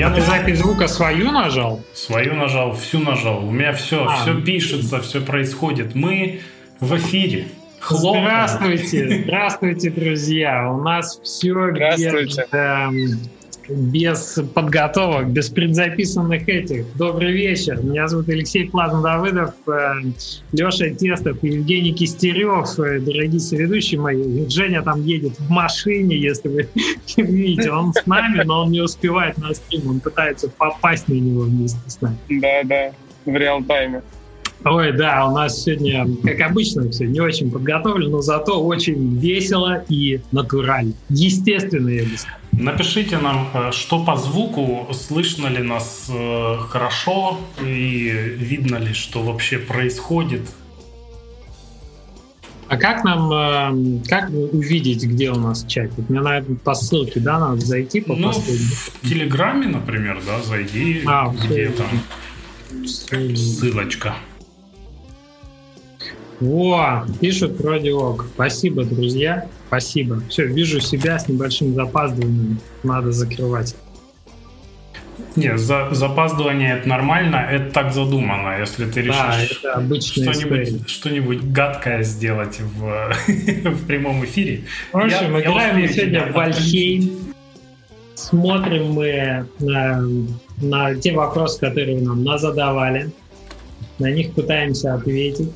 Я ты запись звука свою нажал? Свою нажал, всю нажал. У меня все, а. все пишется, все происходит. Мы в эфире. Хлопаем. Здравствуйте, здравствуйте, друзья. У нас все без, эм, без подготовок, без предзаписанных этих. Добрый вечер. Меня зовут Алексей Плазм Давыдов, э, Леша Тестов Евгений Кистерев, э, дорогие соведущие мои. Женя там едет в машине, если вы видите. Он с нами, но он не успевает на стрим. Он пытается попасть на него вместе с нами. Да, да, в реал-тайме. Ой, да, у нас сегодня, как обычно, все не очень подготовлено, но зато очень весело и натурально. Естественно, я бы сказал. Напишите нам, э, что по звуку, слышно ли нас э, хорошо и видно ли, что вообще происходит. А как нам, э, как увидеть, где у нас чат? Мне, наверное, по ссылке, да, надо зайти по ну, в Телеграме, например, да, зайди, а, где там ссылочка. О, пишут вроде ок. Спасибо, друзья. Спасибо. Все, вижу себя с небольшим запаздыванием. Надо закрывать. Нет, за, запаздывание это нормально, это так задумано. Если ты решишь да, что-нибудь, что-нибудь гадкое сделать в, в прямом эфире. В общем, я, играем я сегодня в Вальхейм. Смотрим мы на, на те вопросы, которые нам назадавали. На них пытаемся ответить.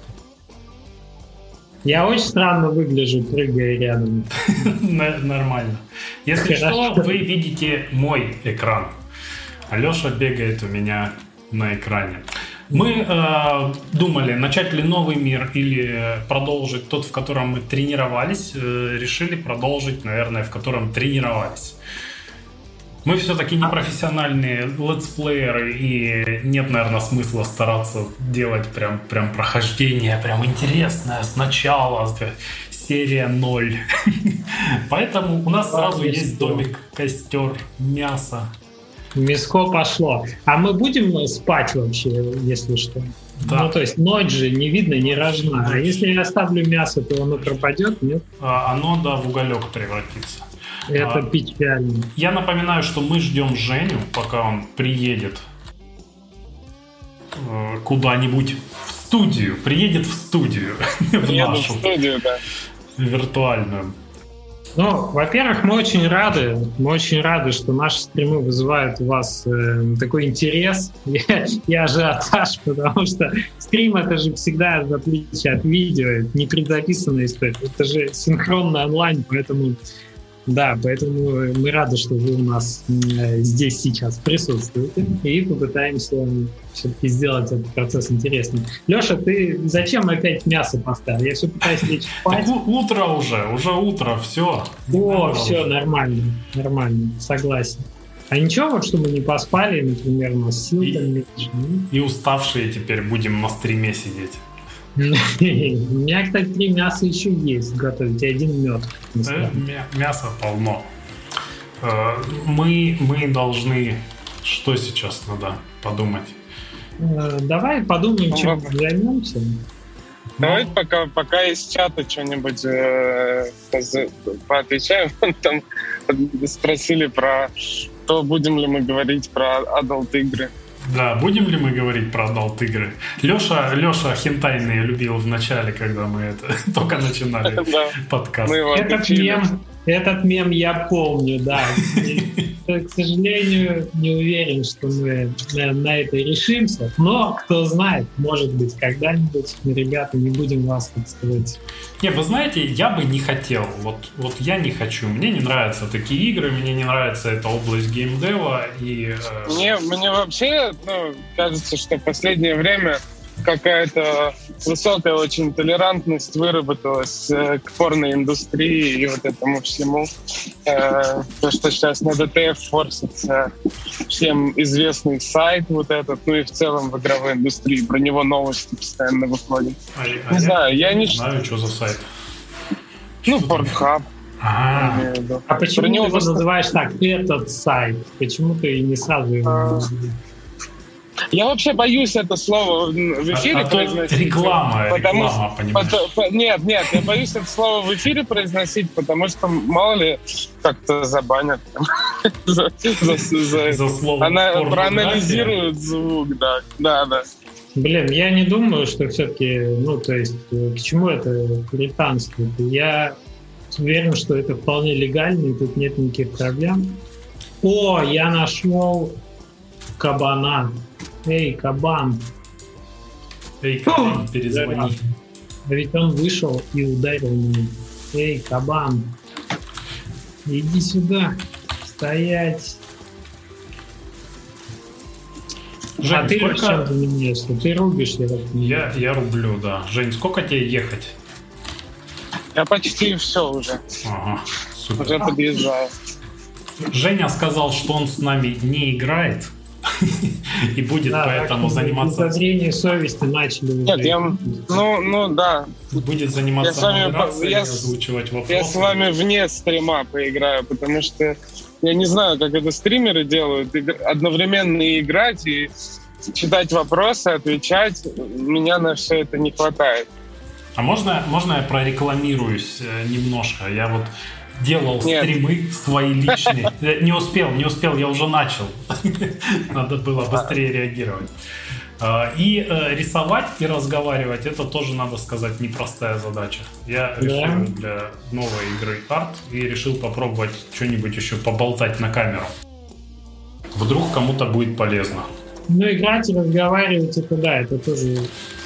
Я очень странно выгляжу, прыгая рядом. Нормально. Если что, вы видите мой экран. Алеша бегает у меня на экране. Мы э, думали, начать ли новый мир или продолжить тот, в котором мы тренировались. Э, решили продолжить, наверное, в котором тренировались. Мы все-таки не профессиональные летсплееры, и нет, наверное, смысла стараться делать прям, прям прохождение, прям интересное сначала, серия 0. Поэтому у нас сразу есть домик, костер, мясо. Мяско пошло. А мы будем спать вообще, если что? Да. Ну, то есть ночь же не видно, не рожна. А если я оставлю мясо, то оно пропадет, нет? А, оно, да, в уголек превратится. Это а, печально. Я напоминаю, что мы ждем Женю, пока он приедет э, куда-нибудь в студию. Приедет в студию. в нашу. в студию, да. Виртуальную. Ну, во-первых, мы очень рады, мы очень рады, что наши стримы вызывают у вас э, такой интерес и ажиотаж, потому что стрим это же всегда, в отличие от видео, это не предзаписанная история, это же синхронно онлайн, поэтому да, поэтому мы рады, что вы у нас здесь сейчас присутствуете и попытаемся все-таки сделать этот процесс интересным. Леша, ты зачем опять мясо поставил? Я все пытаюсь лечь спать. Утро уже, уже утро, все. О, все, нормально, нормально, согласен. А ничего, вот что мы не поспали, например, у нас сил и, и уставшие теперь будем на стриме сидеть. У меня, кстати, три мяса еще есть готовить, и один мед. Э, мясо полно. Э, мы, мы должны... Что сейчас надо подумать? Э, давай подумаем, ну, чем займемся. Давайте пока, пока из чата что-нибудь э, поотвечаем. Там спросили про то, будем ли мы говорить про adult игры. Да, будем ли мы говорить про adult игры? Леша, Леша хентайные любил в начале, когда мы это только начинали подкаст. Этот мем, этот мем я помню, да. К сожалению, не уверен, что мы на это решимся. Но, кто знает, может быть, когда-нибудь мы, ребята, не будем вас, так сказать... Не, вы знаете, я бы не хотел. Вот, вот я не хочу. Мне не нравятся такие игры, мне не нравится эта область геймдева. И, э... мне, мне вообще ну, кажется, что в последнее время какая-то высокая очень толерантность выработалась э, к порноиндустрии и вот этому всему. Э, то, что сейчас на DTF форсится всем известный сайт вот этот, ну и в целом в игровой индустрии. Про него новости постоянно выходят. А, не а знаю, я, я не знаю, что за сайт. Ну, Pornhub. А, а почему ты его называешь так, этот сайт? Почему ты не сразу его а... Я вообще боюсь это слово в эфире а, произносить. Реклама, потому реклама, что, понимаешь? По, нет, нет, я боюсь это слово в эфире произносить, потому что мало ли как-то забанят. за, за, за, слово Она проанализирует звук, да, да, да. Блин, я не думаю, что все-таки, ну, то есть, к чему это британство? Я уверен, что это вполне легально, и тут нет никаких проблем. О, я нашел кабана. Эй, кабан. Эй, кабан, перезвони. А ведь он вышел и ударил меня. Эй, кабан, иди сюда. Стоять. Жень, а ты сколько... чем занимаешься? Ты рубишь, я Я, я рублю, да. Жень, сколько тебе ехать? Я почти все уже. Ага, супер. Уже подъезжаю. Женя сказал, что он с нами не играет. И будет да, поэтому заниматься... зрения совести начали. Нет, я... Ну, ну да. Будет заниматься я с вами, я, озвучивать вопросы. Я с вами вне стрима поиграю, потому что я не знаю, как это стримеры делают. Одновременно и играть, и читать вопросы, отвечать. Меня на все это не хватает. А можно, можно я прорекламируюсь э, немножко? Я вот делал Нет. стримы свои личные. Не успел, не успел, я уже начал. Надо было быстрее реагировать. А, и э, рисовать и разговаривать, это тоже, надо сказать, непростая задача. Я решил для новой игры арт и решил попробовать что-нибудь еще поболтать на камеру. Вдруг кому-то будет полезно. Ну, играть и разговаривать, это да, это тоже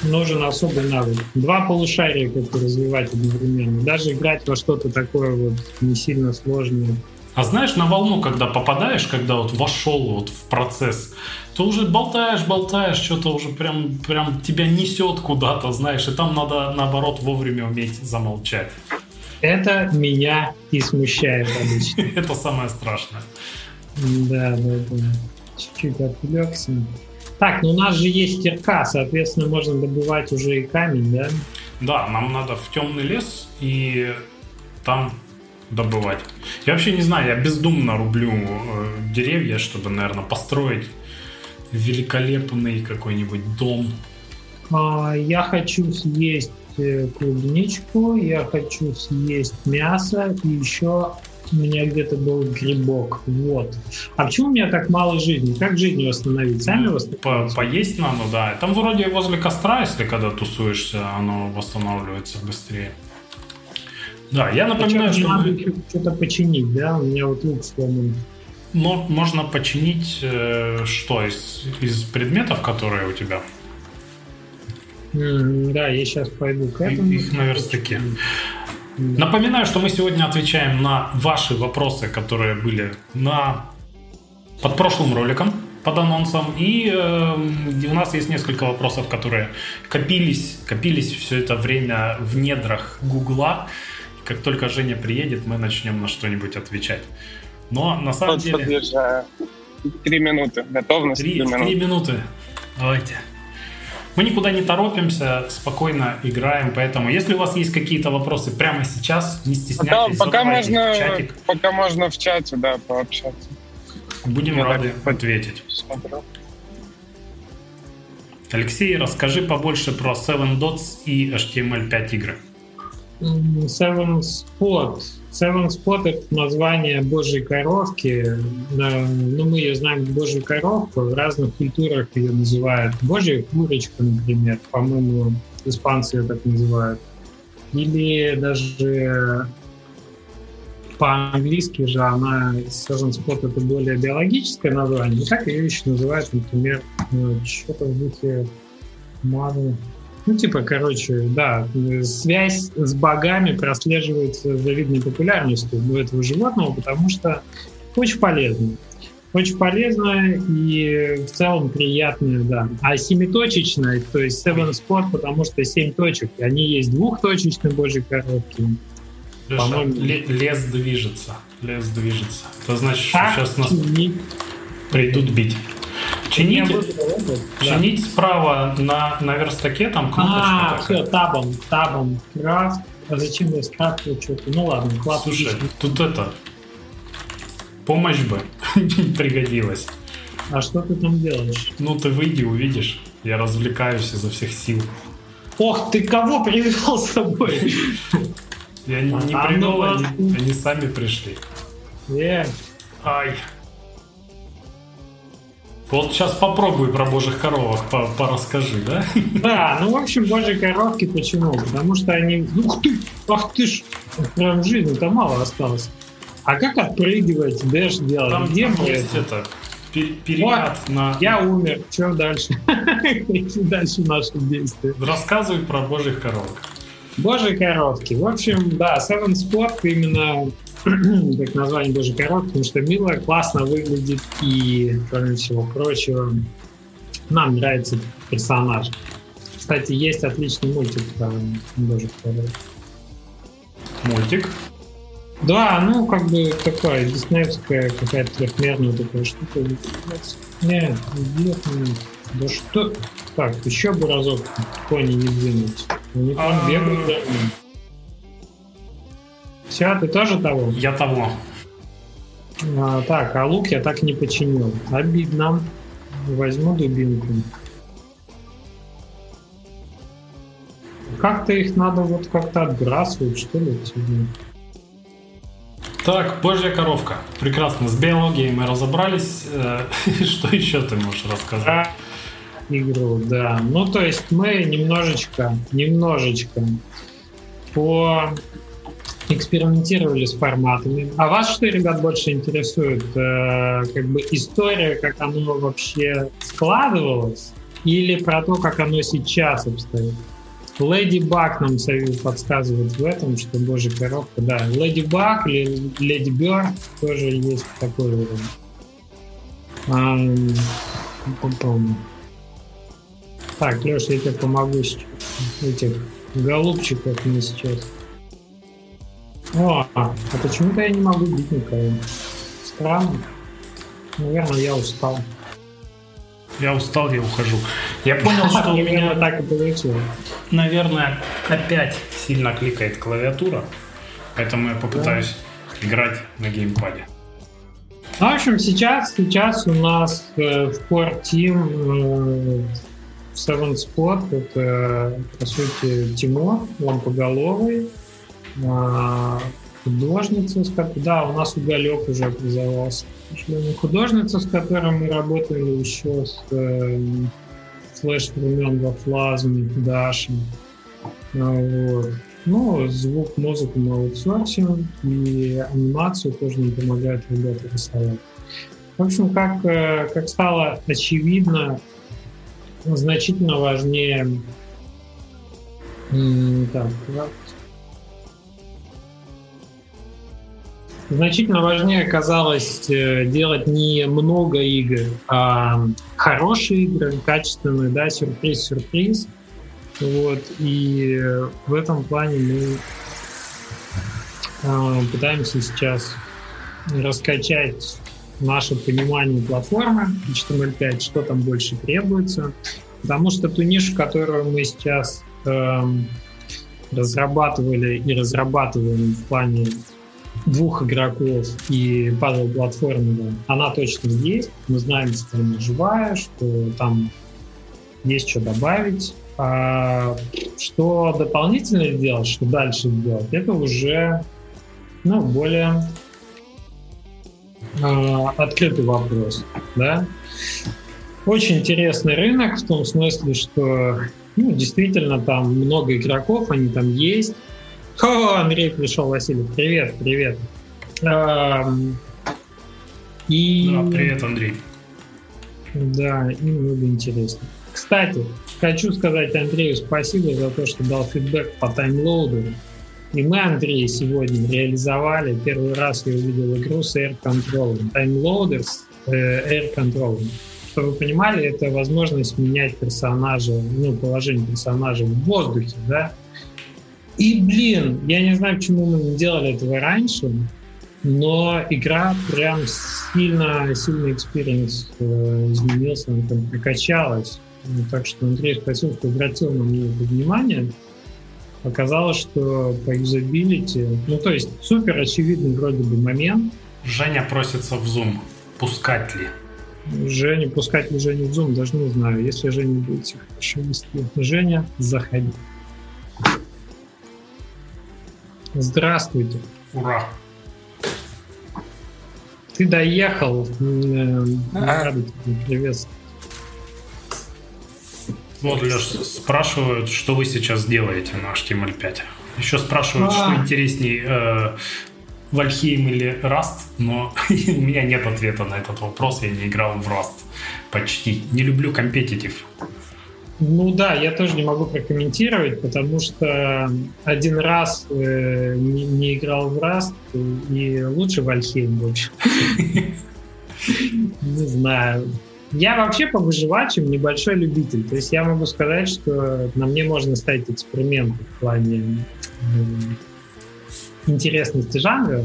нужен особый навык. Два полушария как-то развивать одновременно. Даже играть во что-то такое вот не сильно сложное. А знаешь, на волну, когда попадаешь, когда вот вошел вот в процесс, то уже болтаешь, болтаешь, что-то уже прям, прям тебя несет куда-то, знаешь, и там надо, наоборот, вовремя уметь замолчать. Это меня и смущает обычно. Это самое страшное. Да, да, да чуть-чуть отвлекся. Так, ну у нас же есть кирка, соответственно, можно добывать уже и камень, да? Да, нам надо в темный лес и там добывать. Я вообще не знаю, я бездумно рублю э, деревья, чтобы, наверное, построить великолепный какой-нибудь дом. А, я хочу съесть э, клубничку, я хочу съесть мясо и еще у меня где-то был грибок. Вот. А почему у меня так мало жизни? Как жизнь восстановить? Сами ну, восстановить? По поесть надо, да. Там вроде возле костра, если когда тусуешься, оно восстанавливается быстрее. Да, я напоминаю, что надо мы... что-то починить, да? У меня вот лук сломан. Но можно починить э, что из, из предметов, которые у тебя? Mm, да, я сейчас пойду к этому. Их на верстаке. Напоминаю, что мы сегодня отвечаем на ваши вопросы, которые были на под прошлым роликом под анонсом. И э, у нас есть несколько вопросов, которые копились, копились все это время в недрах Гугла. Как только Женя приедет, мы начнем на что-нибудь отвечать. Но на самом вот деле... Три минуты. Готовность. Три, три минуты. Три минуты. Давайте. Мы никуда не торопимся, спокойно играем, поэтому если у вас есть какие-то вопросы прямо сейчас, не стесняйтесь, да, пока можно, в чатик. Пока можно в чате, да, пообщаться. Будем Я рады ответить. Смотрю. Алексей, расскажи побольше про Seven Dots и HTML5 игры. Seven Spot Seven Spot — это название божьей коровки. Ну, мы ее знаем божью коровку. В разных культурах ее называют божья курочка, например. По-моему, испанцы ее так называют. Или даже по-английски же она, Seven Spot — это более биологическое название. Так ее еще называют, например, э, что-то в духе Marvel ну, типа, короче, да, связь с богами прослеживается с завидной популярностью у этого животного, потому что очень полезно. Очень полезно и в целом приятно, да. А семиточечная, то есть seven spot, потому что семь точек. Они есть двухточечные божьи коробки. По-моему, лес движется. Лес движется. Это значит, что сейчас нас придут бить. Чинить, чинить справа на, на верстаке там кнопочка А, такая. все, табом, табом, крафт. А зачем я скрафтил что-то? Ну ладно, класс. Слушай, тут это, помощь бы пригодилась. А что ты там делаешь? Ну, ты выйди, увидишь. Я развлекаюсь изо всех сил. Ох, ты кого привел с собой? Я не, не А, привел, ну они, они сами пришли. Э, Ай. Вот сейчас попробуй про божьих коровок по- порасскажи, да? Да, ну, в общем, божьи коровки почему? Потому что они... Ух ты! Ах ты ж! Прям жизни-то мало осталось. А как отпрыгивать, дэш делать? Там, Где там мы есть это? это, пер- перекат на... Я умер. Что дальше? Какие дальше наши действия? Рассказывай про божьих коровок. Божьи коровки. В общем, да, Seven Sport именно как название Божьей коровки, потому что мило, классно выглядит и, кроме всего прочего, нам нравится персонаж. Кстати, есть отличный мультик Божьих коровок. Мультик. Да, ну, как бы такая диснеевская какая-то трехмерная такая штука. Нет, нет. Да что? Так, еще бы разок кони не двинуть. Там А. бегают за ним. Все, ты тоже того? Я того. А, так, а лук я так не починил. Обидно. Возьму дубинку. Как-то их надо вот как-то отбрасывать, что ли, отсюда. Так, божья коровка. Прекрасно. С биологией мы разобрались. Э, Что еще ты можешь рассказать? Игру, да. Ну, то есть мы немножечко, немножечко по экспериментировали с форматами. А вас что, ребят, больше интересует? э, как бы история, как оно вообще складывалось, или про то, как оно сейчас обстоит? Леди Баг нам подсказывает в этом, что божья коробка, да. Леди Баг Леди Бёрд тоже есть такой уровень. Ам, пум-пум. Так, Леша, я тебе помогу. Этих голубчиков мне сейчас. О, а почему-то я не могу бить никого. Странно. Наверное, я устал. Я устал, я ухожу. Я понял, что у меня, так и получилось. наверное, опять сильно кликает клавиатура. Поэтому я попытаюсь играть на геймпаде. В общем, сейчас, сейчас у нас э, в Core Team э, Seven Spot это, по сути, Тимур Лампоголовый, художница, с ко- да, у нас Уголек уже образовался. Художница, с которой мы работали еще с э, флеш времен во флазме, Даша. А, вот. Ну, звук, музыку мы аутсорсим, и анимацию тоже нам помогают ребята рисовать. В общем, как, э, как стало очевидно, значительно важнее... м, Значительно важнее оказалось э, делать не много игр, а хорошие игры, качественные, да, сюрприз-сюрприз. Вот, и в этом плане мы э, пытаемся сейчас раскачать наше понимание платформы HTML5, что там больше требуется. Потому что ту нишу, которую мы сейчас эм, разрабатывали и разрабатываем в плане двух игроков и пазл платформы, она точно есть. Мы знаем, что она живая, что там есть что добавить. А что дополнительно сделать, что дальше сделать, это уже ну, более э, открытый вопрос. Да? Очень интересный рынок в том смысле, что ну, действительно там много игроков, они там есть. О, Андрей пришел, Василий, привет, привет. И... Да, привет, Андрей. Да, и много интересно. Кстати, хочу сказать Андрею спасибо за то, что дал фидбэк по таймлоуду. И мы, Андрей, сегодня реализовали, первый раз я увидел игру с Air Control. Таймлоудер с э, Air Control. Чтобы вы понимали, это возможность менять персонажа, ну, положение персонажа в воздухе, да. И, блин, я не знаю, почему мы не делали этого раньше, но игра прям сильно, сильно experience э, изменился, она там прокачалась. Ну, так что, Андрей, спасибо, что обратил на это внимание. Оказалось, что по юзабилити, ну то есть супер очевидный вроде бы момент. Женя просится в Zoom. Пускать ли? Женю, пускать ли Женю в Zoom, даже не знаю. Если Женя будете хорошо вести. Женя, заходи. Здравствуйте. Ура! Ты доехал. Э, Рада тебя приветствовать. Вот, Леш, спрашивают, что вы сейчас делаете на HTML5. Еще спрашивают, что А. интересней, э, Вальхейм или Rust, но у меня нет ответа на этот вопрос, я не играл в Rust почти. Не люблю компетитив. Ну да, я тоже не могу прокомментировать, потому что один раз э, не, не играл в Rust и лучше в Альхейм, в общем. Не знаю. Я вообще по выживачам небольшой любитель. То есть я могу сказать, что на мне можно ставить эксперименты в плане э, интересности жанра.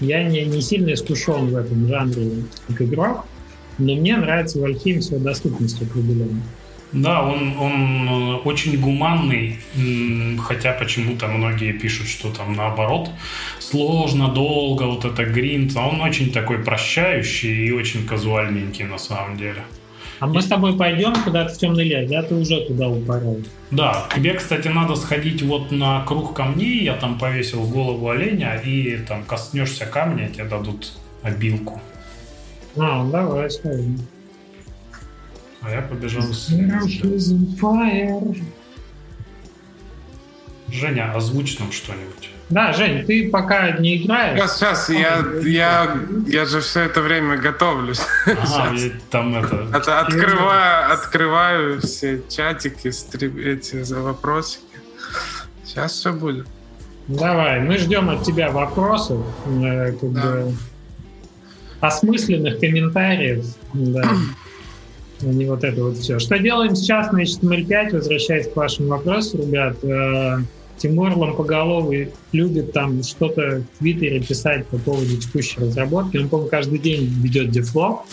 Я не, не сильно искушен в этом жанре как игрок, но мне нравится Вальхейм с его доступностью определенно. Да, он, он э, очень гуманный, хотя почему-то многие пишут, что там наоборот сложно, долго, вот это гринд, а он очень такой прощающий и очень казуальненький на самом деле. А мы с тобой пойдем куда-то в темный лес, да, ты уже туда упорол. Да, тебе, кстати, надо сходить вот на круг камней, я там повесил голову оленя, и там коснешься камня, тебе дадут обилку. А, давай, сходим. А я побежал с... Женя, озвучь нам что-нибудь. Да, Жень, ты пока не играешь. Сейчас, сейчас, я, я, я же все это время готовлюсь. Ага, я там это... От- открываю, открываю все чатики, стри- эти за вопросики. Сейчас все будет. Давай, мы ждем от тебя вопросов, э, как Да. бы осмысленных комментариев, да. А не вот это вот все. Что делаем сейчас на HTML5, возвращаясь к вашему вопросу, ребят. э, Тимур Лампоголовый любит там что-то в Твиттере писать по поводу текущей разработки. Он, по-моему, каждый день ведет дефлог.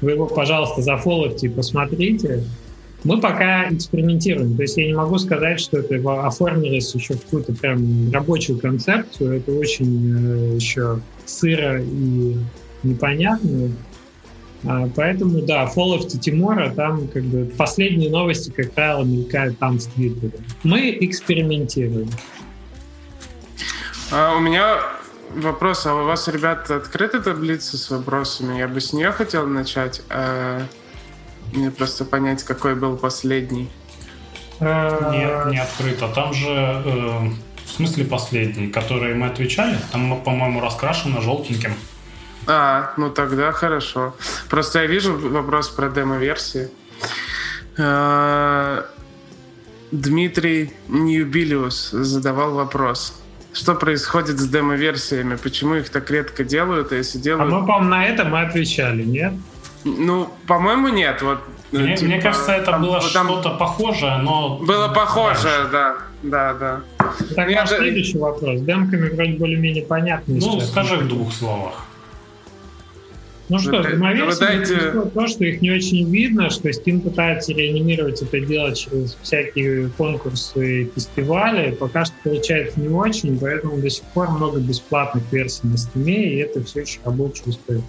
Вы его, пожалуйста, зафоловьте и посмотрите. Мы пока экспериментируем. То есть я не могу сказать, что это оформилось еще в какую-то прям рабочую концепцию. Это очень э, еще сыро и непонятно. А, поэтому, да, фолловьте Тимура, там как бы последние новости, как правило, мелькают там в Твиттере. Мы экспериментируем. А у меня вопрос, а у вас, ребята, открыта таблица с вопросами? Я бы с нее хотел начать. а мне просто понять, какой был последний. Нет, не открыто. Там же, э, в смысле последний, которые мы отвечали, там, по-моему, раскрашено желтеньким. А, ну тогда хорошо. Просто я вижу вопрос про демо-версии. А, Дмитрий Ньюбилиус задавал вопрос. Что происходит с демо-версиями? Почему их так редко делают? А если А делают... мы, по-моему, на это мы отвечали, нет? Ну, по-моему, нет. Вот, э, Мне, типа, мне кажется, это там- было там что-то похожее, но... Было похоже, раньше. да. Да, да. Тогда Я же- следующий вопрос. Демками вроде более-менее понятно. Ну, сейчас. скажи в двух словах. Ну что, происходит то, что их не очень видно, что Steam пытается реанимировать это дело через всякие конкурсы и фестивали. Пока что получается не очень, поэтому до сих пор много бесплатных версий на Steam, и это все еще рабочая история.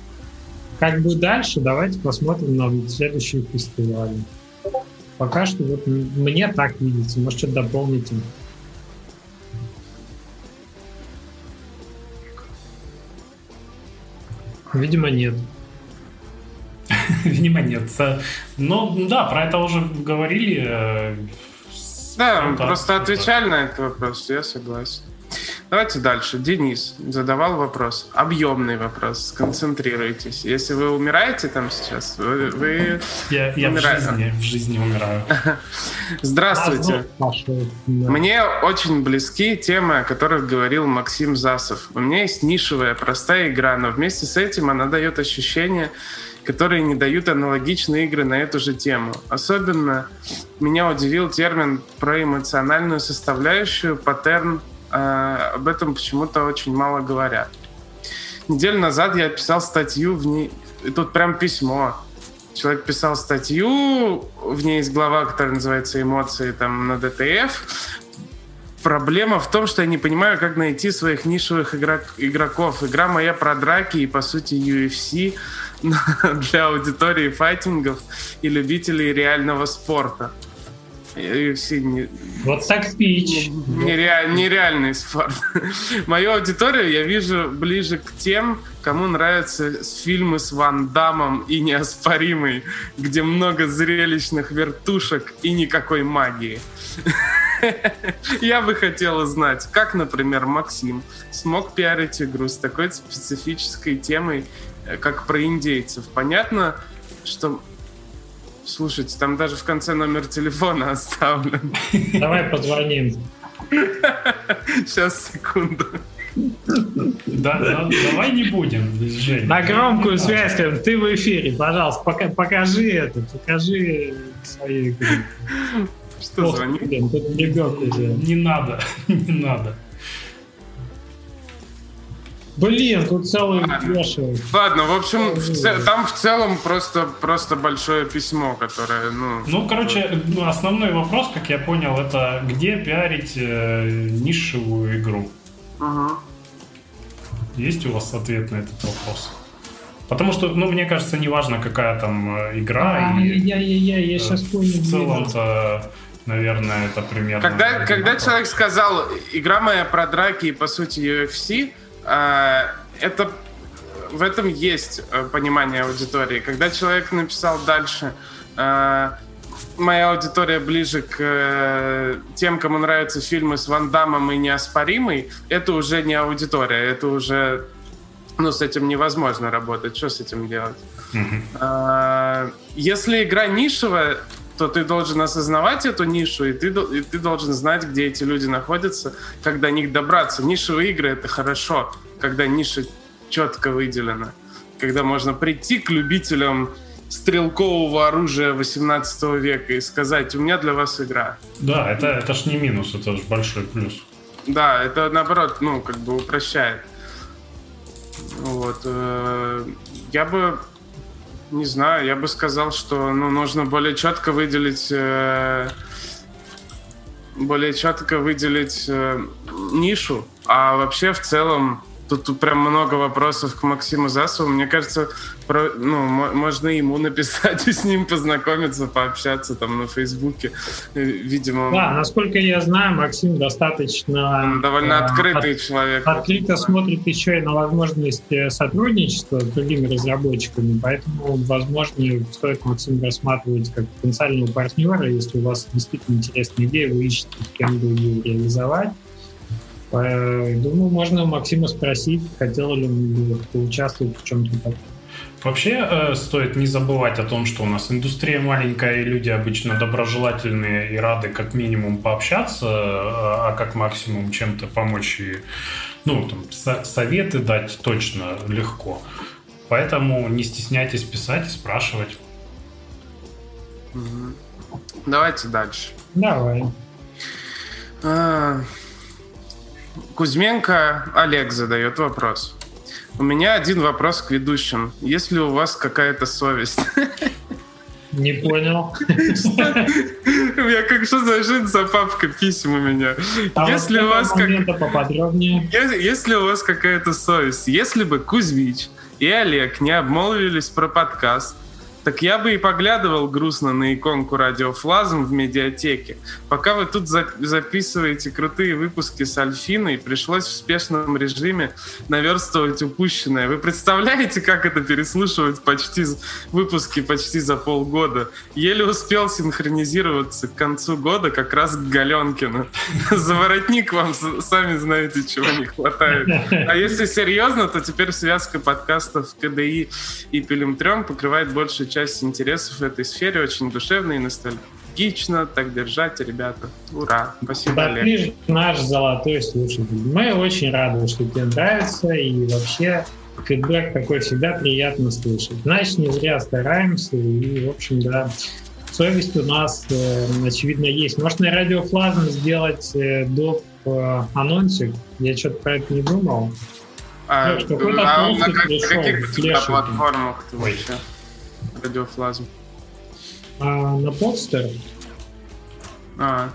Как будет дальше, давайте посмотрим на следующие фестивали. Пока что вот мне так видится. Может, что-то дополните. Видимо, нет. Видимо, нет. Э, Ну, да, про это уже говорили. э, Да, просто отвечали на этот вопрос, я согласен. Давайте дальше. Денис задавал вопрос. Объемный вопрос. Сконцентрируйтесь. Если вы умираете там сейчас, вы... вы- Я, я в, Умираю. жизни, в жизни умираю. Здравствуйте. А, ну. Мне очень близки темы, о которых говорил Максим Засов. У меня есть нишевая, простая игра, но вместе с этим она дает ощущения, которые не дают аналогичные игры на эту же тему. Особенно меня удивил термин про эмоциональную составляющую, паттерн. Э, об этом почему-то очень мало говорят. Неделю назад я писал статью в ней, и тут прям письмо. Человек писал статью, в ней есть глава, которая называется «Эмоции там, на ДТФ», Проблема в том, что я не понимаю, как найти своих нишевых игрок, игроков. Игра моя про драки и, по сути, UFC для аудитории файтингов и любителей реального спорта. UFC не... Вот так спич. Нереаль, нереальный спорт. Мою аудиторию я вижу ближе к тем, кому нравятся фильмы с Ван Дамом и Неоспоримый, где много зрелищных вертушек и никакой магии. Я бы хотела знать, как, например, Максим смог пиарить игру с такой специфической темой, э, как про индейцев. Понятно, что Слушайте, там даже в конце номер телефона оставлен. Давай позвоним. Сейчас, секунду. Да, да, давай не будем, Жень. На громкую связь, ты в эфире, пожалуйста, пока, покажи это, покажи свою игру. Что звонит? Не надо, не надо. Блин, тут целый вешают. Ладно, в общем, в ц... там в целом просто, просто большое письмо, которое, ну... Ну, короче, ну, основной вопрос, как я понял, это где пиарить э, нишевую игру? Угу. Есть у вас ответ на этот вопрос? Потому что, ну, мне кажется, неважно, какая там э, игра. А, и, я, я, я, я сейчас понял. В целом-то наверное, это примерно... Когда, когда человек сказал, игра моя про драки и, по сути, UFC, это в этом есть э, понимание аудитории. Когда человек написал дальше, э, моя аудитория ближе к э, тем, кому нравятся фильмы с Ван Дамом и неоспоримый, это уже не аудитория, это уже, ну, с этим невозможно работать. Что с этим делать? Mm-hmm. Если игра нишевая, то ты должен осознавать эту нишу, и ты, и ты должен знать, где эти люди находятся, как до них добраться. Нишевые игры — это хорошо, когда ниша четко выделена, когда можно прийти к любителям стрелкового оружия 18 века и сказать, у меня для вас игра. Да, это, это ж не минус, это же большой плюс. Да, это наоборот, ну, как бы упрощает. Вот. Э, я бы не знаю, я бы сказал, что ну, нужно более четко выделить э, более четко выделить э, нишу, а вообще в целом Тут, прям много вопросов к Максиму Засову. Мне кажется, про, ну, можно ему написать и с ним познакомиться, пообщаться там на Фейсбуке. Э, видимо... Да, насколько я знаю, Максим достаточно... Он довольно э, открытый от, человек. Открыто смотрит еще и на возможность э, сотрудничества с другими разработчиками, поэтому, возможно, стоит Максим рассматривать как потенциального партнера, если у вас действительно интересная идея, вы ищете, с кем бы ее реализовать. Думаю, можно Максима спросить, хотел ли он поучаствовать в чем-то таком. Вообще э, стоит не забывать о том, что у нас индустрия маленькая, и люди обычно доброжелательные и рады как минимум пообщаться, э, а как максимум чем-то помочь и ну, там, со- советы дать точно легко. Поэтому не стесняйтесь писать и спрашивать. Давайте дальше. Давай. А, Кузьменко Олег задает вопрос. У меня один вопрос к ведущим. Есть ли у вас какая-то совесть? Не понял. Я как что за за папка писем у меня. А если у вас как... Если у вас какая-то совесть, если бы Кузьмич и Олег не обмолвились про подкаст, так я бы и поглядывал грустно на иконку радиофлазм в медиатеке. Пока вы тут за записываете крутые выпуски с Альфиной, пришлось в спешном режиме наверстывать упущенное. Вы представляете, как это переслушивать почти выпуски почти за полгода? Еле успел синхронизироваться к концу года как раз к Галенкину. За воротник вам сами знаете, чего не хватает. А если серьезно, то теперь связка подкастов КДИ и Пилим покрывает большую часть интересов в этой сфере, очень душевно и ностальгично. Так держать, ребята. Ура! Спасибо, да, Олег. Ты наш золотой слушатель. Мы очень рады, что тебе нравится, и вообще фидбэк такой всегда приятно слышать. Значит, не зря стараемся, и, в общем, да, совесть у нас, э, очевидно, есть. Может, на радиофлазм сделать э, доп. Э, анонсик? Я что-то про это не думал. А, Слушай, а на как, каких платформах ты вообще? Радиофлазм? А, на Podster. А.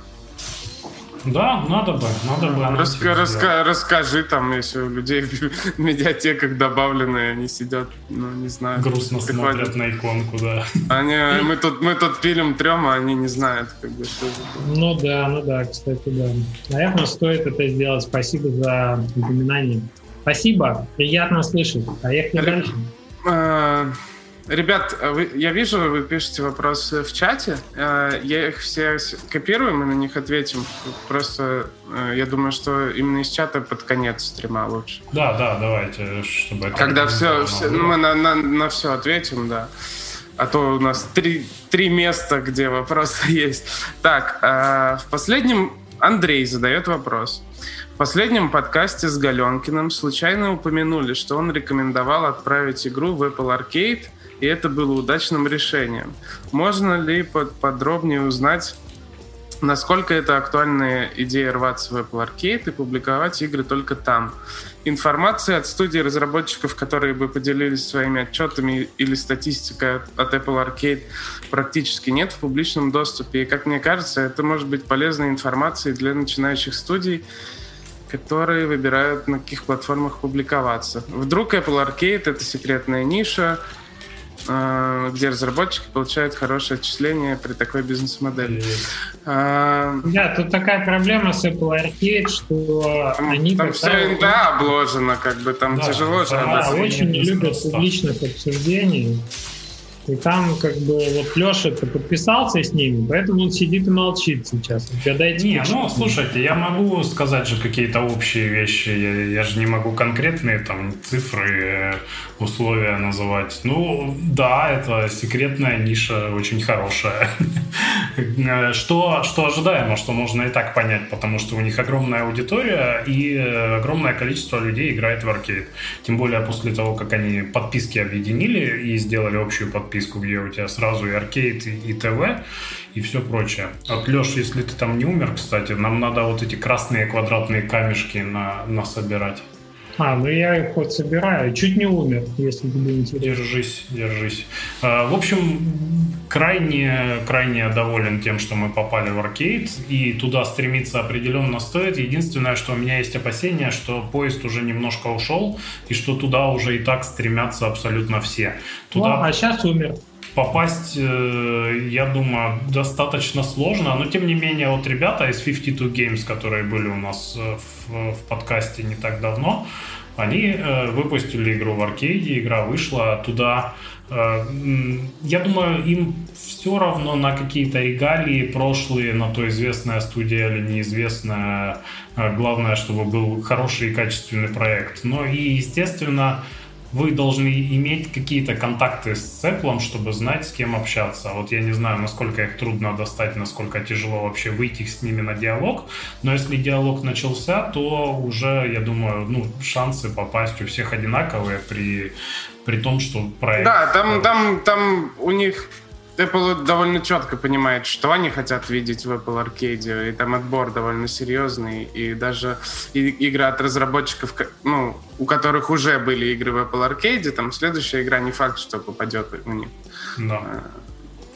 Да, надо бы, надо бы. Раска, раска, расскажи там, если у людей в медиатеках добавленные, они сидят, ну, не знаю. Грустно приходят. смотрят на иконку, да. Они, мы, тут, мы тут пилим трем, а они не знают, как бы, что это. Ну да, ну да, кстати, да. Наверное, стоит это сделать. Спасибо за упоминание. Спасибо, приятно слышать. Поехали дальше. Ребят, а вы, я вижу, вы пишете вопросы в чате. Э, я их все копирую, мы на них ответим. Просто э, я думаю, что именно из чата под конец стрима лучше. Да, да, давайте, чтобы это... Когда все, все ну, мы на, на, на все ответим, да. А то у нас три, три места, где вопросы есть. Так, э, в последнем Андрей задает вопрос. В последнем подкасте с Галенкиным случайно упомянули, что он рекомендовал отправить игру в Apple Arcade – и это было удачным решением. Можно ли подробнее узнать, насколько это актуальная идея рваться в Apple Arcade и публиковать игры только там? Информации от студии разработчиков, которые бы поделились своими отчетами или статистикой от Apple Arcade, практически нет в публичном доступе. И, как мне кажется, это может быть полезной информацией для начинающих студий, которые выбирают, на каких платформах публиковаться. Вдруг Apple Arcade — это секретная ниша, где разработчики получают хорошее отчисление при такой бизнес-модели. А, да, тут такая проблема с Apple Arcade, что там, они... Там все да, обложено, как бы там да, тяжело же. Да, очень не любят публичных обсуждений. И там как бы вот Леша-то подписался с ними, поэтому он сидит и молчит сейчас. Не, ну слушайте, я могу сказать же какие-то общие вещи, я, я же не могу конкретные там цифры, условия называть. Ну да, это секретная ниша, очень хорошая. Что, что ожидаемо, что можно и так понять, потому что у них огромная аудитория и огромное количество людей играет в аркейд. Тем более после того, как они подписки объединили и сделали общую подписку подписку, где у тебя сразу и аркейд, и, и ТВ, и все прочее. Вот, Леш, если ты там не умер, кстати, нам надо вот эти красные квадратные камешки на, на собирать. А, ну я их хоть собираю. Чуть не умер, если тебе интересно. Держись, держись. А, в общем, крайне, крайне доволен тем, что мы попали в аркейд, и туда стремиться определенно стоит. Единственное, что у меня есть опасение, что поезд уже немножко ушел, и что туда уже и так стремятся абсолютно все. Туда... Ну, а сейчас умер попасть, э, я думаю, достаточно сложно, но тем не менее, вот ребята из 52 Games, которые были у нас э, в, в подкасте не так давно, они э, выпустили игру в аркейде, игра вышла туда. Я думаю, им все равно на какие-то регалии прошлые, на то известная студия или неизвестная. Главное, чтобы был хороший и качественный проект. Но и, естественно, вы должны иметь какие-то контакты с Apple, чтобы знать, с кем общаться. Вот я не знаю, насколько их трудно достать, насколько тяжело вообще выйти с ними на диалог, но если диалог начался, то уже, я думаю, ну, шансы попасть у всех одинаковые при, при том, что проект... Да, там, там, там у них Apple довольно четко понимает, что они хотят видеть в Apple Arcade, и там отбор довольно серьезный, и даже и, игры от разработчиков, ну, у которых уже были игры в Apple Arcade, там следующая игра не факт, что попадет у них. Да. Э,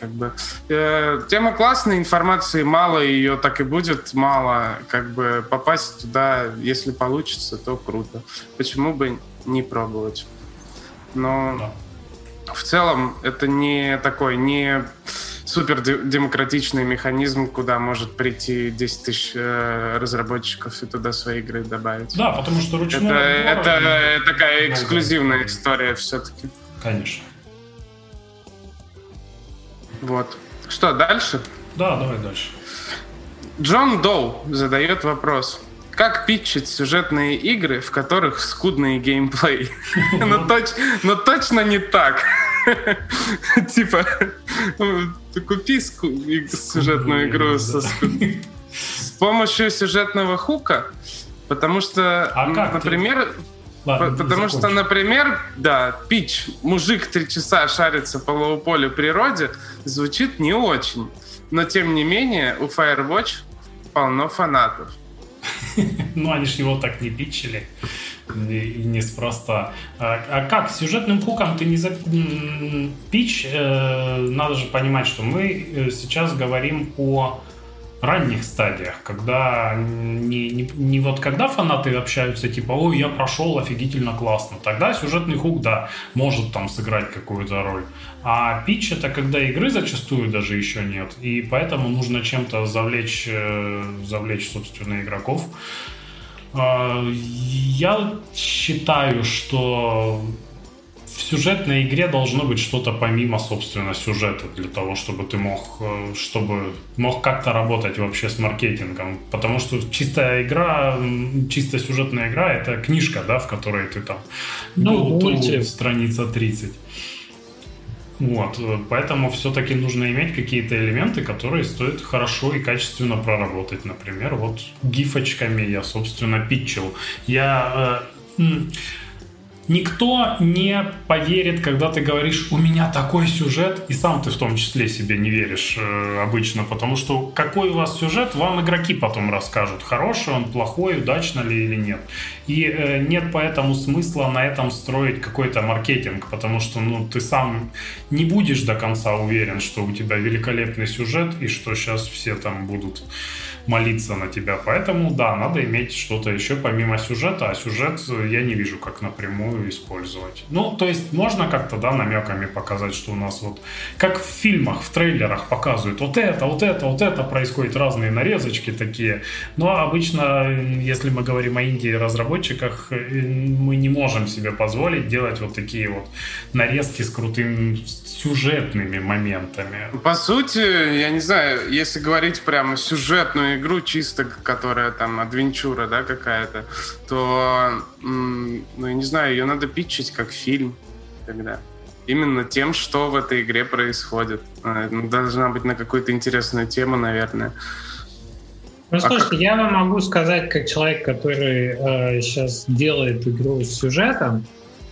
как бы, э, тема классная, информации мало, ее так и будет мало. Как бы попасть туда, если получится, то круто. Почему бы не пробовать? Но... Да в целом это не такой, не супер демократичный механизм, куда может прийти 10 тысяч э, разработчиков и туда свои игры добавить. Да, потому что ручной Это, это такая эксклюзивная история все-таки. Конечно. Вот. Что, дальше? Да, давай дальше. Джон Доу задает вопрос. Как питчить сюжетные игры, в которых скудный геймплей? Но ну, точно не так. Типа, купи сюжетную игру с помощью сюжетного хука, потому что, а например, Ладно, потому что, например, да, пич, мужик три часа шарится по лоу-полю природе, звучит не очень. Но, тем не менее, у Firewatch полно фанатов. Ну, они ж его так не питчили. И неспроста. А, а как? Сюжетным хуком ты не за... Пич, э, надо же понимать, что мы э, сейчас говорим о ранних стадиях, когда не, не, не вот когда фанаты общаются, типа, ой, я прошел офигительно классно, тогда сюжетный хук, да, может там сыграть какую-то роль. А питч это когда игры зачастую даже еще нет, и поэтому нужно чем-то завлечь, э, завлечь, собственно, игроков. А, я считаю, что в сюжетной игре должно быть что-то помимо, собственно, сюжета для того, чтобы ты мог, э, чтобы мог как-то работать вообще с маркетингом. Потому что чистая игра, чисто сюжетная игра — это книжка, да, в которой ты там... Ну, мультик. Страница 30. Вот, э, поэтому все-таки нужно иметь какие-то элементы, которые стоит хорошо и качественно проработать. Например, вот гифочками я, собственно, питчил. Я э, Никто не поверит, когда ты говоришь, у меня такой сюжет, и сам ты в том числе себе не веришь э, обычно, потому что какой у вас сюжет, вам игроки потом расскажут, хороший он, плохой, удачно ли или нет. И э, нет поэтому смысла на этом строить какой-то маркетинг, потому что ну, ты сам не будешь до конца уверен, что у тебя великолепный сюжет, и что сейчас все там будут молиться на тебя. Поэтому, да, надо иметь что-то еще помимо сюжета, а сюжет я не вижу, как напрямую использовать. Ну, то есть можно как-то, да, намеками показать, что у нас вот, как в фильмах, в трейлерах показывают, вот это, вот это, вот это происходит, разные нарезочки такие. Но обычно, если мы говорим о Индии разработчиках, э, мы не можем себе позволить делать вот такие вот нарезки с крутым сюжетными моментами. По сути, я не знаю, если говорить прямо сюжетную игру, чисто которая там адвенчура, да, какая-то, то, ну, я не знаю, ее надо питчить как фильм тогда. Именно тем, что в этой игре происходит. Э, ну, должна быть на какую-то интересную тему, наверное. Ну, слушайте, а как... я вам могу сказать, как человек, который э, сейчас делает игру с сюжетом,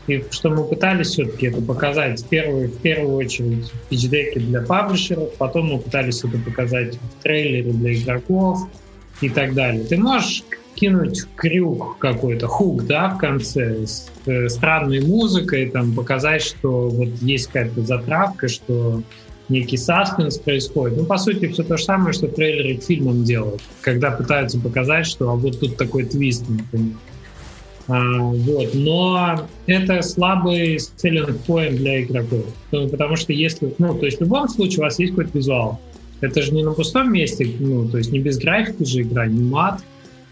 и что мы пытались все-таки это показать в первую, в первую очередь в пичдеке для паблишеров, потом мы пытались это показать в трейлере для игроков и так далее. Ты можешь кинуть крюк какой-то, хук, да, в конце с э, странной музыкой, там, показать, что вот есть какая-то затравка, что некий саспенс происходит. Ну, по сути, все то же самое, что трейлеры к фильмам делают, когда пытаются показать, что а вот тут такой твист, например. А, вот. Но это слабый selling point для игроков. Ну, потому что если... Ну, то есть в любом случае у вас есть какой-то визуал. Это же не на пустом месте, ну, то есть не без графики же игра, не мат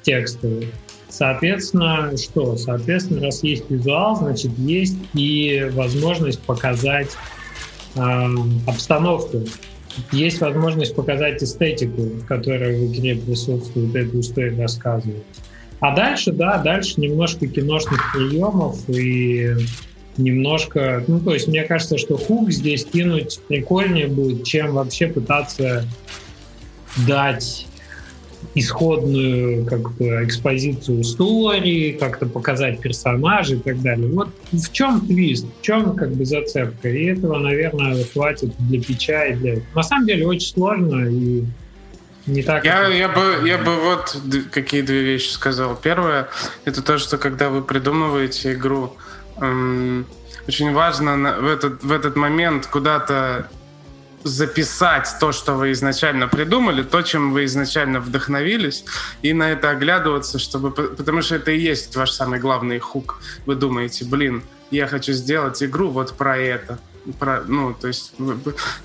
текстовый. Соответственно, что? Соответственно, раз есть визуал, значит, есть и возможность показать э, обстановку. Есть возможность показать эстетику, которая в игре присутствует, эту историю рассказывает. А дальше, да, дальше немножко киношных приемов и немножко... Ну, то есть мне кажется, что хук здесь кинуть прикольнее будет, чем вообще пытаться дать исходную как бы экспозицию истории, как-то показать персонажей и так далее. Вот в чем твист, в чем как бы зацепка. И этого, наверное, хватит для печа и для... На самом деле очень сложно и не так. Я, я, бы, я бы вот какие две вещи сказал. Первое, это то, что когда вы придумываете игру, эм, очень важно на, в, этот, в этот момент куда-то записать то, что вы изначально придумали, то, чем вы изначально вдохновились, и на это оглядываться, чтобы, потому что это и есть ваш самый главный хук. Вы думаете, блин, я хочу сделать игру вот про это ну, то есть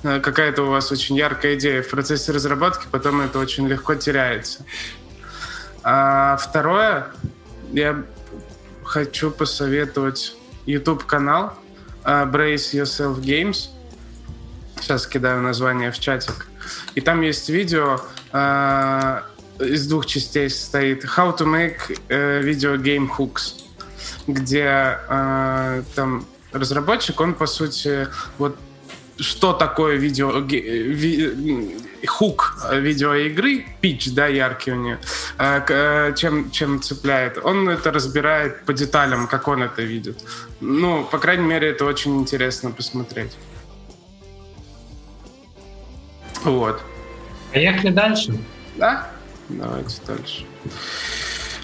э, какая-то у вас очень яркая идея в процессе разработки, потом это очень легко теряется. А второе, я хочу посоветовать YouTube-канал uh, Brace Yourself Games. Сейчас кидаю название в чатик. И там есть видео uh, из двух частей состоит How to make uh, video game hooks, где uh, там разработчик, он, по сути, вот что такое видео ви, хук видеоигры, пич, да, яркий у нее, а, э, чем, чем цепляет. Он это разбирает по деталям, как он это видит. Ну, по крайней мере, это очень интересно посмотреть. Вот. Поехали дальше. Да? Давайте дальше.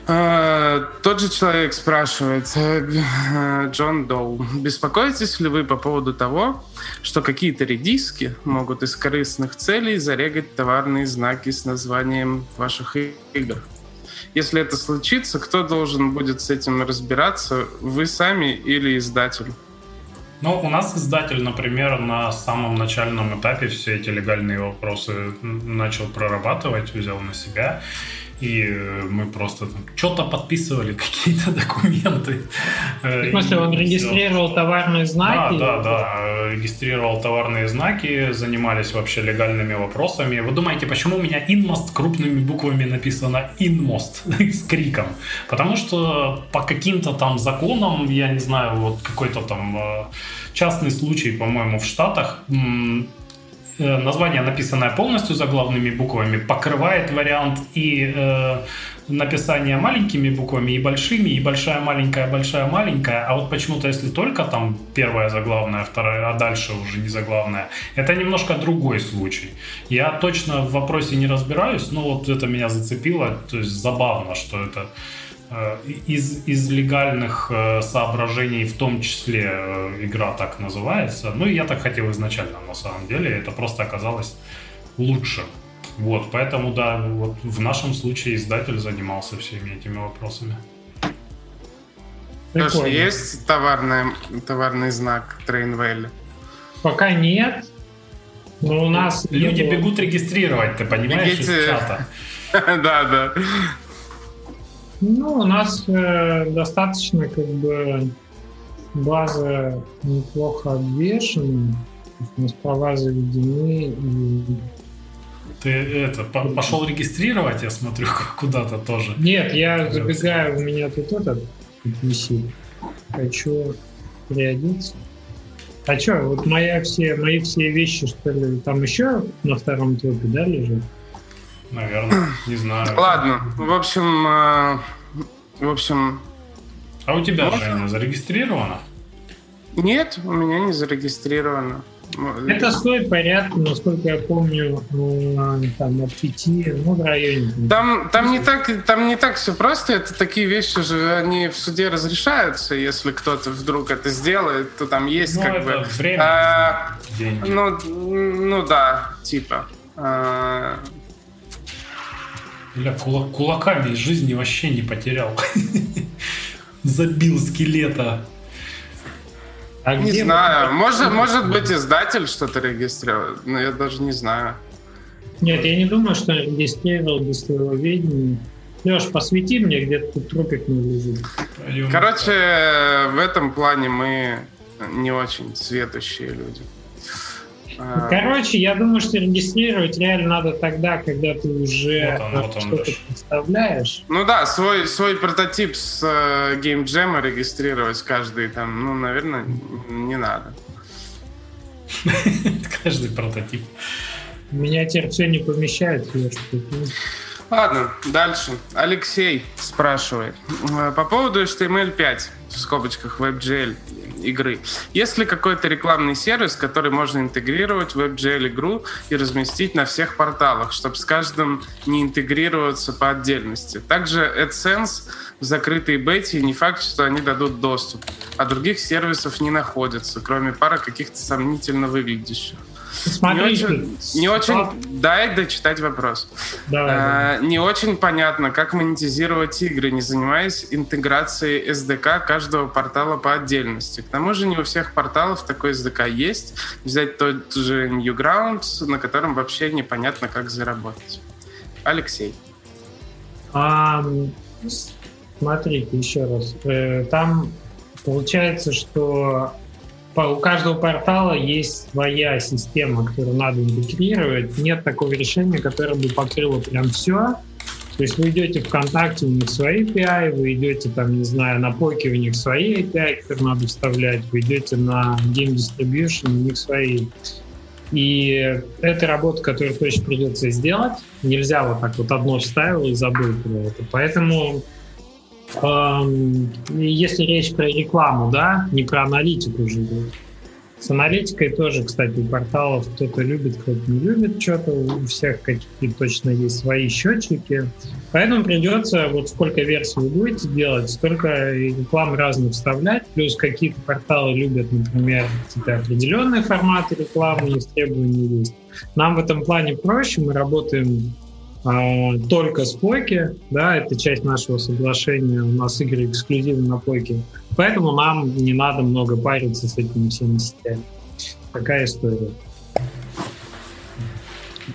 А, тот же человек спрашивает, э, Джон Доу, беспокоитесь ли вы по поводу того, что какие-то редиски могут из корыстных целей зарегать товарные знаки с названием ваших игр? Если это случится, кто должен будет с этим разбираться? Вы сами или издатель? Ну, у нас издатель, например, на самом начальном этапе все эти легальные вопросы начал прорабатывать, взял на себя. И э, мы просто там что-то подписывали, какие-то документы. В смысле, он регистрировал товарные знаки? Да, да, да. Регистрировал товарные знаки, занимались вообще легальными вопросами. Вы думаете, почему у меня Inmost крупными буквами написано Inmost с криком? Потому что по каким-то там законам, я не знаю, вот какой-то там э, частный случай, по-моему, в Штатах, Э, название, написанное полностью заглавными буквами, покрывает вариант и э, написание маленькими буквами, и большими, и большая, маленькая, большая, маленькая. А вот почему-то, если только там первая заглавная, вторая, а дальше уже не заглавная, это немножко другой случай. Я точно в вопросе не разбираюсь, но вот это меня зацепило. То есть забавно, что это Э, из, из легальных э, соображений, в том числе э, игра так называется. Ну, я так хотел изначально, на самом деле. Это просто оказалось лучше. Вот, поэтому, да, вот в нашем случае издатель занимался всеми этими вопросами. Слушай, есть товарный, товарный знак Trainwell? Пока нет. Но у нас... Люди бегут регистрировать, ты понимаешь, Бегите... из чата. Да, да. Ну, у нас э, достаточно как бы база неплохо обвешена. У нас права заведены. И... Ты это пошел регистрировать, я смотрю, куда-то тоже. Нет, я забегаю, у меня тут этот висит. Хочу приодеться. А что, вот моя все, мои все вещи, что ли, там еще на втором трупе, да, лежат? Наверное, не знаю. Ладно, в общем, э, в общем... А у тебя, можно? Женя, зарегистрировано? Нет, у меня не зарегистрировано. Это стоит порядка, насколько я помню, ну, там от пяти, ну, в районе. Там, там, не так, там не так все просто. Это такие вещи же, они в суде разрешаются. Если кто-то вдруг это сделает, то там есть ну, как это бы... Время, а, деньги. Ну, ну да, типа. А, Бля, кулак, кулаками из жизни вообще не потерял. Забил скелета. А не знаю. Может, может быть, издатель что-то регистрировал, но я даже не знаю. Нет, я не думаю, что регистрировал видения. Леш, посвети мне, где тут трупик не лежит. Короче, в этом плане мы не очень светущие люди. А. Короче, я думаю, что регистрировать реально надо тогда, когда ты уже вот он, вот он что-то представляешь. Ну да, свой, свой прототип с э, Game Jam регистрировать каждый там, ну, наверное, не надо. Каждый прототип. Меня теперь все не помещает. Ладно, дальше. Алексей спрашивает. Э, по поводу HTML5 в скобочках WebGL игры. Есть ли какой-то рекламный сервис, который можно интегрировать в WebGL игру и разместить на всех порталах, чтобы с каждым не интегрироваться по отдельности? Также AdSense в закрытой бете не факт, что они дадут доступ, а других сервисов не находится, кроме пары каких-то сомнительно выглядящих. Смотри, не очень, не очень дай дочитать вопрос. Давай, а, Не очень понятно, как монетизировать игры, не занимаясь интеграцией SDK каждого портала по отдельности. К тому же не у всех порталов такой SDK есть. Взять тот же Newgrounds, на котором вообще непонятно, как заработать. Алексей. А, смотрите еще раз. Э, там получается, что у каждого портала есть своя система, которую надо интегрировать. Нет такого решения, которое бы покрыло прям все. То есть вы идете ВКонтакте, у них свои API, вы идете там, не знаю, на Поке, у них свои API, которые надо вставлять, вы идете на Game Distribution, у них свои. И это работа, которую точно придется сделать. Нельзя вот так вот одно вставил и забыл про это. Поэтому если речь про рекламу, да, не про аналитику уже, С аналитикой тоже, кстати, порталов кто-то любит, кто-то не любит что-то. У всех какие-то точно есть свои счетчики. Поэтому придется, вот сколько версий вы будете делать, столько реклам разных вставлять. Плюс какие-то порталы любят, например, какие-то определенные форматы рекламы, есть требования есть. Нам в этом плане проще, мы работаем а, только с Пойки, да, это часть нашего соглашения, у нас игры эксклюзивны на Пойке, поэтому нам не надо много париться с этими всеми сетями. Такая история.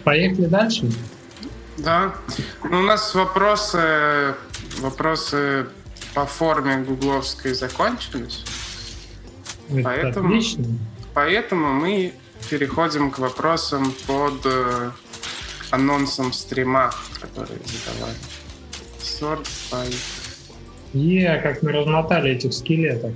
Поехали дальше. Да. Ну, у нас вопросы, вопросы по форме гугловской закончились. Это поэтому, отлично. Поэтому мы переходим к вопросам под э, анонсом стрима, который задавали. Sort by... Е, как мы размотали этих скелетов.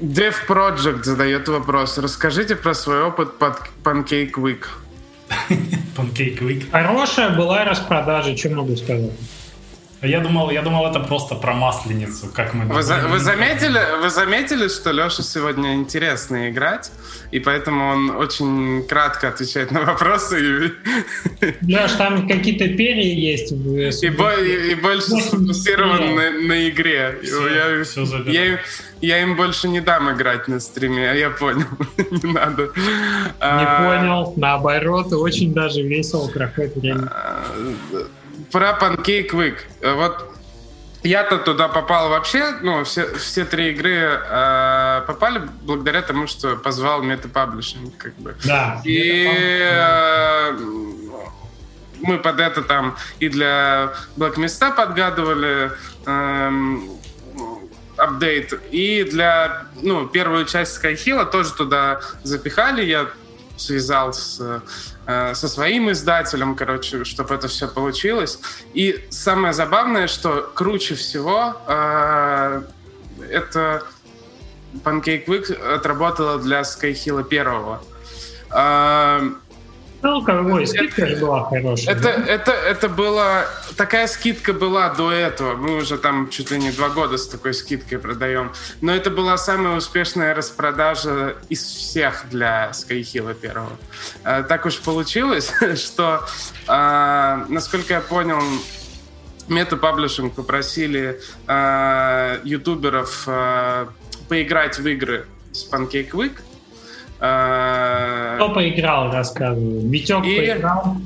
Dev Project задает вопрос. Расскажите про свой опыт под Pancake Week. Pancake Week. Хорошая была распродажа, что могу сказать. Я думал, я думал, это просто про масленицу, как мы. Вы, за, вы заметили, вы заметили, что Леша сегодня интересно играть, и поэтому он очень кратко отвечает на вопросы. Леш, там какие-то перья есть. И, бо, и, и больше сфокусирован на, на игре. Все, я, все я, я им больше не дам играть на стриме, а я понял, не надо. Не а, понял, наоборот, очень даже весело проходит время. Про Pancake Week. Э, вот я-то туда попал вообще, ну, все, все три игры э, попали благодаря тому, что позвал метапаблишинг, как бы. Да. И э, мы под это там и для Mist подгадывали э, апдейт, и для, ну, первую часть Skyhill тоже туда запихали, я связал с со своим издателем, короче, чтобы это все получилось. И самое забавное, что круче всего э, это Pancake Week отработала для Skyhill первого. Э, ну, какой скидка же была хорошая. Это, да? это, это была... Такая скидка была до этого. Мы уже там чуть ли не два года с такой скидкой продаем. Но это была самая успешная распродажа из всех для Skyhill первого. А, так уж получилось, что, а, насколько я понял, Мета Паблишинг попросили а, ютуберов поиграть в игры с Pancake Week, кто поиграл, рассказываю. Витек и поиграл.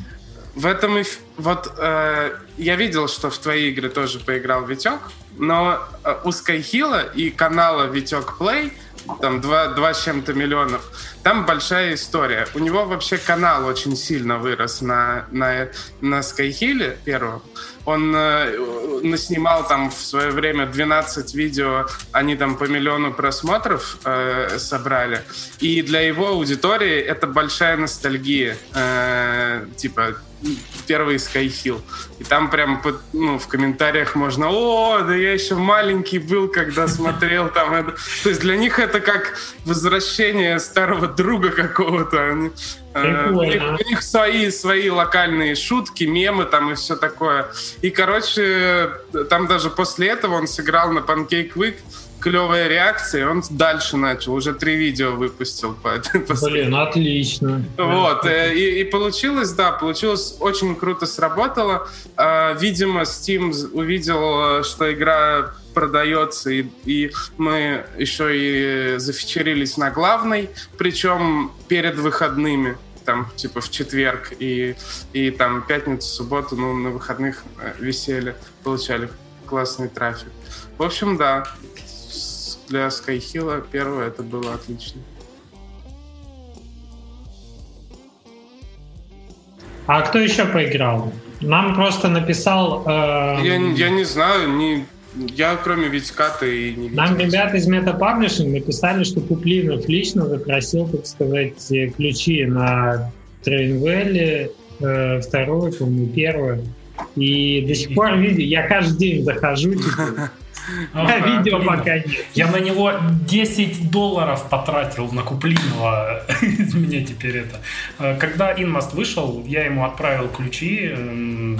В этом и вот э, я видел, что в твои игры тоже поиграл Витек, но э, у Скайхила и канала Витек Плей там два, два с чем-то миллионов. Там большая история. У него вообще канал очень сильно вырос на, на, на Скайхиле первым. Он э, наснимал там в свое время 12 видео, они там по миллиону просмотров э, собрали. И для его аудитории это большая ностальгия. Э, типа, первый Skyhill. И там прям ну, в комментариях можно, о, да я еще маленький был, когда смотрел там это. То есть для них это как возвращение старого друга какого-то. Э, у, них, у них свои, свои локальные шутки, мемы там и все такое. И, короче, там даже после этого он сыграл на Pancake Week, клевая реакция, он дальше начал, уже три видео выпустил. По, Блин, отлично. Вот, э, и, и получилось, да, получилось очень круто сработало. А, видимо, Steam увидел, что игра продается, и, и мы еще и зафичерились на главной, причем перед выходными там типа в четверг и, и там пятницу, субботу, ну, на выходных э, висели, получали классный трафик. В общем, да, для Skyhill первое это было отлично. А кто еще поиграл? Нам просто написал... Э, я, я не знаю, не, я кроме Витька-то и не видел. Нам ребята из Meta Publishing написали, что Куплинов лично запросил, так сказать, ключи на Train Valley, э, вторую, по-моему, первую. И до сих пор видео, я каждый день захожу, типа, а видео пока нет. Я на него 10 долларов потратил на Куплинова. Из меня теперь это. Когда Inmost вышел, я ему отправил ключи,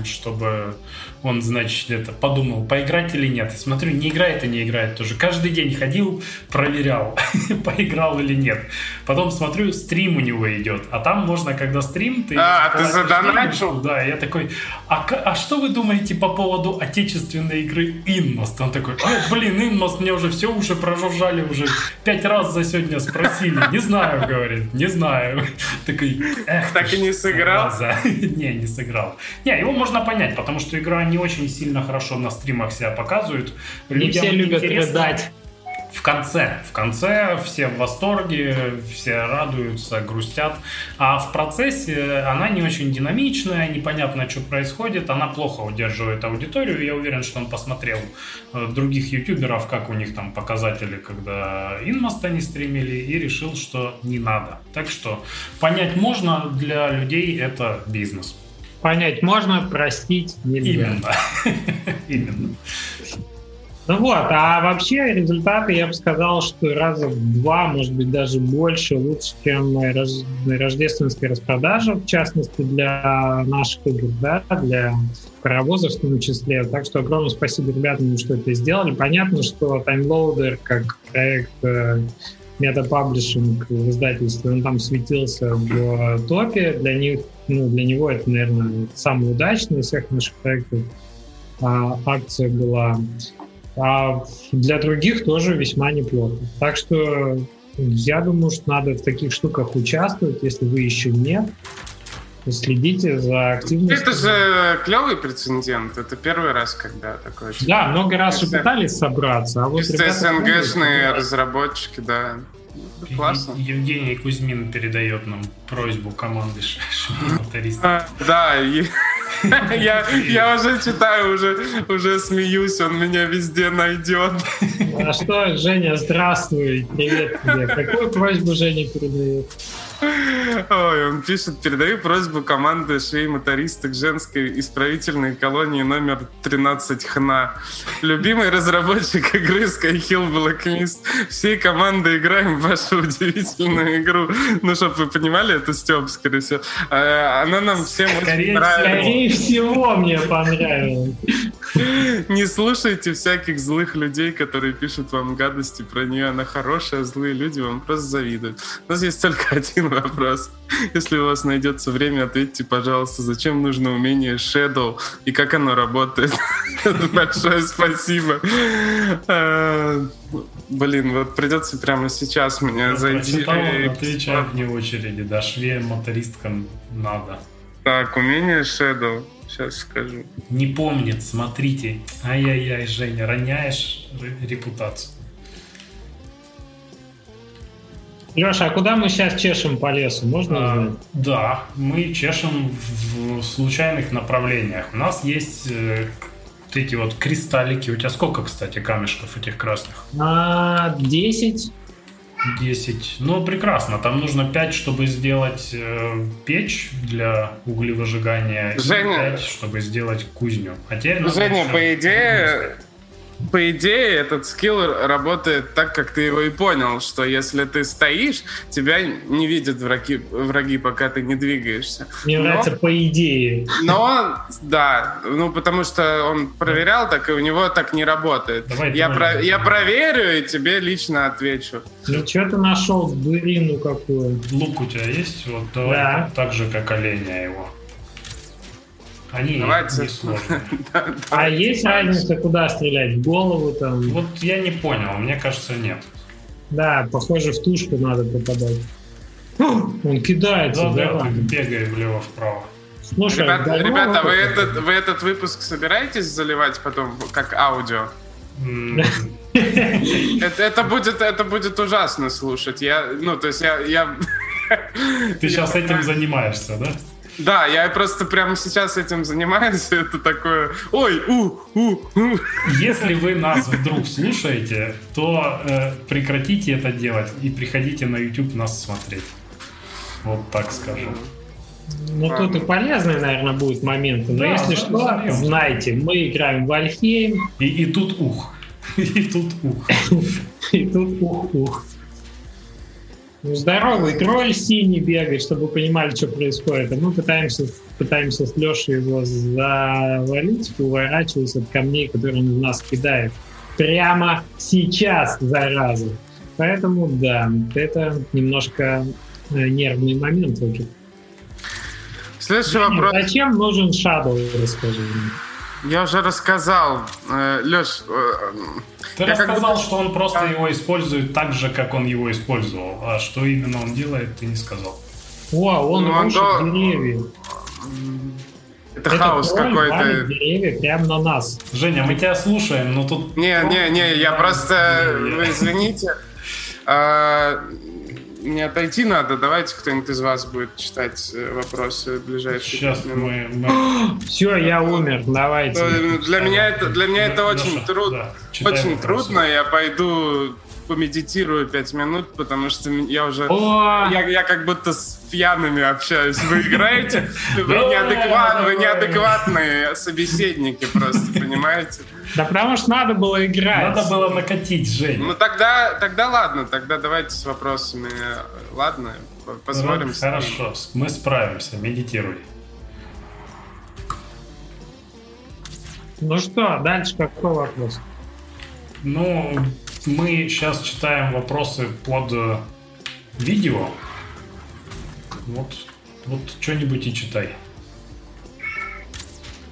чтобы он, значит, это подумал, поиграть или нет. Смотрю, не играет и не играет тоже. Каждый день ходил, проверял, поиграл или нет. Потом смотрю, стрим у него идет. А там можно, когда стрим, ты... А, ты задонатил? Да, я такой, а, а что вы думаете по поводу отечественной игры Inmost? Он такой, а, блин, Inmost мне уже все уже прожужжали, уже пять раз за сегодня спросили. Не знаю, говорит, не знаю. Такой, эх, так и не сыграл? Не, не сыграл. Не, его можно понять, потому что игра не очень сильно хорошо на стримах себя показывают. Не все любят рыдать. В конце, в конце все в восторге, все радуются, грустят. А в процессе она не очень динамичная, непонятно, что происходит. Она плохо удерживает аудиторию. Я уверен, что он посмотрел э, других ютуберов, как у них там показатели, когда Инмост они стримили, и решил, что не надо. Так что понять можно, для людей это бизнес. Понять можно, простить нельзя. Именно. Именно. Ну вот, а вообще результаты, я бы сказал, что раза в два, может быть, даже больше, лучше, чем рождественская распродажа, в частности, для наших игр, да, для паровозов в том числе. Так что огромное спасибо ребятам, что это сделали. Понятно, что TimeLoader, как проект э, метапаблишинг в издательстве, он там светился в топе. Для них, ну, для него это, наверное, самый удачный из всех наших проектов. А, акция была а для других тоже весьма неплохо. Так что я думаю, что надо в таких штуках участвовать, если вы еще нет. Следите за активностью. Это же клевый прецедент. Это первый раз, когда такое. Да, много раз уже пытались собраться. А вот СНГшные разработчики, да. Классно. Евгений Кузьмин передает нам просьбу команды шмонтариста. Да, я, я уже читаю, уже, уже смеюсь, он меня везде найдет. А что, Женя, здравствуй, привет тебе. Какую просьбу Женя передает? Ой, он пишет, передаю просьбу команды швей-мотористок женской исправительной колонии номер 13 ХНА. Любимый разработчик игры Skyhill Blacklist. Всей командой играем в вашу удивительную игру. Ну, чтобы вы понимали, это Степ, скорее всего. А, она нам всем скорее, очень нравится. Скорее всего мне понравилось. Не слушайте всяких злых людей, которые пишут вам гадости про нее. Она хорошая, злые люди вам просто завидуют. У нас есть только один вопрос. Если у вас найдется время, ответьте, пожалуйста, зачем нужно умение Shadow и как оно работает. Большое спасибо. А, блин, вот придется прямо сейчас мне зайти. Отвечай вне очереди, да, мотористкам надо. Так, умение Shadow. Сейчас скажу. Не помнит, смотрите. Ай-яй-яй, Женя, роняешь репутацию. Леша, а куда мы сейчас чешем по лесу? Можно а, узнать? Да, мы чешем в случайных направлениях. У нас есть э, вот эти вот кристаллики. У тебя сколько, кстати, камешков этих красных? А, 10. 10. Ну, прекрасно. Там нужно 5, чтобы сделать э, печь для углевыжигания. Женя... И 5, чтобы сделать кузню. А теперь Женя, по идее, по идее, этот скилл работает так, как ты его и понял, что если ты стоишь, тебя не видят враги, враги пока ты не двигаешься. Мне но, нравится по идее. Но, да, ну потому что он проверял так, и у него так не работает. Давай, я, про, я проверю и тебе лично отвечу. Ну что ты нашел дырину какую? Лук у тебя есть? Вот давай да. так же, как оленя его. Они Давайте. не сложные. А есть разница, куда стрелять? В голову там? Вот я не понял, мне кажется, нет. Да, похоже, в тушку надо попадать. Он кидается, да, да, бегает влево-вправо. Слушай, ребята, ребята вы, этот, вы этот выпуск собираетесь заливать потом как аудио? это, это, будет, это будет ужасно слушать. Я, ну, то есть я... я Ты сейчас этим занимаешься, да? Да, я просто прямо сейчас этим занимаюсь. Это такое, ой, у, у, у. Если вы нас вдруг слушаете, то э, прекратите это делать и приходите на YouTube нас смотреть. Вот так скажу. Ну, Ладно. тут и полезные, наверное, будут моменты. Но да, если что, зальем. знайте, мы играем в Альхейм. И, и тут ух. И тут ух. И тут ух-ух. Здоровый тролль синий бегает, чтобы вы понимали, что происходит. А мы пытаемся, пытаемся с Лешей его завалить, уворачиваясь от камней, которые он в нас кидает. Прямо сейчас, зараза. Поэтому, да, это немножко э, нервный момент уже. Следующий вопрос. Зачем нужен Shadow, расскажи мне. Я уже рассказал. Э, Леш, э, Ты я как рассказал, будто- что он просто его использует так же, как он его использовал. А что именно он делает, ты не сказал. О, он Ну, он рушит до- деревья. это Этот хаос какой-то. деревья прямо на нас. Женя, мы тебя слушаем, но тут... Не, не, не, я просто, вы извините, А, не отойти надо. Давайте кто-нибудь из вас будет читать э, вопросы в ближайшие Сейчас мы... мы- Все, я умер, давайте. Э, Для меня это, для меня это Леша, очень трудно. Очень трудно. Я пойду помедитирую пять минут, потому что я уже... О, Я, я как будто с пьяными общаюсь. Вы играете, вы, неадекват- вы неадекватные собеседники просто, понимаете? да потому что надо было играть. Надо было накатить, Женя. Ну тогда, тогда ладно, тогда давайте с вопросами. Ладно, по- посмотрим. ним. Хорошо, мы справимся, медитируй. Ну что, дальше какой вопрос? Ну, мы сейчас читаем вопросы под э, видео. Вот, вот что-нибудь и читай.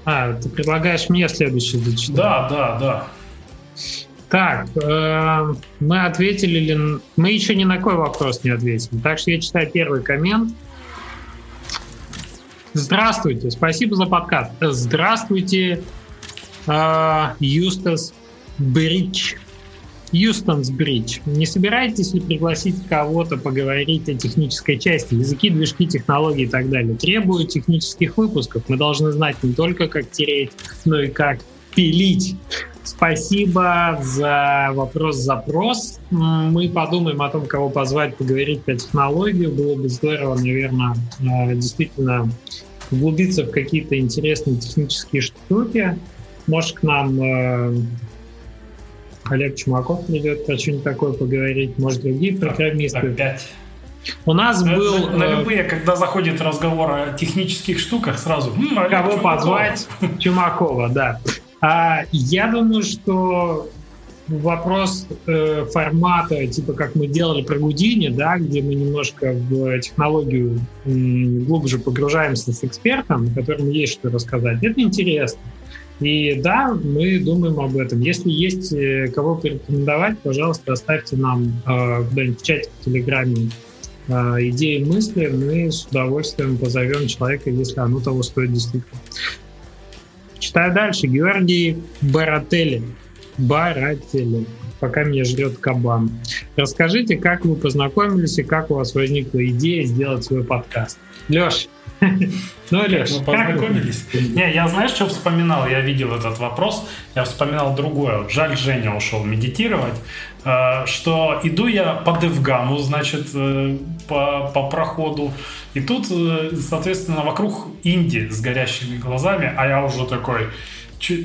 А, ты предлагаешь мне следующий зачитать? Да, да, да. Так, э, мы ответили ли... Мы еще ни на какой вопрос не ответили. Так что я читаю первый коммент. Здравствуйте, спасибо за подкаст. Здравствуйте, э, Юстас Бридж. Юстонс Бридж. Не собираетесь ли пригласить кого-то поговорить о технической части, языки, движки, технологии и так далее? Требую технических выпусков. Мы должны знать не только, как тереть, но и как пилить. Спасибо за вопрос-запрос. Мы подумаем о том, кого позвать поговорить про технологию. Было бы здорово, наверное, э, действительно углубиться в какие-то интересные технические штуки. Может, к нам э, Олег Чумаков придет про что-нибудь такое поговорить, может, другие программисты. Опять. У нас На- был... на, на э, любые, когда заходит разговор о технических штуках, сразу... «М, Олег Кого Чумаков». позвать? Чумакова, да. А, я думаю, что вопрос э, формата, типа как мы делали про Гудини, да, где мы немножко в технологию м, глубже погружаемся с экспертом, которому есть что рассказать, это интересно. И да, мы думаем об этом. Если есть э, кого порекомендовать, пожалуйста, оставьте нам э, в чате в Телеграме э, идеи, мысли. Мы с удовольствием позовем человека, если оно того стоит действительно. Читаю дальше. Георгий Барателли. Барателли. Пока меня жрет кабан. Расскажите, как вы познакомились и как у вас возникла идея сделать свой подкаст. Леш, ну, Леш, Мы познакомились. Не, я знаешь, что вспоминал? Я видел этот вопрос. Я вспоминал другое. Жаль, Женя ушел медитировать. Э, Что иду я по DevGAMM у, значит, э, по, по проходу. И тут, э, соответственно, вокруг Инди с горящими глазами, а я уже такой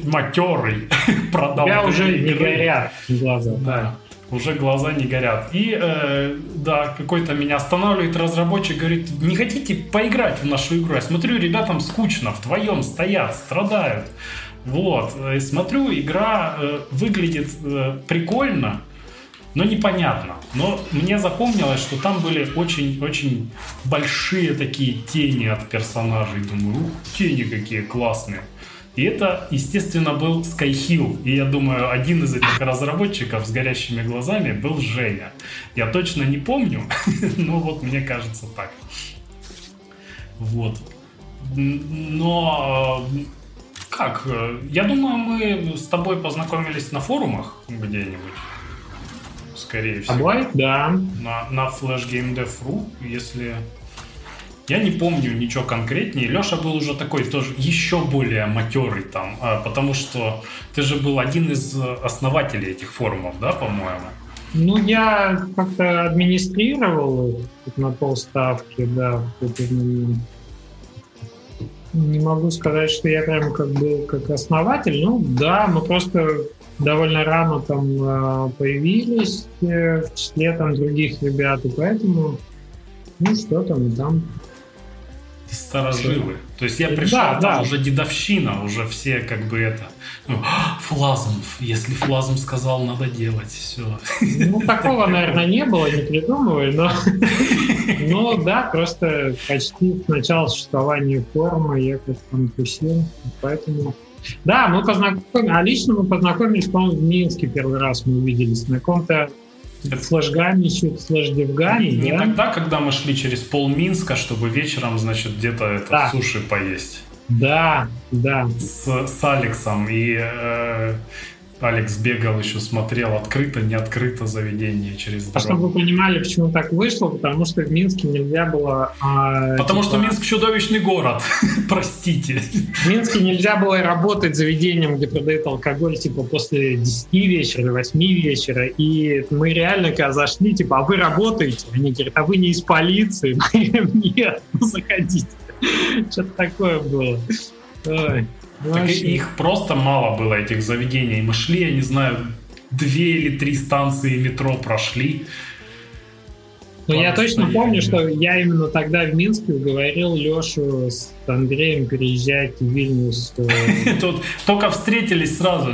матерый. Продал тебя уже не горят глаза. Да, уже глаза не горят. И э, да, какой-то меня останавливает разработчик, говорит, не хотите поиграть в нашу игру? Я смотрю, ребятам скучно, вдвоем стоят, страдают. Вот, э, смотрю, игра э, выглядит э, прикольно, но непонятно. Но мне запомнилось, что там были очень-очень большие такие тени от персонажей. Думаю, ух, тени какие классные. И это, естественно, был Skyhill. И я думаю, один из этих разработчиков с горящими глазами был Женя. Я точно не помню, но вот мне кажется так. Вот. Но э, как? э, Я думаю, мы с тобой познакомились на форумах где-нибудь. Скорее всего. Тобой? Да. На, на FlashGameDev.ru, если... Я не помню ничего конкретнее. Леша был уже такой тоже еще более матерый там, а, потому что ты же был один из э, основателей этих форумов, да, по-моему? Ну, я как-то администрировал на полставки, да. Не могу сказать, что я прям как бы как основатель. Ну да, мы просто довольно рано там э, появились э, в числе там других ребят, и поэтому ну что там там старожилы. То есть я пришел, да, там да. уже дедовщина, уже все как бы это... Ну, флазм, если флазм сказал, надо делать, все. Ну, такого, наверное, не было, не придумывай, но... Ну, да, просто почти с начала существования форума я как-то тусил, поэтому... Да, мы познакомились, а лично мы познакомились, по-моему, в Минске первый раз мы увиделись на каком-то FlashGAMM е еще, Flash DevGAMM е, не, да? не тогда, когда мы шли через пол Минска, чтобы вечером, значит, где-то это да. суши поесть. Да, да. С, с Алексом и э, Алекс бегал еще, смотрел, открыто, не открыто заведение через дорогу. А чтобы вы понимали, почему так вышло, потому что в Минске нельзя было... А, потому типа... что Минск чудовищный город, простите. В Минске нельзя было работать заведением, где продают алкоголь, типа, после 10 вечера или 8 вечера, и мы реально, когда зашли, типа, а вы работаете? Они говорят, а вы не из полиции? Нет, ну заходите. Что-то такое было. Ой. Так их просто мало было, этих заведений. Мы шли, я не знаю, две или три станции метро прошли. Ну, я точно помню, что я именно тогда в Минске уговорил Лешу с Андреем переезжать в Вильнюс. Тут только встретились сразу.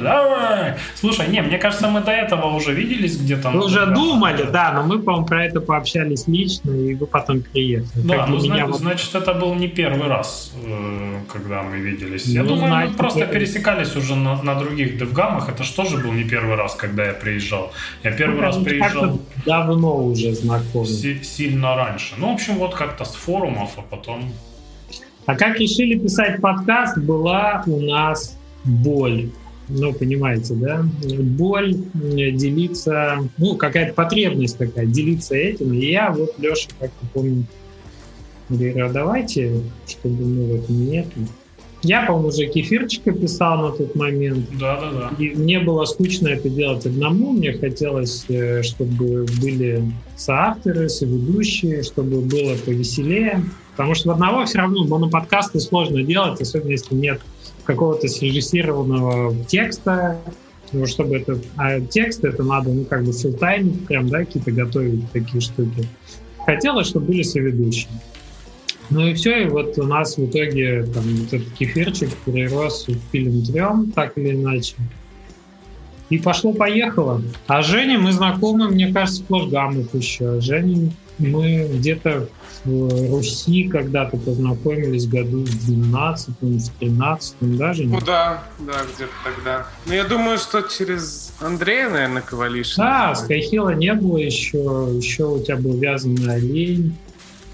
Слушай, не, мне кажется, мы до этого уже виделись где-то. Мы уже думали, да, но мы, по-моему, про это пообщались лично, и вы потом приехали. Да, ну, значит, это был не первый раз, э, когда мы виделись. Я ну, думаю, мы просто пересекались уже на, на других девгамах. Это что же был не первый раз, когда я приезжал? Я первый ну, раз приезжал... Давно уже знакомы. Сильно раньше. Ну, в общем, вот как-то с форумов, а потом а как решили писать подкаст, была у нас боль. Ну, понимаете, да? Боль, делиться, ну, какая-то потребность такая, делиться этим. И я, вот, Леша, как вы помните, говорю, а давайте, чтобы мы в этом нету. Я, по-моему, уже кефирчика писал на тот момент. Да, да, да. И мне было скучно это делать одному. Мне хотелось, э, чтобы были соавторы, соведущие, чтобы было повеселее. Потому что одного все равно моноподкасты сложно делать, особенно если нет какого-то срежиссированного текста, ну, чтобы это... А текст это надо, ну, как бы филтаймить, прям, да, какие-то готовить такие штуки. Хотелось, чтобы были соведущие. Ну и все, и вот у нас в итоге там вот этот кефирчик перерос в фильм трем, так или иначе. И пошло-поехало. А Женя, мы знакомы, мне кажется, в Гаммов еще. Женя, мы где-то в Руси когда-то познакомились году в 12 в 13 даже. Ну да, да, где-то тогда. Ну я думаю, что через Андрея, наверное, Ковалишина. Да, Скайхила не было еще, еще у тебя был вязаный олень.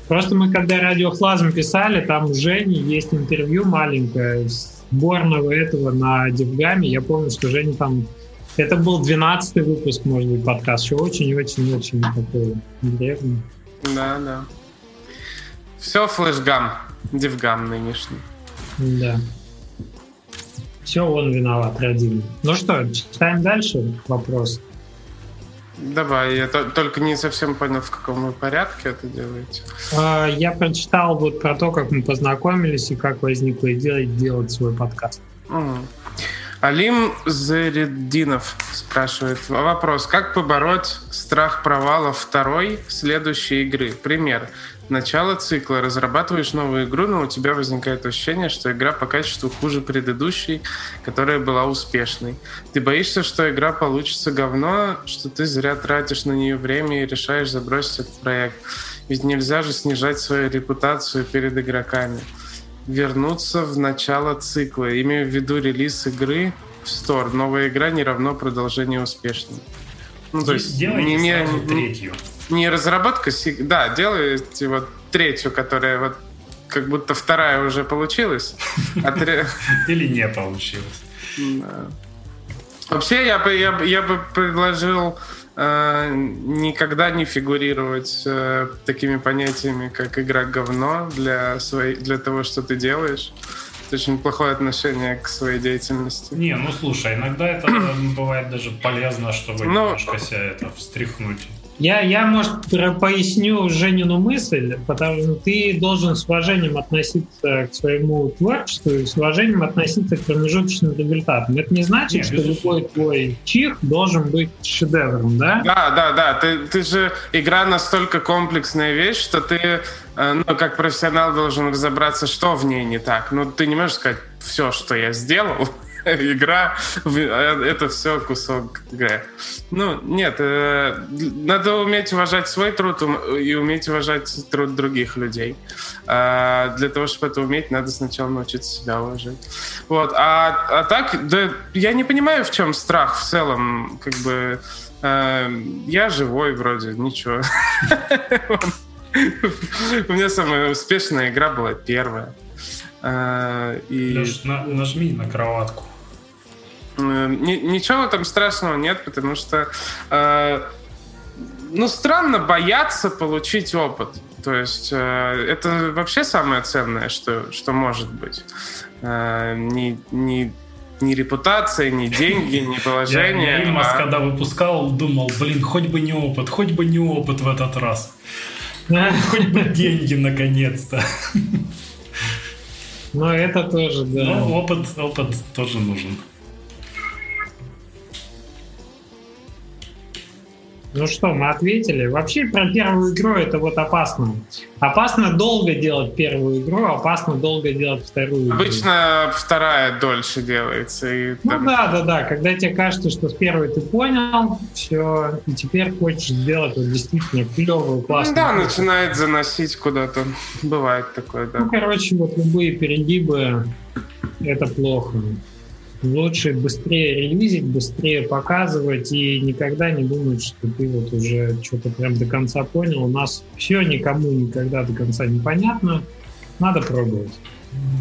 Просто мы когда радиофлазм писали, там у Жени есть интервью маленькое сборного этого на Девгаме. Я помню, что Женя там... Это был 12 выпуск, может быть, подкаст. Еще очень-очень-очень такой древний. Да, да. Все флешгам, девгам нынешний. Да. Все он виноват, родимый. Ну что, читаем дальше вопрос. Давай, я только не совсем понял, в каком вы порядке это делаете. А, я прочитал вот про то, как мы познакомились и как возникла идея делать свой подкаст. Угу. Алим Зариддинов спрашивает вопрос. Как побороть страх провала второй следующей игры? Пример. Начало цикла. Разрабатываешь новую игру, но у тебя возникает ощущение, что игра по качеству хуже предыдущей, которая была успешной. Ты боишься, что игра получится говно, что ты зря тратишь на нее время и решаешь забросить этот проект. Ведь нельзя же снижать свою репутацию перед игроками вернуться в начало цикла. Имею в виду релиз игры в Store. Новая игра не равно продолжение успешной. Ну, то есть не, не, третью. Не разработка, да, делаете вот третью, которая вот как будто вторая уже получилась. А Или не получилась. Вообще, я бы, я, бы, я бы предложил никогда не фигурировать э, такими понятиями, как игра говно для, своей, для того, что ты делаешь. Это очень плохое отношение к своей деятельности. Не, ну слушай, иногда это бывает даже полезно, чтобы ну, немножко себя это встряхнуть. Я, я, может, поясню Женину мысль, потому что ты должен с уважением относиться к своему творчеству и с уважением относиться к промежуточным результатам. Это не значит, Нет, что любой твой чих должен быть шедевром, да? Да, да, да. Ты, ты же игра настолько комплексная вещь, что ты, э, ну, как профессионал должен разобраться, что в ней не так. Ну, ты не можешь сказать все, что я сделал, игра, э, это все кусок игры. Ну, нет, э, надо уметь уважать свой труд и уметь уважать труд других людей. А, для того, чтобы это уметь, надо сначала научиться себя уважать. Вот. А, а так, да, я не понимаю, в чем страх в целом. Как бы э, я живой вроде, ничего. У меня самая успешная игра была первая. И... нажми на кроватку. Ничего там страшного нет, потому что э, ну, странно бояться получить опыт. То есть э, это вообще самое ценное, что, что может быть. Э, не, не, не репутация, не деньги, не положение. Я Ильмас, а... когда выпускал, думал, блин, хоть бы не опыт, хоть бы не опыт в этот раз. Хоть бы деньги, наконец-то. Но это тоже, да. Ну, опыт, опыт тоже нужен. Ну что, мы ответили. Вообще про первую игру это вот опасно. Опасно долго делать первую игру, опасно долго делать вторую игру. Обычно вторая дольше делается. И ну там... да, да, да. Когда тебе кажется, что с первой ты понял, все, и теперь хочешь сделать вот действительно клевую, классную. Да, игру. начинает заносить куда-то. Бывает такое, да. Ну, короче, вот любые перегибы это плохо лучше быстрее релизить, быстрее показывать и никогда не думать, что ты вот уже что-то прям до конца понял. У нас все никому никогда до конца не понятно. Надо пробовать.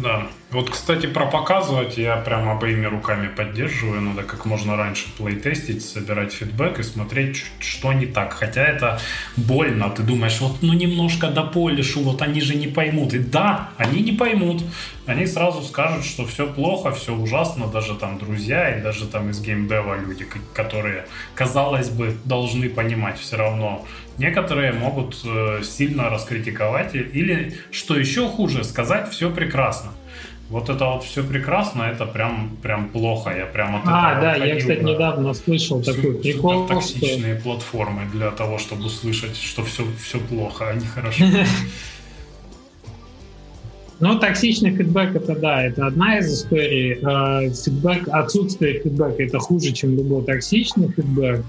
Да. Вот, кстати, про показывать я прям обоими руками поддерживаю. Надо как можно раньше плейтестить, собирать фидбэк и смотреть, что не так. Хотя это больно. Ты думаешь, вот ну немножко дополишу, вот они же не поймут. И да, они не поймут. Они сразу скажут, что все плохо, все ужасно. Даже там друзья и даже там из геймдева люди, которые, казалось бы, должны понимать все равно. Некоторые могут э, сильно раскритиковать или, что еще хуже, сказать все прекрасно вот это вот все прекрасно, это прям, прям плохо. Я прям от а, этого да, я, кстати, недавно слышал такой прикол. токсичные что... платформы для того, чтобы услышать, что все, все плохо, а не хорошо. Ну, токсичный фидбэк это да, это одна из историй. Э, фидбэк, отсутствие фидбэка это хуже, чем любой токсичный фидбэк.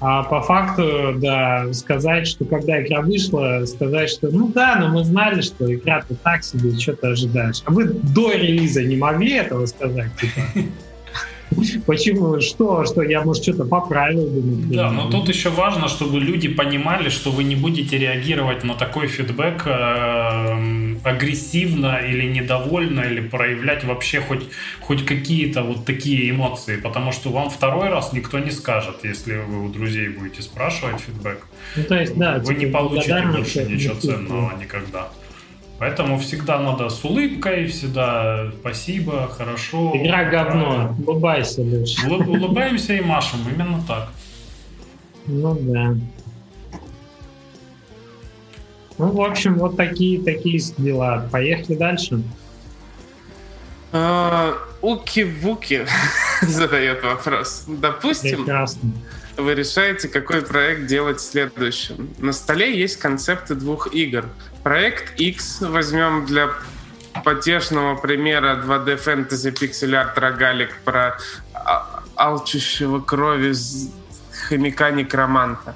А по факту, да, сказать, что когда игра вышла, сказать, что ну да, но мы знали, что игра-то так себе, что ты ожидаешь. А вы до релиза не могли этого сказать? Типа? Почему? Что? Что я, может, что-то поправил? Да, но тут еще важно, чтобы люди понимали, что вы не будете реагировать на такой фидбэк э, агрессивно или недовольно, или проявлять вообще хоть, хоть какие-то вот такие эмоции, потому что вам второй раз никто не скажет, если вы у друзей будете спрашивать фидбэк. Ну, то есть, да, вы не типа получите больше ничего ценного никогда. Поэтому всегда надо с улыбкой, всегда спасибо, хорошо. Игра говно, улыбайся лучше. Улыбаемся и машем, именно так. Ну да. Ну, в общем, вот такие такие дела. Поехали дальше. А, Уки-Вуки задает вопрос. Допустим, Прекрасно. вы решаете, какой проект делать следующим. На столе есть концепты двух игр — Проект X возьмем для потешного примера 2D фэнтези пиксель арт рогалик про а, алчущего крови хомяка некроманта.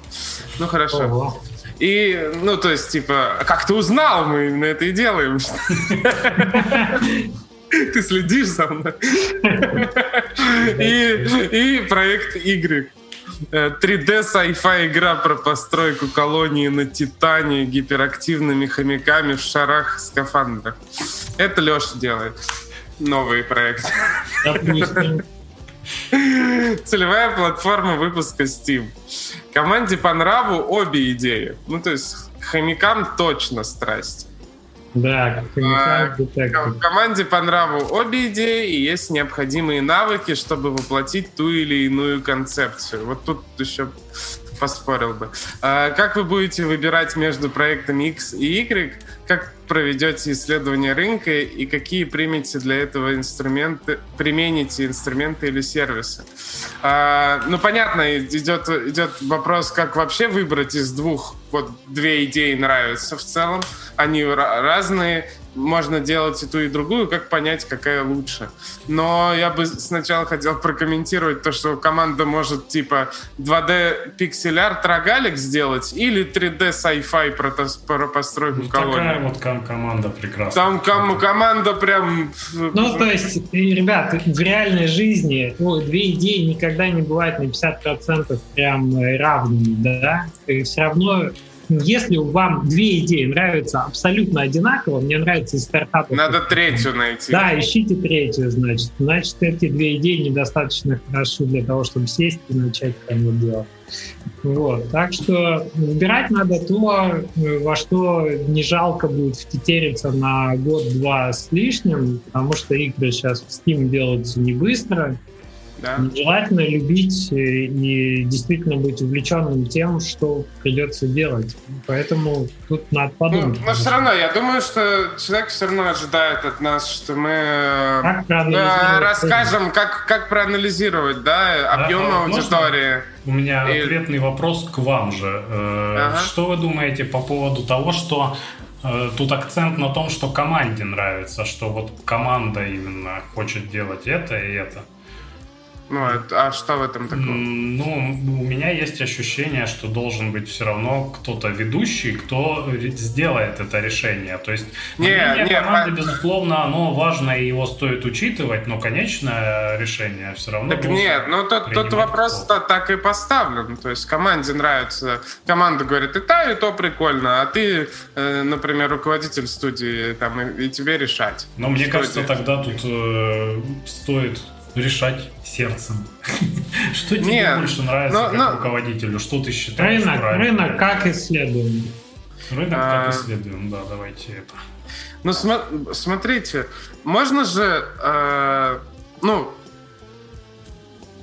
Ну хорошо. Ого. И, ну, то есть, типа, как ты узнал, мы именно это и делаем. Ты следишь за мной. И, и проект Y 3D э, sci-fi игра про постройку колонии на Титане гиперактивными хомяками в шарах скафандрах. Это Леша делает. Новый проект. Целевая платформа выпуска Steam. Команде по нраву обе идеи. Ну, то есть хомякам точно страсть. Да, а, в команде по нраву обе идеи, и есть необходимые навыки, чтобы воплотить ту или иную концепцию. Вот тут еще поспорил бы. А, как вы будете выбирать между проектами X и Y? Как проведете исследование рынка и какие примете для этого инструменты, примените инструменты или сервисы? А, ну, понятно, идет, идет вопрос, как вообще выбрать из двух, вот две идеи нравятся в целом. Они разные, можно делать и ту, и другую, как понять, какая лучше. Но я бы сначала хотел прокомментировать то, что команда может типа 2D пиксель-арт рогалик сделать или 3D sci-fi про, про постройку ну, колонии. Такая вот ком- команда прекрасная. Там ком- команда прям... Ну, то есть, ребят, в реальной жизни ну, две идеи никогда не бывают на 50% прям равными, да? И все равно если вам две идеи нравятся абсолютно одинаково, мне нравится из стартапа. Надо третью найти. Да, ищите третью, значит. Значит, эти две идеи недостаточно хороши для того, чтобы сесть и начать прямо делать. Вот. Так что выбирать надо то, во что не жалко будет втетериться на год-два с лишним, потому что игры сейчас в Steam делаются не быстро, да. Желательно любить э, и действительно быть увлеченным тем, что придется делать. Поэтому тут надо ну, подумать. Ну, но все равно, я думаю, что человек все равно ожидает от нас, что мы э, как расскажем, как, как проанализировать да, объем да, аудитории. У меня и... ответный вопрос к вам же. Э, ага. Что вы думаете по поводу того, что Тут акцент на том, что команде нравится, что вот команда именно хочет делать это и это. Ну, а что в этом такого? Ну, у меня есть ощущение, что должен быть все равно кто-то ведущий, кто сделает это решение. То есть не, мнение не, команды, по... безусловно, оно важно и его стоит учитывать, но конечное решение все равно Так нет, ну тут, тут вопрос -то так и поставлен. То есть команде нравится, команда говорит, и та, и то прикольно, а ты, э, например, руководитель студии, там, и, и тебе решать. Но мне кажется, тогда тут э, стоит решать сердцем. Что тебе Нет, больше нравится но, как но... руководителю? Что ты считаешь рынок, правильным? Рынок как исследуем. Рынок а... как исследуем, да, давайте это. Ну, см- смотрите, можно же, э, ну,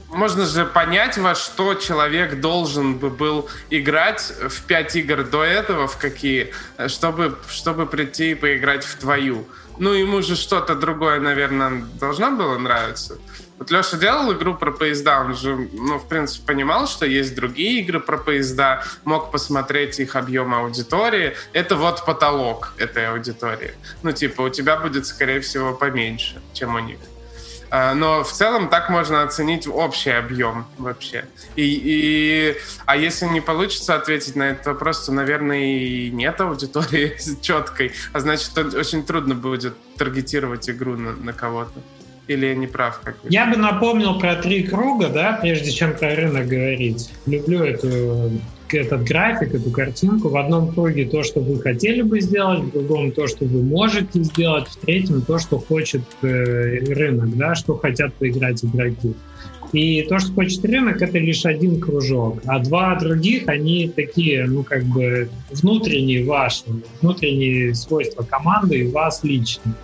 можно же понять, во что человек должен бы был играть в пять игр до этого, в какие, чтобы, чтобы прийти и поиграть в твою. Ну, ему же что-то другое, наверное, должно было нравиться. Вот Леша делал игру про поезда, он же, ну, в принципе, понимал, что есть другие игры про поезда, мог посмотреть их объем аудитории. Это вот потолок этой аудитории. Ну, типа, у тебя будет, скорее всего, поменьше, чем у них. А, но в целом так можно оценить общий объем вообще. И, и, а если не получится ответить на этот вопрос, то, наверное, и нет аудитории четкой. А значит, очень трудно будет таргетировать игру на, на кого-то. Или я не прав? Как я бы напомнил про три круга, да, прежде чем про рынок говорить. Люблю эту, этот график, эту картинку. В одном круге то, что вы хотели бы сделать, в другом то, что вы можете сделать, в третьем то, что хочет э, рынок, да, что хотят поиграть игроки. И то, что хочет рынок, это лишь один кружок. А два других, они такие, ну, как бы внутренние ваши, внутренние свойства команды и вас лично.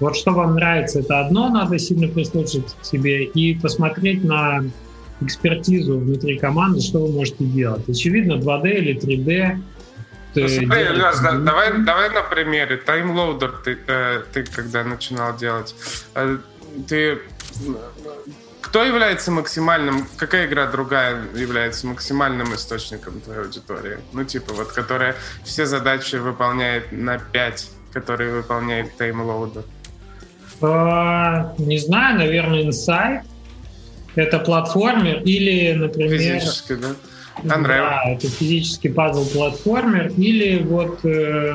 Вот что вам нравится, это одно, надо сильно прислушаться к себе и посмотреть на экспертизу внутри команды, что вы можете делать. Очевидно, 2D или 3D. Ну, смотри, Леш, да, давай, давай на примере. Таймлоудер ты, э, ты когда начинал делать, э, ты кто является максимальным, какая игра другая является максимальным источником твоей аудитории? Ну, типа, вот, которая все задачи выполняет на 5, которые выполняет таймлоудер. А, не знаю, наверное, Insight. Это платформер или, например... Физически, да? Unravel. Да, это физический пазл-платформер. Или вот э,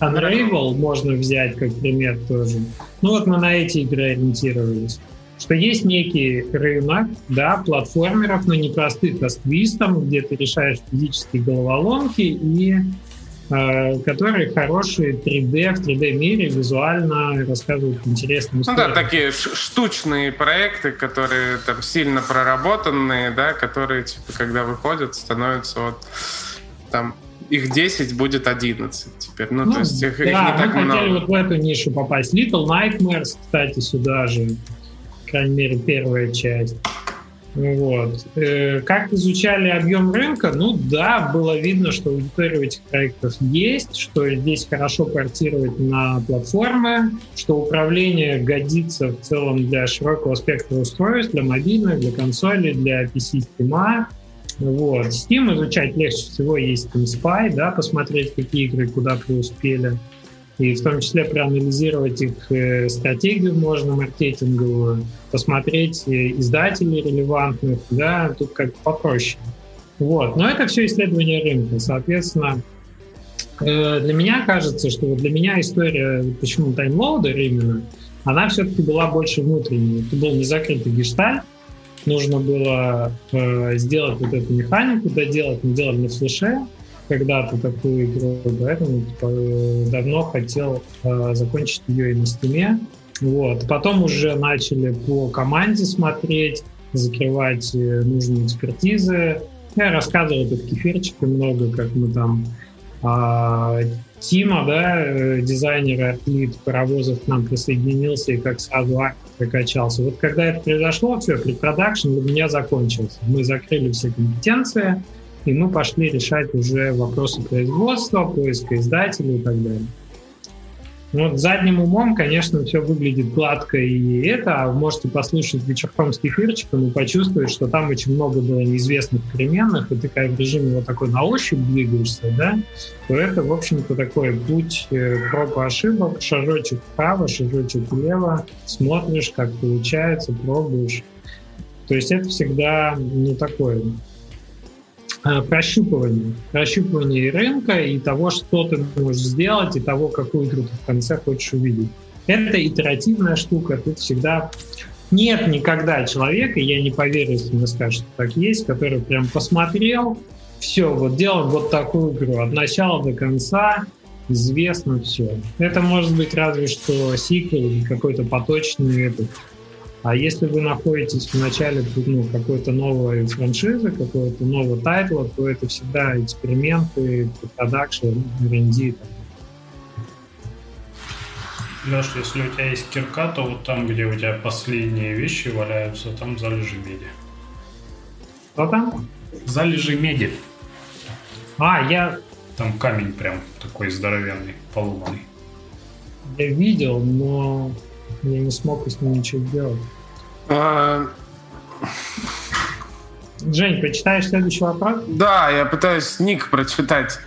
Unravel можно взять как пример тоже. Ну вот мы на эти игры ориентировались. Что есть некий рынок, да, платформеров, но не простых, а с твистом, где ты решаешь физические головоломки и Э, которые хорошие 3D, в 3D мире визуально рассказывают интересные истории. Ну да, такие штучные проекты, которые там сильно проработанные, да, которые, типа, когда выходят, становятся вот там их 10 будет 11 теперь. Ну, ну то есть их, да, их не так мы много. хотели вот в эту нишу попасть. Little Nightmares, кстати, сюда же. По крайней мере, первая часть. Вот. Э, как изучали объем рынка? Ну да, было видно, что аудитория этих проектов есть, что здесь хорошо портировать на платформы, что управление годится в целом для широкого спектра устройств, для мобильных, для консолей, для PC-стима. Вот. Steam изучать легче всего, есть Steam Spy, да, посмотреть, какие игры куда преуспели и в том числе проанализировать их э, стратегию можно маркетинговую, посмотреть э, издателей релевантных, да, тут как попроще. Вот. Но это все исследование рынка. Соответственно, э, для меня кажется, что для меня история, почему таймлоудер именно, она все-таки была больше внутренней. Это был не закрытый гештальт, нужно было э, сделать вот эту механику, доделать, не делать на флеше, когда-то такую игру, поэтому типа, давно хотел э, закончить ее и на стиме. Вот. Потом уже начали по команде смотреть, закрывать э, нужные экспертизы. Я рассказывал тут кефирчики много, как мы там а, Тима, да, э, дизайнер атлет паровозов к нам присоединился и как сразу прокачался. Вот когда это произошло, все, предпродакшн для меня закончился. Мы закрыли все компетенции, и мы пошли решать уже вопросы производства, поиска издателей и так далее. Ну, вот задним умом, конечно, все выглядит гладко и это, а вы можете послушать вечерком с кефирчиком и почувствовать, что там очень много было неизвестных переменных, и ты как в режиме вот такой на ощупь двигаешься, да, то это, в общем-то, такой путь э, проб и ошибок, шажочек вправо, шажочек влево, смотришь, как получается, пробуешь. То есть это всегда, ну, такое Э, прощупывание. Прощупывание рынка и того, что ты можешь сделать, и того, какую игру ты в конце хочешь увидеть. Это итеративная штука, тут всегда нет никогда человека, я не поверю, если мне скажут, что так есть, который прям посмотрел, все, вот делал вот такую игру от начала до конца, известно все. Это может быть разве что сиквел или какой-то поточный этот а если вы находитесь в начале ну, какой-то новой франшизы, какого-то нового тайтла, то это всегда эксперименты, продакшн, R&D. Леш, если у тебя есть кирка, то вот там, где у тебя последние вещи валяются, там залежи меди. Что там? Залежи меди. А, я... Там камень прям такой здоровенный, поломанный. Я видел, но я не смог с ним ничего сделать. А... Жень, почитаешь следующий вопрос? Да, я пытаюсь ник прочитать.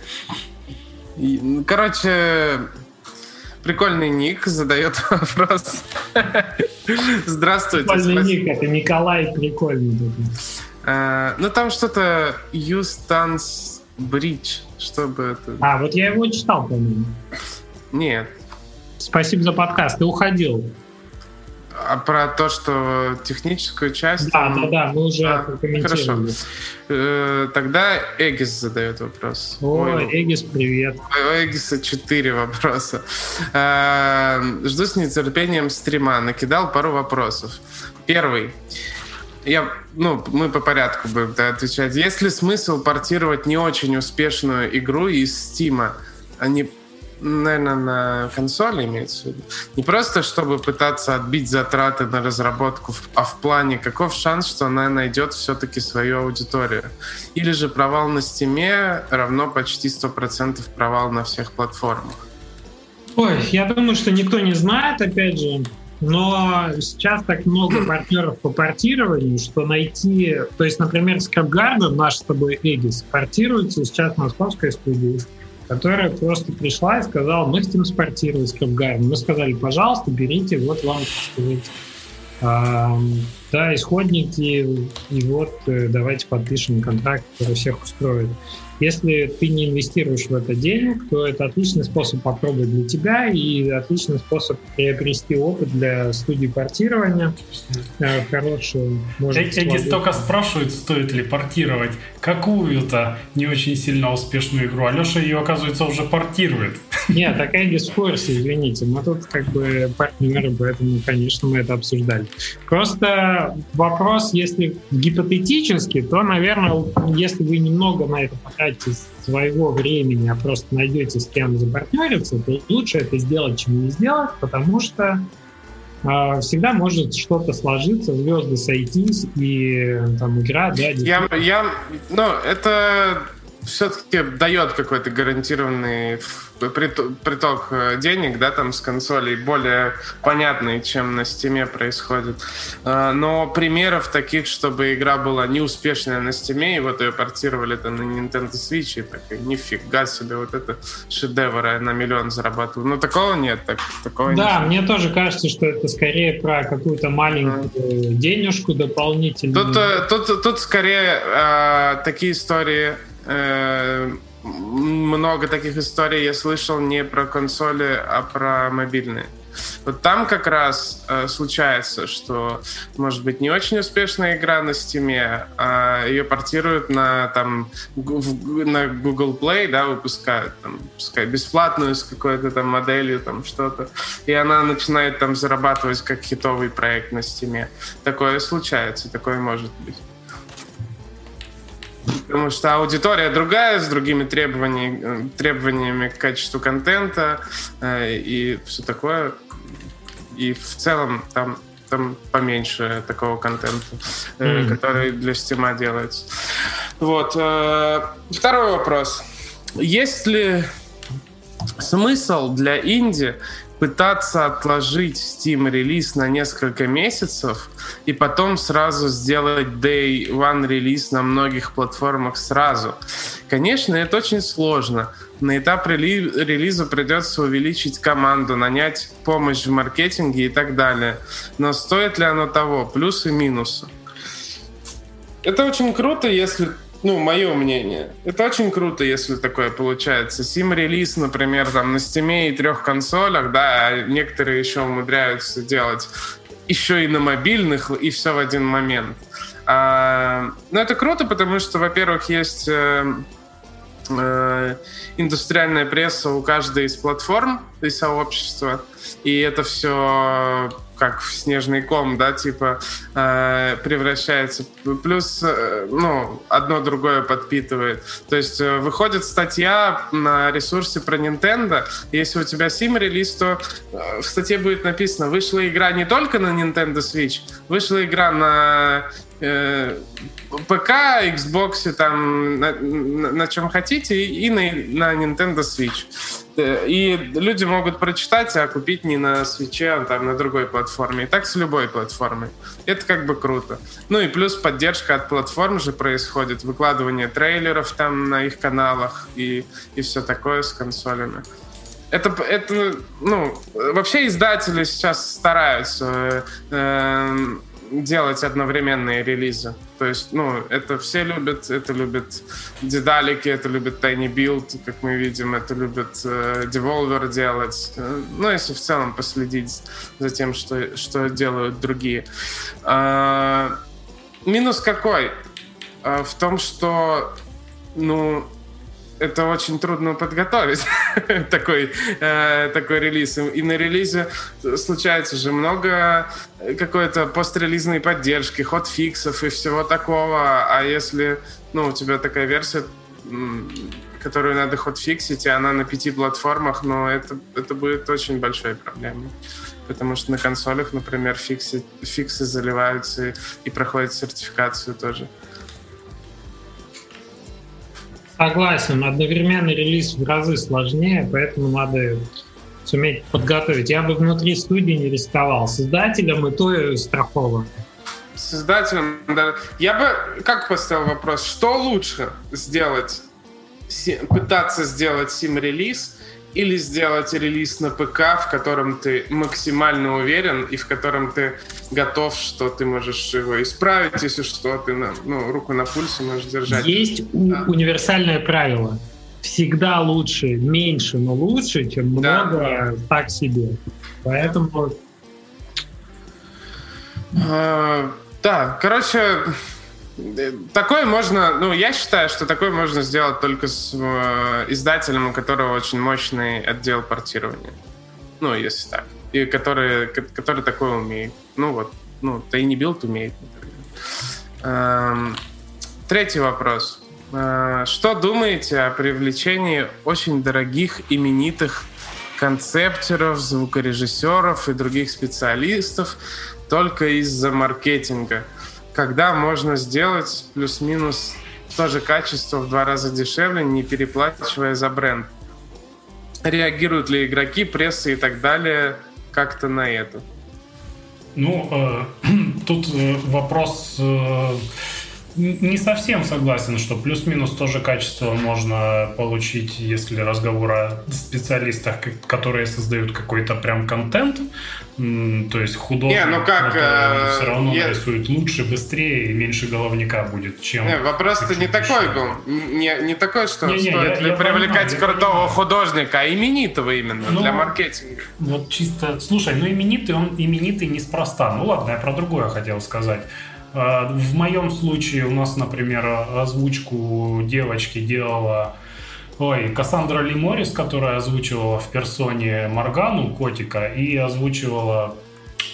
Короче, прикольный ник задает вопрос. Здравствуйте. Прикольный ник, это Николай прикольный. А, ну, там что-то Юстанс Бридж, чтобы это... А, вот я его читал, по-моему. Нет. Спасибо за подкаст. Ты уходил. А про то, что техническую часть... Да, да, да, мы уже а, Хорошо. Э, тогда Эгис задает вопрос. О, Ой, Эгис, привет. У Эгиса четыре вопроса. Э, жду с нетерпением стрима. Накидал пару вопросов. Первый. Я, ну, мы по порядку будем да, отвечать. Есть ли смысл портировать не очень успешную игру из Стима, а не наверное, на консоли имеется в виду. Не просто, чтобы пытаться отбить затраты на разработку, а в плане, каков шанс, что она найдет все-таки свою аудиторию. Или же провал на стиме равно почти 100% провал на всех платформах. Ой, я думаю, что никто не знает, опять же, но сейчас так много партнеров по портированию, что найти... То есть, например, ScrapGarden, наш с тобой Эгис, портируется сейчас московской студии которая просто пришла и сказала, мы хотим спортировать Капгарн. Мы сказали, пожалуйста, берите, вот вам, так сказать, да, исходники, и вот э, давайте подпишем контракт, который всех устроит. Если ты не инвестируешь в это денег, то это отличный способ попробовать для тебя и отличный способ приобрести опыт для студии портирования. Э, хорошую. Эти только спрашивают, стоит ли портировать какую-то не очень сильно успешную игру. Алеша ее, оказывается, уже портирует. Нет, такая курсе, извините. Мы тут как бы партнеры, поэтому, конечно, мы это обсуждали. Просто вопрос, если гипотетически, то, наверное, если вы немного на это потратите своего времени, а просто найдете с кем запартнериться, то лучше это сделать, чем не сделать, потому что всегда может что-то сложиться, звезды сойтись, и там игра, да. Я, я, ну, это все-таки дает какой-то гарантированный приток э, денег, да, там с консолей более понятный, чем на Steam е происходит. А, но примеров таких, чтобы игра была неуспешная на Steam е, и вот ее портировали там на Nintendo Switch, и так, нифига себе, вот это шедевр, я на миллион зарабатываю. Ну, такого нет. Так, такого да, нет. мне тоже кажется, что это скорее про какую-то маленькую денежку дополнительную. Тут, э, тут, тут скорее э, такие истории э, много таких историй я слышал не про консоли, а про мобильные. Вот там как раз э, случается, что может быть не очень успешная игра на Steam, а ее портируют на там в, на Google Play, да, выпускают там, пускай бесплатную с какой-то там моделью, там что-то, и она начинает там зарабатывать как хитовый проект на Steam. Такое случается, такое может быть. Потому что аудитория другая, с другими требованиями, требованиями к качеству контента э, и все такое. И в целом там, там поменьше такого контента, mm. который для Стима делается. Вот. Э, второй вопрос. Есть ли смысл для инди пытаться отложить Steam релиз на несколько месяцев и потом сразу сделать Day One релиз на многих платформах сразу. Конечно, это очень сложно. На этап рели релиза придется увеличить команду, нанять помощь в маркетинге и так далее. Но стоит ли оно того? Плюсы и минусы. Это очень круто, если ну, мое мнение. Это очень круто, если такое получается. Сим-релиз, например, там на стиме и трех консолях, да, а некоторые еще умудряются делать еще и на мобильных, и все в один момент. А, но это круто, потому что, во-первых, есть э, э, индустриальная пресса у каждой из платформ и сообщества, и это все как в снежный ком, да, типа э, превращается. Плюс, э, ну, одно другое подпитывает. То есть э, выходит статья на ресурсе про Nintendo, если у тебя сим-релиз, то э, в статье будет написано, вышла игра не только на Nintendo Switch, вышла игра на ПК, Xbox, там, на, на, на чем хотите, и на, на Nintendo Switch. Э, и люди могут прочитать, а купить не на Switch, а там на другой платформе. И так с любой платформой. Это как бы круто. Ну и плюс поддержка от платформ же происходит, выкладывание трейлеров там на их каналах и, и все такое с консолями. Это, это, ну, вообще издатели сейчас стараются э, делать одновременные релизы. То есть, ну, это все любят, это любят дедалики, это любят Tiny Build, как мы видим, это любят э, Devolver делать. Ну, если в целом последить за тем, что, что делают другие. А, минус какой? А, в том, что, ну, это очень трудно подготовить такой, э, такой релиз. И на релизе случается же много какой-то пострелизной поддержки, ход-фиксов и всего такого. А если ну, у тебя такая версия, которую надо ход-фиксить, и она на пяти платформах, но это, это будет очень большой проблемой. Потому что на консолях, например, фиксы, фиксы заливаются и, и проходят сертификацию тоже. Согласен, одновременный релиз в разы сложнее, поэтому надо суметь подготовить. Я бы внутри студии не рисковал. С издателем и то и страхован. С издателем, да. Я бы как поставил вопрос, что лучше сделать? Пытаться сделать сим-релиз или сделать релиз на ПК, в котором ты максимально уверен и в котором ты готов, что ты можешь его исправить, если что, ты ну, руку на пульсе можешь держать. Есть да. универсальное правило. Всегда лучше меньше, но лучше, чем много да. так себе. Поэтому... А, да, короче, Такое можно, ну, я считаю, что такое можно сделать только с э, издателем, у которого очень мощный отдел портирования. Ну, если так. И который, который такое умеет. Ну, вот, ну, Tiny Build умеет. Эм, третий вопрос. Э, что думаете о привлечении очень дорогих, именитых концептеров, звукорежиссеров и других специалистов только из-за маркетинга. Когда можно сделать плюс-минус то же качество в два раза дешевле, не переплачивая за бренд. Реагируют ли игроки, пресса и так далее как-то на это? Ну, э, тут э, вопрос... Э, не совсем согласен, что плюс-минус тоже качество можно получить, если разговор о специалистах, которые создают какой-то прям контент. То есть художник не, ну как, э, все равно я... нарисует лучше, быстрее и меньше головника будет, чем... Не, вопрос-то не такой был. Не, не такой, что не, не, стоит я, я привлекать понимаю, крутого я... художника, а именитого именно ну, для маркетинга. Вот чисто... Слушай, ну именитый, он именитый неспроста. Ну ладно, я про другое хотел сказать. А, в моем случае у нас, например, озвучку девочки делала Ой, Кассандра Лиморис, которая озвучивала в персоне Моргану, котика, и озвучивала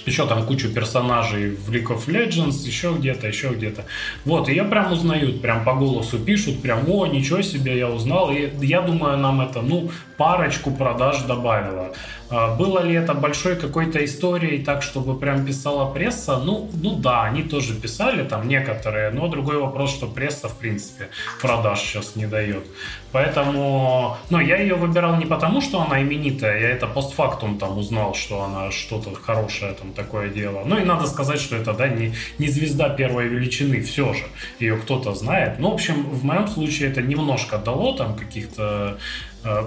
еще там кучу персонажей в League of Legends, еще где-то, еще где-то. Вот, и я прям узнают, прям по голосу пишут, прям, о, ничего себе, я узнал. И я думаю, нам это, ну, парочку продаж добавило. А, было ли это большой какой-то историей, так, чтобы прям писала пресса? Ну, ну да, они тоже писали, там некоторые, но другой вопрос, что пресса, в принципе, продаж сейчас не дает. Поэтому, ну, я ее выбирал не потому, что она именитая, я это постфактум там узнал, что она что-то хорошее там такое дело. Ну, и надо сказать, что это, да, не, не звезда первой величины, все же, ее кто-то знает. Ну, в общем, в моем случае это немножко дало там каких-то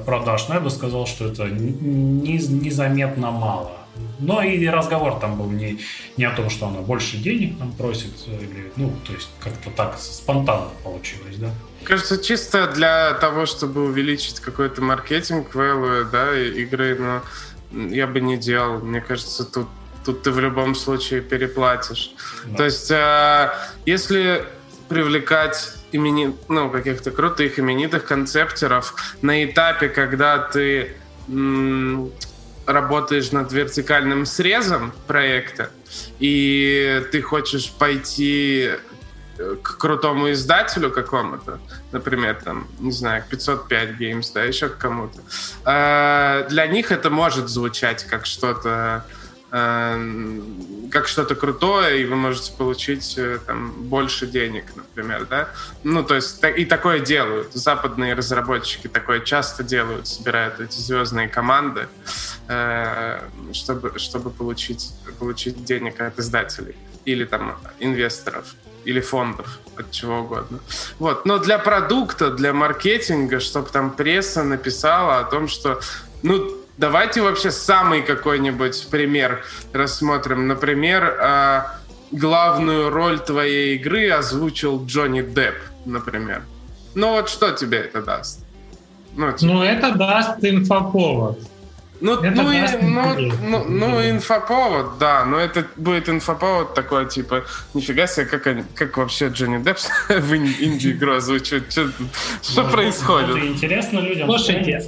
продаж, но я бы сказал, что это не, незаметно мало. Но и разговор там был не, не о том, что она больше денег нам просит, или, ну, то есть как-то так спонтанно получилось, да? Кажется, чисто для того, чтобы увеличить какой-то маркетинг value, да, игры, но я бы не делал. Мне кажется, тут, тут ты в любом случае переплатишь. Да. То есть, э, если привлекать имени, ну, каких-то крутых именитых концептеров на этапе, когда ты м- работаешь над вертикальным срезом проекта, и ты хочешь пойти э, к крутому издателю какому-то, например, там, не знаю, 505 Games, да, еще к кому-то, э, для них это может звучать как что-то как что-то крутое, и вы можете получить э, там, больше денег, например, да? Ну, то есть и такое делают. Западные разработчики такое часто делают, собирают эти звездные команды, э, чтобы, чтобы получить, получить денег от издателей или там инвесторов или фондов, от чего угодно. Вот. Но для продукта, для маркетинга, чтобы там пресса написала о том, что ну, Давайте вообще самый какой-нибудь пример рассмотрим. Например, э, главную роль твоей игры озвучил Джонни Депп, например. Ну вот что тебе это даст? Ну, типа... ну это даст инфоповод. Ну, это ну, и, ну, ну, ну, инфоповод, да, но это будет инфоповод такой, типа, нифига себе, как, они, как вообще Джонни Депп в инди-игру озвучивает, что, что происходит? Это интересно людям. Слушайте,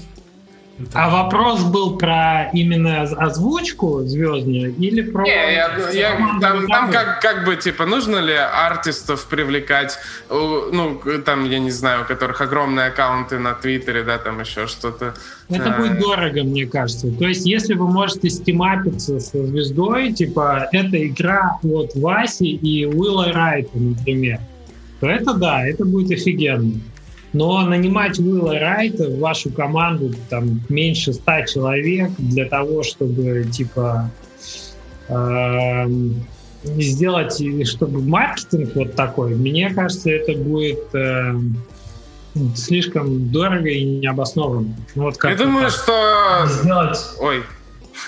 а вопрос был про именно озвучку звездную или про... Не, я, я, там, там как, как бы, типа, нужно ли артистов привлекать, ну, там, я не знаю, у которых огромные аккаунты на Твиттере, да, там еще что-то. Это а... будет дорого, мне кажется. То есть, если вы можете стимапиться со звездой, типа, это игра от Васи и Уилла Райта, например, то это да, это будет офигенно. Но нанимать Уилла Райта в вашу команду там меньше ста человек для того, чтобы типа э, сделать, чтобы маркетинг вот такой, мне кажется, это будет э, слишком дорого и необоснованно. Ну, вот как Я думаю, что... Сделать... Ой,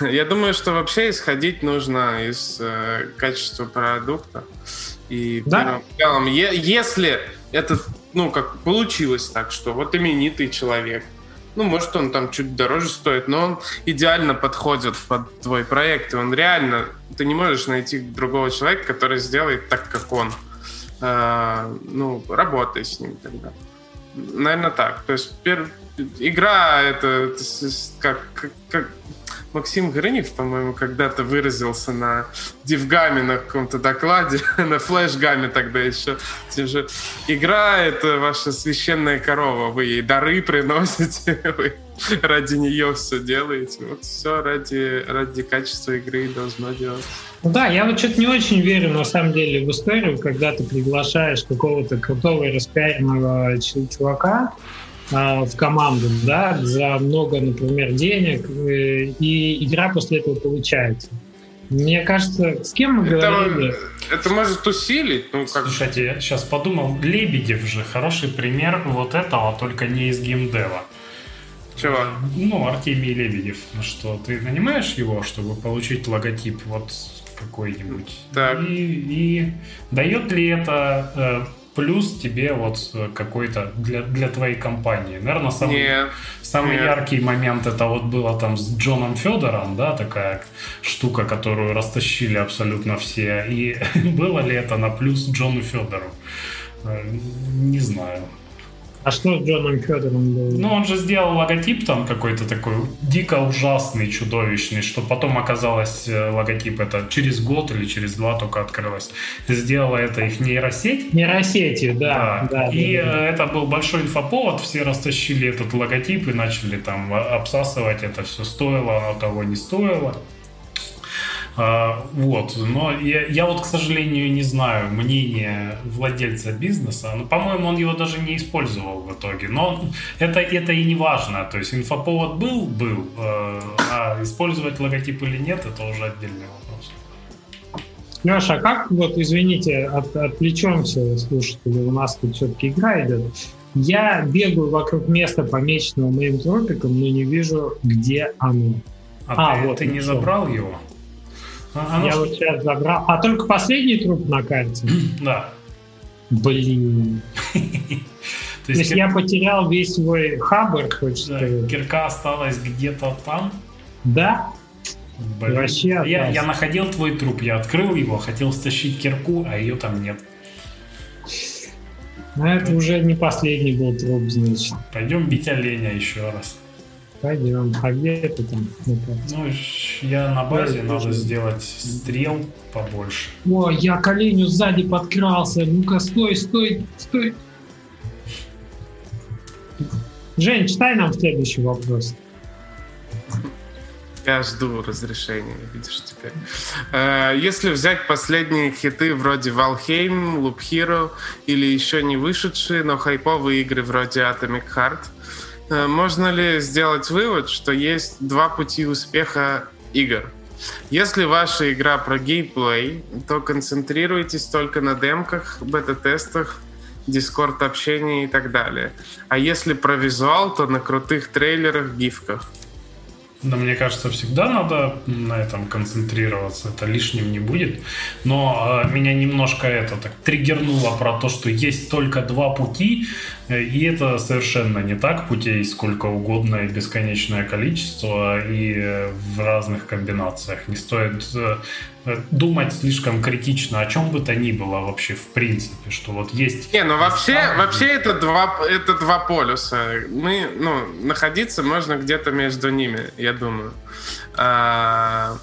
я думаю, что вообще исходить нужно из э, качества продукта. И да? первым делом, если этот ну, как получилось так, что вот именитый человек. Ну, может, он там чуть дороже стоит, но он идеально подходит под твой проект, и он реально... Ты не можешь найти другого человека, который сделает так, как он. Э, ну, работай с ним тогда. Наверное, так. То есть, пер... игра — это, это как, как, как Максим Грынев, по-моему, когда-то выразился на Дивгаме на каком-то докладе, на флешгаме тогда еще. Тем же, игра — это ваша священная корова, вы ей дары приносите, вы ради нее все делаете. Вот все ради, ради качества игры должно делать. Ну да, я вот что-то не очень верю, на самом деле, в историю, когда ты приглашаешь какого-то крутого распиаренного чувака, в команду, да, за много, например, денег, э, и игра после этого получается. Мне кажется, с кем мы это, говорили? Это может усилить. Ну, как... Слушайте, я сейчас подумал, Лебедев же хороший пример вот этого, только не из геймдева. Чего? Ну, Артемий Лебедев. Что, ты нанимаешь его, чтобы получить логотип вот какой-нибудь? Так. И, и дает ли это э, плюс тебе вот э, какой-то для, для твоей компании. Наверное, самый, нет, самый нет. яркий момент это вот было там с Джоном Федором, да, такая штука, которую растащили абсолютно все. И было ли это на плюс Джону Федору? Э, не знаю. А что с Джоном Федором было? Ну, он же сделал логотип там какой-то такой дико ужасный, чудовищный, что потом оказалось э, логотип это через год или через два только открылось. Сделала это их нейросеть. Нейросети, да. да. да и да, да. это был большой инфоповод, все растащили этот логотип и начали там обсасывать это все, стоило оно того, не стоило. А, вот, но я, я вот, к сожалению, не знаю мнения владельца бизнеса. Но, по-моему, он его даже не использовал в итоге. Но это, это и не важно. То есть инфоповод был, был, э, а использовать логотип или нет, это уже отдельный вопрос. Леша, а как, вот, извините, от, отвлечемся, слушатели, у нас тут все-таки игра идет. Я бегаю вокруг места, помеченного моим тропиком, но не вижу, где оно. А, а ты, вот, ты не забрал его? А, оно Я вот сейчас забрал. А только последний труп на карте? Да. Блин. То есть, я потерял весь свой хабр, хочется да, Кирка осталась где-то там? Да. Блин. Вообще я, я находил твой труп, я открыл его, хотел стащить кирку, а ее там нет. Ну, это уже не последний был труп, значит. Пойдем бить оленя еще раз. Пойдем. А где это там? Ну, я на базе, я надо тоже. сделать стрел побольше. О, я к оленю сзади подкрался. Ну-ка, стой, стой, стой. Жень, читай нам следующий вопрос. Я жду разрешения, видишь теперь. Э, если взять последние хиты вроде Valheim, Loop Hero или еще не вышедшие, но хайповые игры вроде Atomic Heart – можно ли сделать вывод, что есть два пути успеха игр? Если ваша игра про геймплей, то концентрируйтесь только на демках, бета-тестах, дискорд-общении и так далее. А если про визуал, то на крутых трейлерах, гифках. Да, мне кажется, всегда надо на этом концентрироваться, это лишним не будет. Но э, меня немножко это так триггернуло про то, что есть только два пути, э, и это совершенно не так. Путей сколько угодно и бесконечное количество, и э, в разных комбинациях. Не стоит э, думать слишком критично о чем бы то ни было вообще в принципе, что вот есть... Не, ну вообще, вообще это, два, это два полюса. Мы, ну, находиться можно где-то между ними, я думаю. А,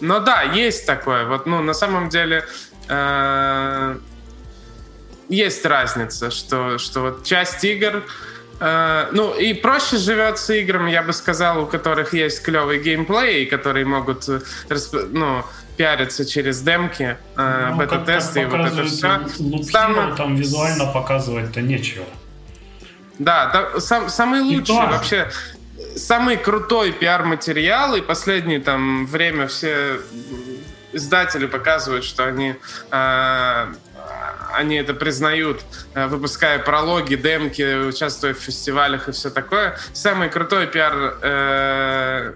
но да, есть такое. Вот, ну, на самом деле... А, есть разница, что, что вот часть игр Uh, ну, и проще живется играм, я бы сказал, у которых есть клевый геймплей, которые могут ну, пиарятся через демки, э, ну, бета-тесты и вот это все. Там, там визуально показывать-то нечего. Да, да сам, самый лучший вообще, самый крутой пиар-материал, и последнее там время все издатели показывают, что они э, они это признают, э, выпуская прологи, демки, участвуя в фестивалях и все такое. Самый крутой пиар э,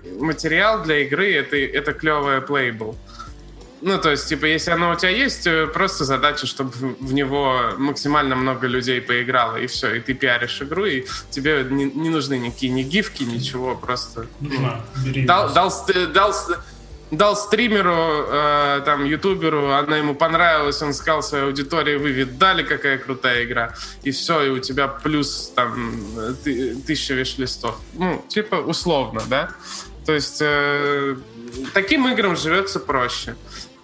для игры это, это клевая плейбл. Ну, то есть, типа, если оно у тебя есть, э, просто задача, чтобы в него максимально много людей поиграло, и все, и ты пиаришь игру, и тебе не, не нужны никакие ни гифки, ничего, просто... Ну, дал, дал, дал, дал стримеру, э, там, ютуберу, она ему понравилась, он сказал своей аудитории, вы видали, какая крутая игра, и все, и у тебя плюс, там, ты, тысяча виш-листов. Ну, типа, условно, да? То есть... Э, таким играм живется проще.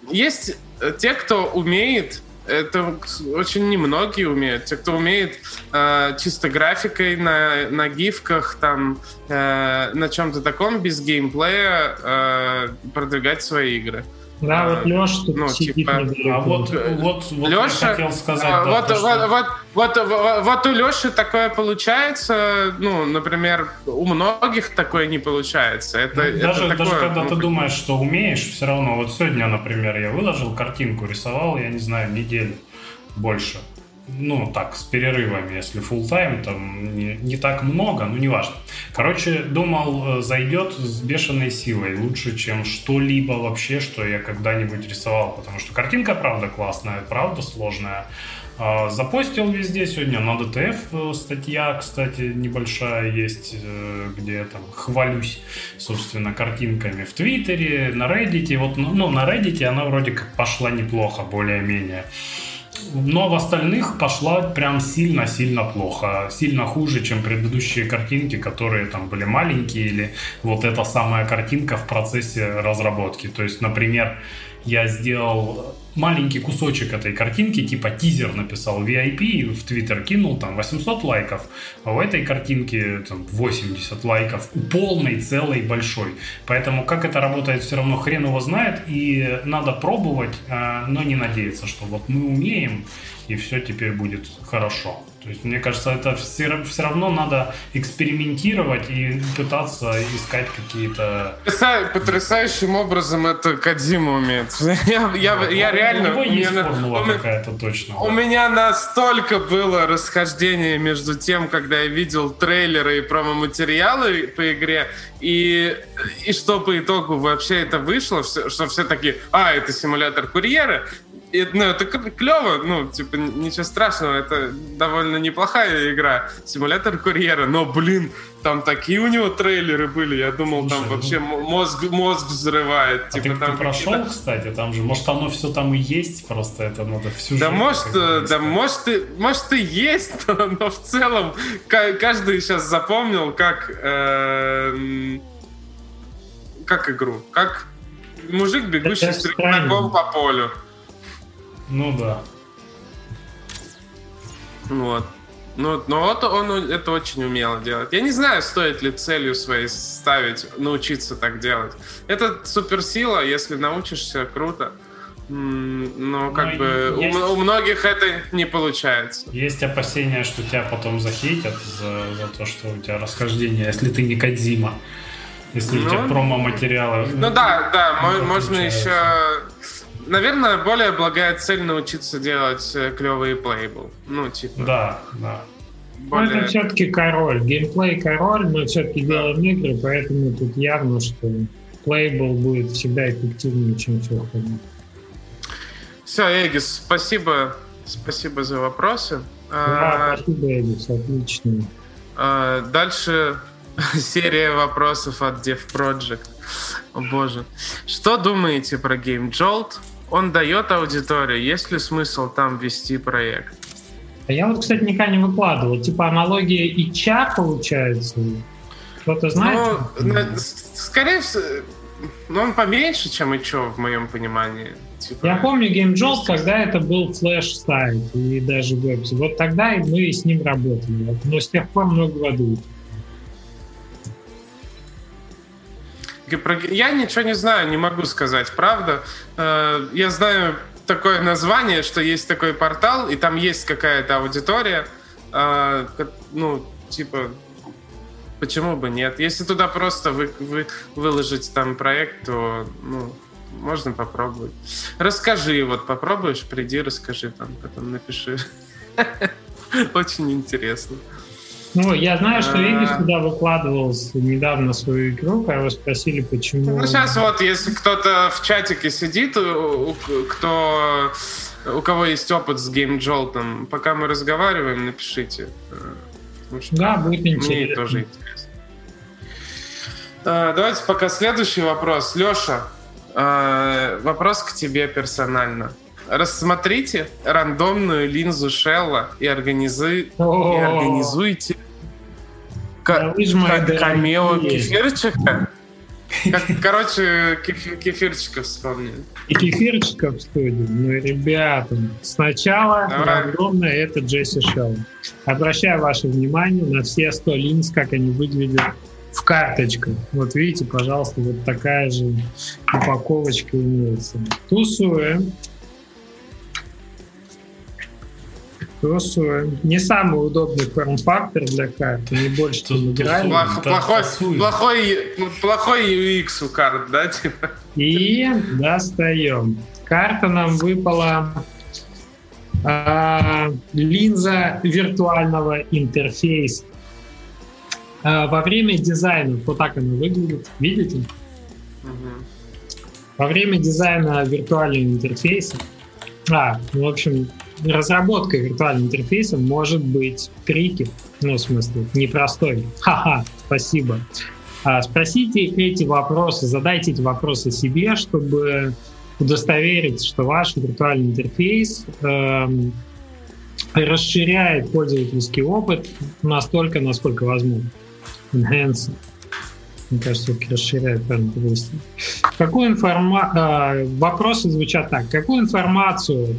Есть э, те, кто умеет это очень немногие умеют. Те, кто умеет э, чисто графикой на, на гифках, там, э, на чем-то таком, без геймплея э, продвигать свои игры. Да, вот Леша тут ну, сидит типа, А вот, вот, вот Леша, я хотел сказать, а, да, вот, то, вот, что... вот, вот, вот, вот у Леши такое получается, ну, например, у многих такое не получается. Это, ну, это даже, такое, даже когда ну, ты думаешь, что умеешь, все равно, вот сегодня, например, я выложил картинку, рисовал, я не знаю, неделю больше ну, так, с перерывами, если full time, там не, не так много, ну, неважно. Короче, думал, э, зайдет с бешеной силой, лучше, чем что-либо вообще, что я когда-нибудь рисовал, потому что картинка, правда, классная, правда, сложная. А, запостил везде сегодня на DTF э, статья, кстати, небольшая есть, э, где я там хвалюсь, собственно, картинками в Твиттере, на Reddit. Вот, ну, ну на Reddit она вроде как пошла неплохо, более-менее. Но в остальных пошла прям сильно-сильно плохо. Сильно хуже, чем предыдущие картинки, которые там были маленькие, или вот эта самая картинка в процессе разработки. То есть, например, я сделал маленький кусочек этой картинки, типа тизер написал VIP, в Твиттер кинул, там 800 лайков, а в этой картинке там, 80 лайков у полной, целой, большой. Поэтому как это работает, все равно хрен его знает, и надо пробовать, а, но не надеяться, что вот мы умеем, и все теперь будет хорошо. То есть, мне кажется, это все, все равно надо экспериментировать и пытаться искать какие-то... Потрясающим образом это Кадзима умеет. Я, я, вот. я реально... У него есть меня, формула у, какая-то точно. У да. меня настолько было расхождение между тем, когда я видел трейлеры и промо-материалы по игре, и, и что по итогу вообще это вышло, что все такие, а, это симулятор курьера, и, ну, это клево, ну, типа, ничего страшного, это довольно неплохая игра, симулятор курьера, но, блин, там такие у него трейлеры были, я думал, Слушай, там вообще ну... мозг, мозг взрывает. А типа, ты, там ты прошел, кстати, там же, может, оно все там и есть, просто это надо всю Да, может, да, может, и, может, и есть, но в целом каждый сейчас запомнил, как, э, как игру, как мужик, бегущий с рюкзаком по полю. Ну да. Вот. Ну, но вот он это очень умело делать. Я не знаю, стоит ли целью своей ставить, научиться так делать. Это суперсила, если научишься, круто. Но как Но бы есть... у, у многих это не получается. Есть опасения, что тебя потом захейтят за, за то, что у тебя расхождение, если ты не Кадзима. Если ну, у тебя промо-материалы. Ну да, да, можно еще наверное, более благая цель научиться делать э, клевые плейбл. Ну, типа. Да, да. Более... Ну, это все-таки король. Геймплей король, мы все-таки да. делаем игры, поэтому тут явно, что плейбл будет всегда эффективнее, чем все остальное. Все, Эгис, спасибо. Спасибо за вопросы. Да, а, спасибо, Эгис, отлично. А, дальше серия вопросов от Dev Project. О боже. Что думаете про Game Jolt? Он дает аудиторию, есть ли смысл там вести проект? А я вот, кстати, никогда не выкладывал. Типа аналогия ИЧА получается? Кто-то знает? Ну, скорее всего, ну, он поменьше, чем itch, в моем понимании. Типа... Я помню GameJolt, когда это был флеш-сайт и даже веб. Вот тогда мы с ним работали. Но с тех пор много воды. Я ничего не знаю, не могу сказать, правда. Э, я знаю такое название, что есть такой портал, и там есть какая-то аудитория. Э, ну, типа, почему бы нет? Если туда просто вы, вы, выложить там проект, то ну, можно попробовать. Расскажи, вот попробуешь, приди, расскажи там, потом напиши. Очень интересно. Ну, я знаю, что Игорь сюда выкладывал недавно свою игру, когда его спросили, почему... Ну, сейчас вот, если кто-то в чатике сидит, кто, у кого есть опыт с геймджолтом, пока мы разговариваем, напишите. Да, будет интересно. Мне тоже интересно. Давайте пока следующий вопрос. Леша, вопрос к тебе персонально. Рассмотрите рандомную линзу Шелла и, организуй, и организуйте камео Кефирчика Короче, кефирчиков вспомнили. И кефирчиков в студии. Ну, ребята, сначала огромное это Джесси Шоу. Обращаю ваше внимание на все 100 линз, как они выглядят в карточках. Вот видите, пожалуйста, вот такая же упаковочка имеется. Тусуем. Тусуем. Не самый удобный форм-фактор для карты, не больше, чем играли. Плохой, плохой, плохой UX у карт, да? Типа? И достаем. Карта нам выпала а, линза виртуального интерфейса. А, во время дизайна, вот так она выглядит, видите? Угу. Во время дизайна виртуального интерфейса, а, ну, в общем, разработка виртуального интерфейса может быть трики, ну, в смысле, непростой. Ха-ха, спасибо. А, спросите эти вопросы, задайте эти вопросы себе, чтобы удостовериться, что ваш виртуальный интерфейс эм, расширяет пользовательский опыт настолько, насколько возможно enhance. Мне кажется, все-таки расширяет правильно выяснить. Какую информа... А, вопросы звучат так. Какую информацию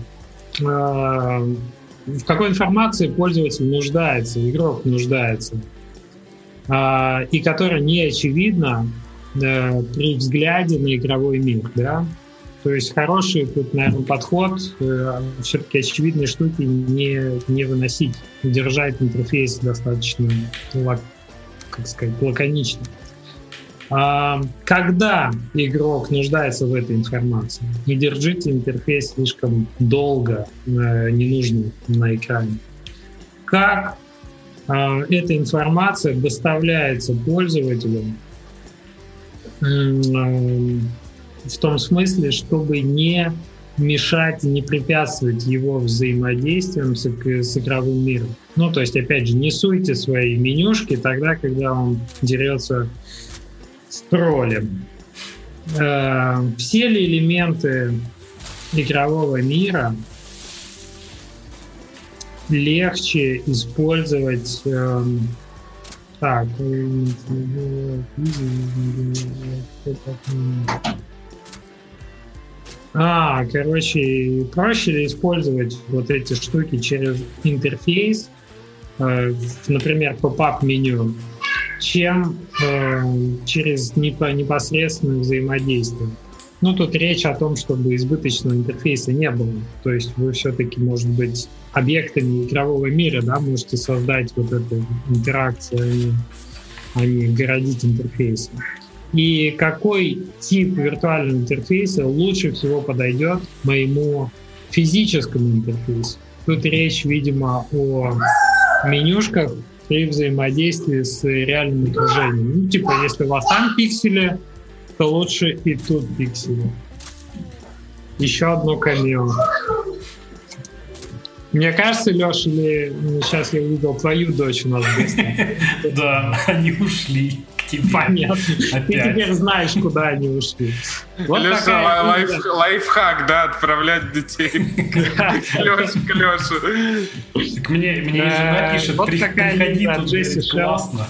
а, в какой информации пользователь нуждается, игрок нуждается, а, и которая не очевидна при взгляде на игровой мир, да? То есть хороший тут, наверное, подход э, все-таки очевидные штуки не, не выносить, держать интерфейс достаточно как сказать, лаконично. А, когда игрок нуждается в этой информации, не держите интерфейс слишком долго, э, не нужно на экране. Как э, эта информация доставляется пользователю э, в том смысле, чтобы не мешать и не препятствовать его взаимодействием с, с игровым миром. Ну, то есть, опять же, не суйте свои менюшки тогда, когда он дерется троллем. Э, все ли элементы игрового мира легче использовать э, так, а, короче, проще ли использовать вот эти штуки через интерфейс, э, например, поп-ап меню, чем э, через непосредственное взаимодействие. Ну, тут речь о том, чтобы избыточного интерфейса не было. То есть вы все-таки, может быть, объектами игрового мира, да, можете создать вот эту интеракцию, а не, а не городить интерфейсом и какой тип виртуального интерфейса лучше всего подойдет моему физическому интерфейсу. Тут речь, видимо, о менюшках при взаимодействии с реальным окружением. Ну, типа, если у вас там пиксели, то лучше и тут пиксели. Еще одно камео. Мне кажется, Леша, или сейчас я увидел твою дочь у нас в гостях. Да, они ушли тебе. Понятно. Опять. Ты теперь знаешь, куда они ушли. Вот Леша, лайф, лайфхак, да, отправлять детей к Леше. Так мне, мне жена пишет, вот приходи тут, Джесси классно.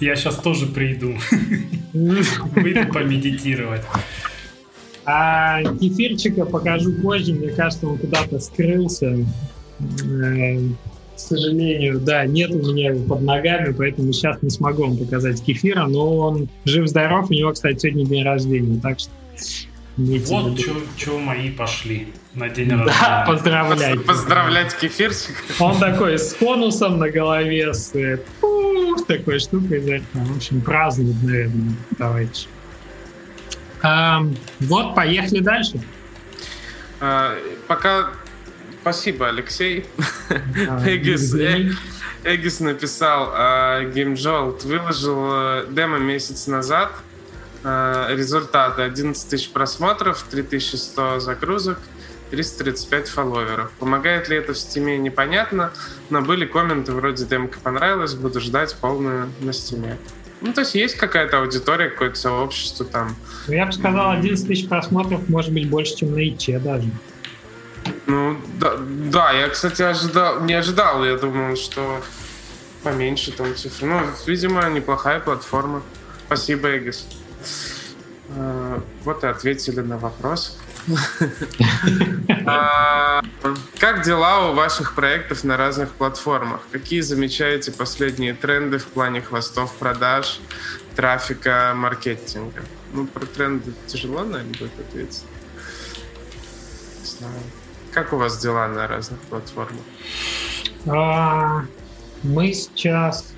Я сейчас тоже приду. Выйду помедитировать. А кефирчика покажу позже. Мне кажется, он куда-то скрылся. Э, к сожалению, да, нет у меня его под ногами, поэтому сейчас не смогу вам показать кефира, но он жив-здоров, у него, кстати, сегодня день рождения, так что вот что мои пошли на день рождения. Да, поздравлять. Поздравлять кефирчик. Он такой с конусом на голове, с пух, такой штукой. В общем, празднует, наверное, товарищ. А, вот, поехали дальше. А, пока Спасибо, Алексей. Эгис, Эгис написал, Game Jolt выложил э, демо месяц назад. Э, результаты 11 тысяч просмотров, 3100 загрузок, 335 фолловеров. Помогает ли это в Steam е, непонятно, но были комменты вроде демка понравилась, буду ждать полную на Steam е. Ну, то есть есть какая-то аудитория, какое-то сообщество там. Ну, я бы сказал, 11 тысяч просмотров может быть больше, чем на itch даже. Ну, да, да, я, кстати, ожидал, не ожидал, я думал, что поменьше там цифры. Ну, видимо, неплохая платформа. Спасибо, Эгис. Э, вот и ответили на вопрос. А, как дела у ваших проектов на разных платформах? Какие замечаете последние тренды в плане хвостов продаж, трафика, маркетинга? Ну, про тренды тяжело, наверное, будет ответить. Как у вас дела на разных платформах? А, мы сейчас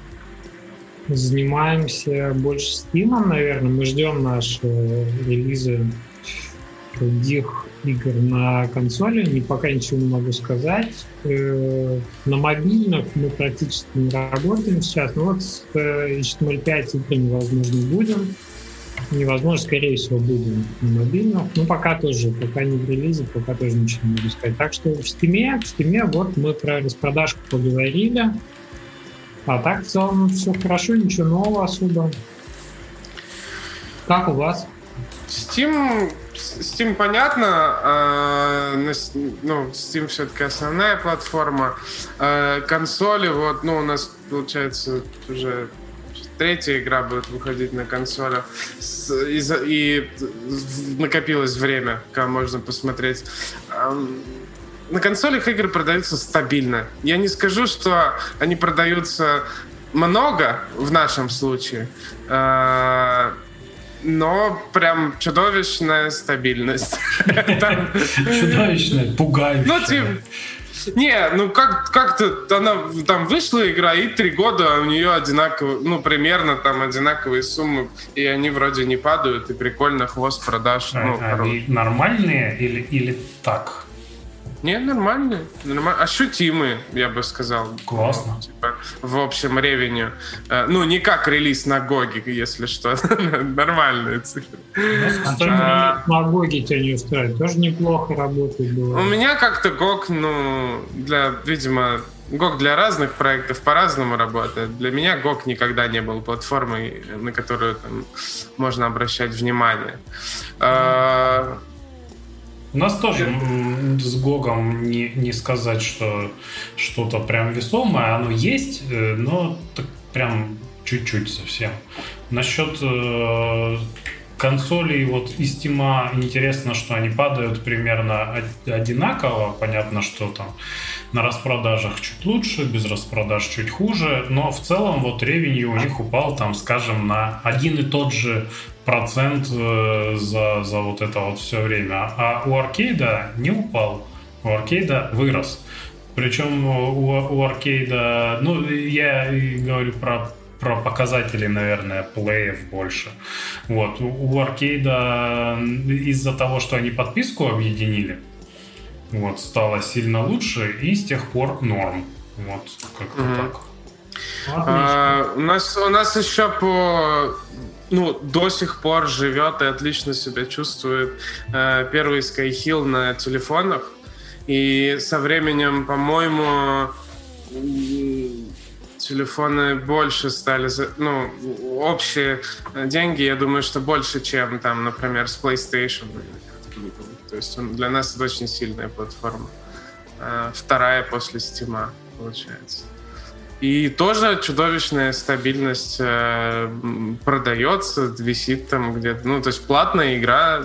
занимаемся больше Steam, наверное. Мы ждем наши релизы других игр на консоли. Не, пока ничего не могу сказать. Э, на мобильных мы практически не работаем сейчас. Но вот с HTML5 играми, возможно, будем. Невозможно, скорее всего, будем на мобильных. Но пока тоже, пока не в релизе, пока тоже ничего не могу сказать. Так что в Steam, в Steam вот мы про распродажку поговорили. А так в целом все хорошо, ничего нового особо. Как у вас? Steam, Steam понятно, э, ну, Steam все-таки основная платформа. Э, консоли, вот, ну, у нас, получается, уже третья игра будет выходить на консолях. И, и накопилось время, когда можно посмотреть. На консолях игры продаются стабильно. Я не скажу, что они продаются много в нашем случае, э, но прям чудовищная стабильность. Чудовищная, пугающая. Ну, типа, не, ну как, как-то она там вышла игра, и три года у нее одинаково, ну примерно там одинаковые суммы, и они вроде не падают, и прикольно хвост продаж. А, ну, они нормальные или, или так? Не, нормальные, нормально, ощутимые, я бы сказал. Классно. Ну, типа, в общем revenue. Э, ну, не как релиз на GOG е, если что. Нормальные цифры. Ну, а, на GOG е тебя не устраивает. Тоже неплохо работает. У меня как-то GOG, ну, для, видимо, GOG для разных проектов по-разному работает. Для меня GOG никогда не был платформой, на которую там, можно обращать внимание. Mm. У нас тоже с GOG ом не, не сказать, что что-то прям весомое. Оно есть, э, но так прям чуть-чуть совсем. Насчет э, консолей вот из Стима интересно, что они падают примерно одинаково. Понятно, что там на распродажах чуть лучше, без распродаж чуть хуже, но в целом вот ревенью у них упал там, скажем, на один и тот же процент э, за, за вот это вот все время. А у аркейда не упал. У аркейда вырос. Причем у, у аркейда, ну, я говорю про про показатели, наверное, плеев больше. Вот. У, аркейда из-за того, что они подписку объединили, вот, стало сильно лучше, и с тех пор норм. Вот, как-то mm-hmm. так. А, у, нас, у нас еще по ну, до сих пор живет и отлично себя чувствует э, первый Skyhill на телефонах. И со временем, по-моему, телефоны больше стали, ну, общие деньги, я думаю, что больше, чем там, например, с PlayStation. То есть он, для нас это очень сильная платформа. Э, вторая после Steam, получается. И тоже чудовищная стабильность э, продается, висит там где-то. Ну, то есть платная игра,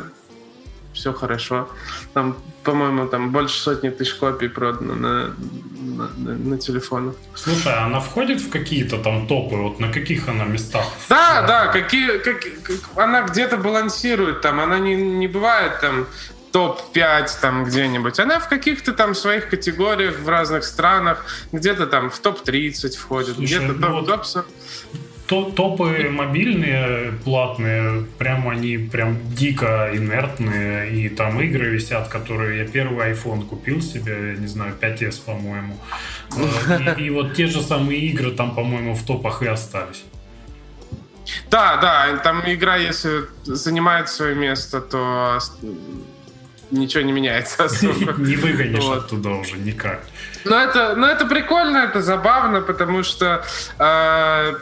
все хорошо. Там, по-моему, там больше сотни тысяч копий продано на, на, на, на телефонах. Слушай, а она входит в какие-то там топы? Вот на каких она местах? Да, да, какие, как, она где-то балансирует там, она не, не бывает там топ-5 там где-нибудь. Она в каких-то там своих категориях в разных странах, где-то там в топ-30 входит, где-то ну топ вот то, топы мобильные, платные, прям они прям дико инертные, и там игры висят, которые я первый iPhone купил себе, я не знаю, 5s, по-моему. И, и вот те же самые игры там, по-моему, в топах и остались. Да, да, там игра, если занимает свое место, то ничего не меняется особо. Не выгонишь оттуда уже никак. Но это, но это прикольно, это забавно, потому что э,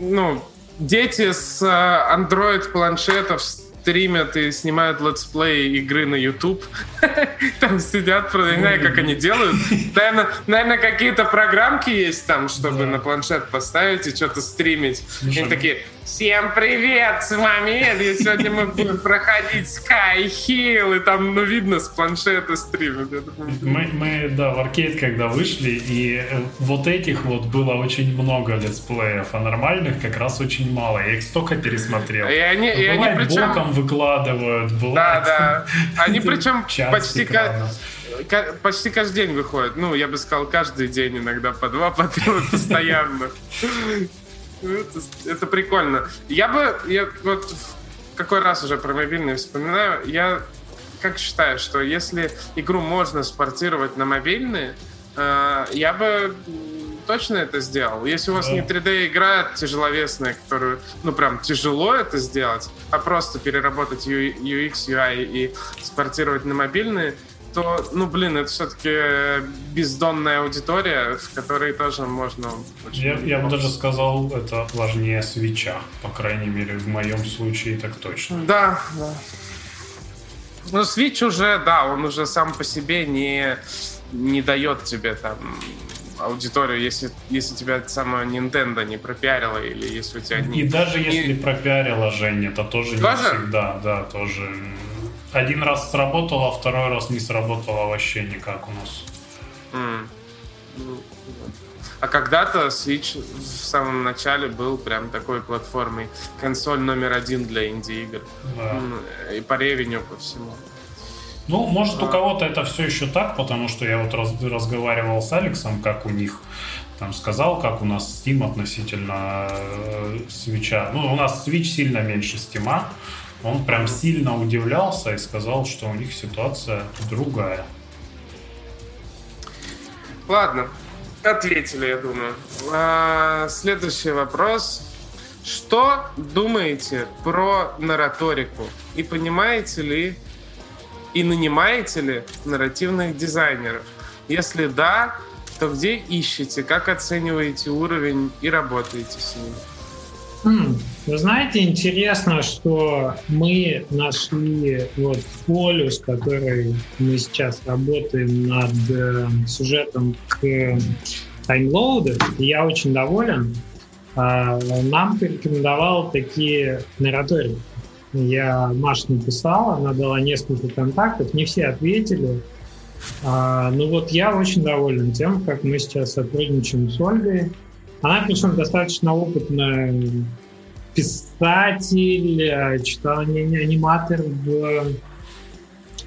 ну, дети с э, Android планшетов стримят и снимают летсплей игры на YouTube. Там сидят, я не знаю, как они делают. Наверное, наверное какие-то программки есть там, чтобы да. на планшет поставить и что-то стримить. Они такие, всем привет, с вами Эд, и сегодня мы будем проходить Sky Hill, и там, ну, видно с планшета стримить. Мы, мы, да, в аркейд когда вышли, и э, вот этих вот было очень много летсплеев, а нормальных как раз очень мало. Я их столько пересмотрел. И они, и они причем... боком выкладывают, бывает... Да, да. Они причем почти как почти каждый день выходит. Ну, я бы сказал, каждый день иногда по два, по три, постоянно. Это, это прикольно. Я бы, я вот какой раз уже про мобильные вспоминаю, я как считаю, что если игру можно спортировать на мобильные, э, я бы точно это сделал. Если у вас да. не 3D-игра тяжеловесная, которую, ну, прям тяжело это сделать, а просто переработать UX, UI и спортировать на мобильные, то, ну, блин, это все-таки бездонная аудитория, в которой тоже можно... Я, я бы даже сказал, это важнее свеча, по крайней мере, в моем случае так точно. Да, да. Ну, Switch уже, да, он уже сам по себе не, не дает тебе там аудиторию, если, если тебя самое Nintendo не пропиарила, или если у тебя... Не, и даже если пропиарила Женя, это тоже, тоже не всегда, да, тоже один раз сработало, а второй раз не сработало вообще никак у нас. Mm. А когда-то Switch в самом начале был прям такой платформой, консоль номер один для инди-игр. Да. И по ревеню, по всему. Ну, может, а... у кого-то это все еще так, потому что я вот раз, разговаривал с Алексом, как у них там сказал, как у нас Steam относительно э, свеча. Ну, у нас Switch сильно меньше Steam, он прям сильно удивлялся и сказал, что у них ситуация другая. Ладно, ответили, я думаю. А, следующий вопрос. Что думаете про нараторику? И понимаете ли, и нанимаете ли нарративных дизайнеров? Если да, то где ищете, как оцениваете уровень и работаете с ним? Вы знаете, интересно, что мы нашли вот Полю, с которой мы сейчас работаем над э, сюжетом к таймлоуду, и я очень доволен. Э, нам порекомендовал такие наратории. Я Маш написал, она дала несколько контактов, не все ответили. А, ну вот я очень доволен тем, как мы сейчас сотрудничаем с Ольгой. Она, причем, достаточно опытная писатель, э, читал аниматор в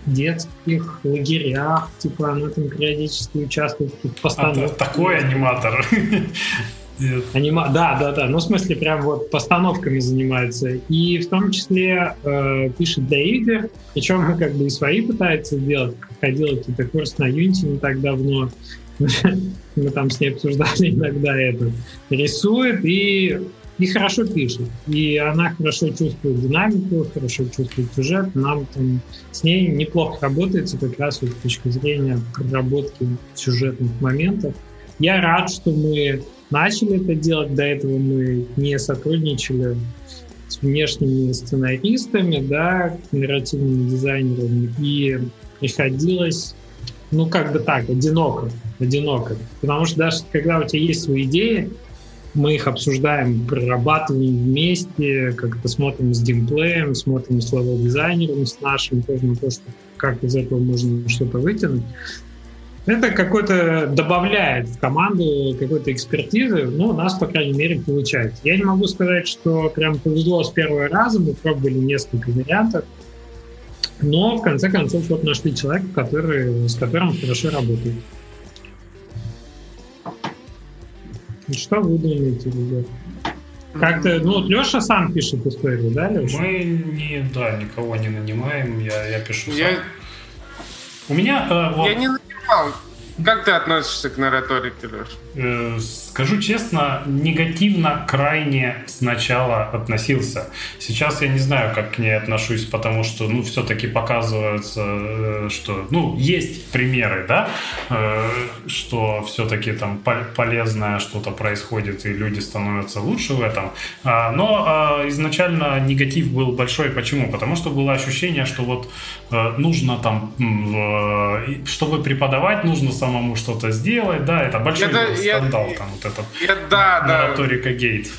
детских лагерях, типа она там периодически участвует в постановках. А, такой аниматор. Анима... Да, да, да. Ну, в смысле, прям вот постановками занимается. И в том числе э, пишет для игр. Причем как бы и свои пытается сделать. Ходил какой-то курс на Unity не так давно. Мы там с ней обсуждали иногда это. Рисует и, и хорошо пишет. И она хорошо чувствует динамику, хорошо чувствует сюжет. Нам там с ней неплохо работается как раз вот с точки зрения проработки сюжетных моментов. Я рад, что мы начали это делать. До этого мы не сотрудничали с внешними сценаристами, да, нарративными дизайнерами, и приходилось ну, как бы так, одиноко, одиноко. Потому что даже когда у тебя есть свои идеи, мы их обсуждаем, прорабатываем вместе, как-то смотрим с геймплеем, смотрим с level дизайнером, с нашим, тоже на то, что как из этого можно что-то вытянуть. Это какой-то добавляет в команду какой-то экспертизы, ну, у нас, по крайней мере, получается. Я не могу сказать, что прям повезло с первого раза, мы пробовали несколько вариантов, но в конце концов вот нашли человека, который, с которым хорошо работает. И что вы думаете, ребят? Как-то, ну вот Леша сам пишет историю, да, Леша? Мы не, да, никого не нанимаем, я, я пишу я... сам. У меня э, вот... Я не нанимал. Как ты относишься к нараторике, Леша? Э, скажу честно, негативно крайне сначала относился. Сейчас я не знаю, как к ней отношусь, потому что, ну, все-таки показывается, э, что, ну, есть примеры, да, э, что все-таки там полезное что-то происходит, и люди становятся лучше в этом. А, но а, изначально негатив был большой. Почему? Потому что было ощущение, что вот нужно там, чтобы преподавать, нужно самому самому что-то сделать, да, это большой это, скандал, я, там вот этот я, да, да. Гейт.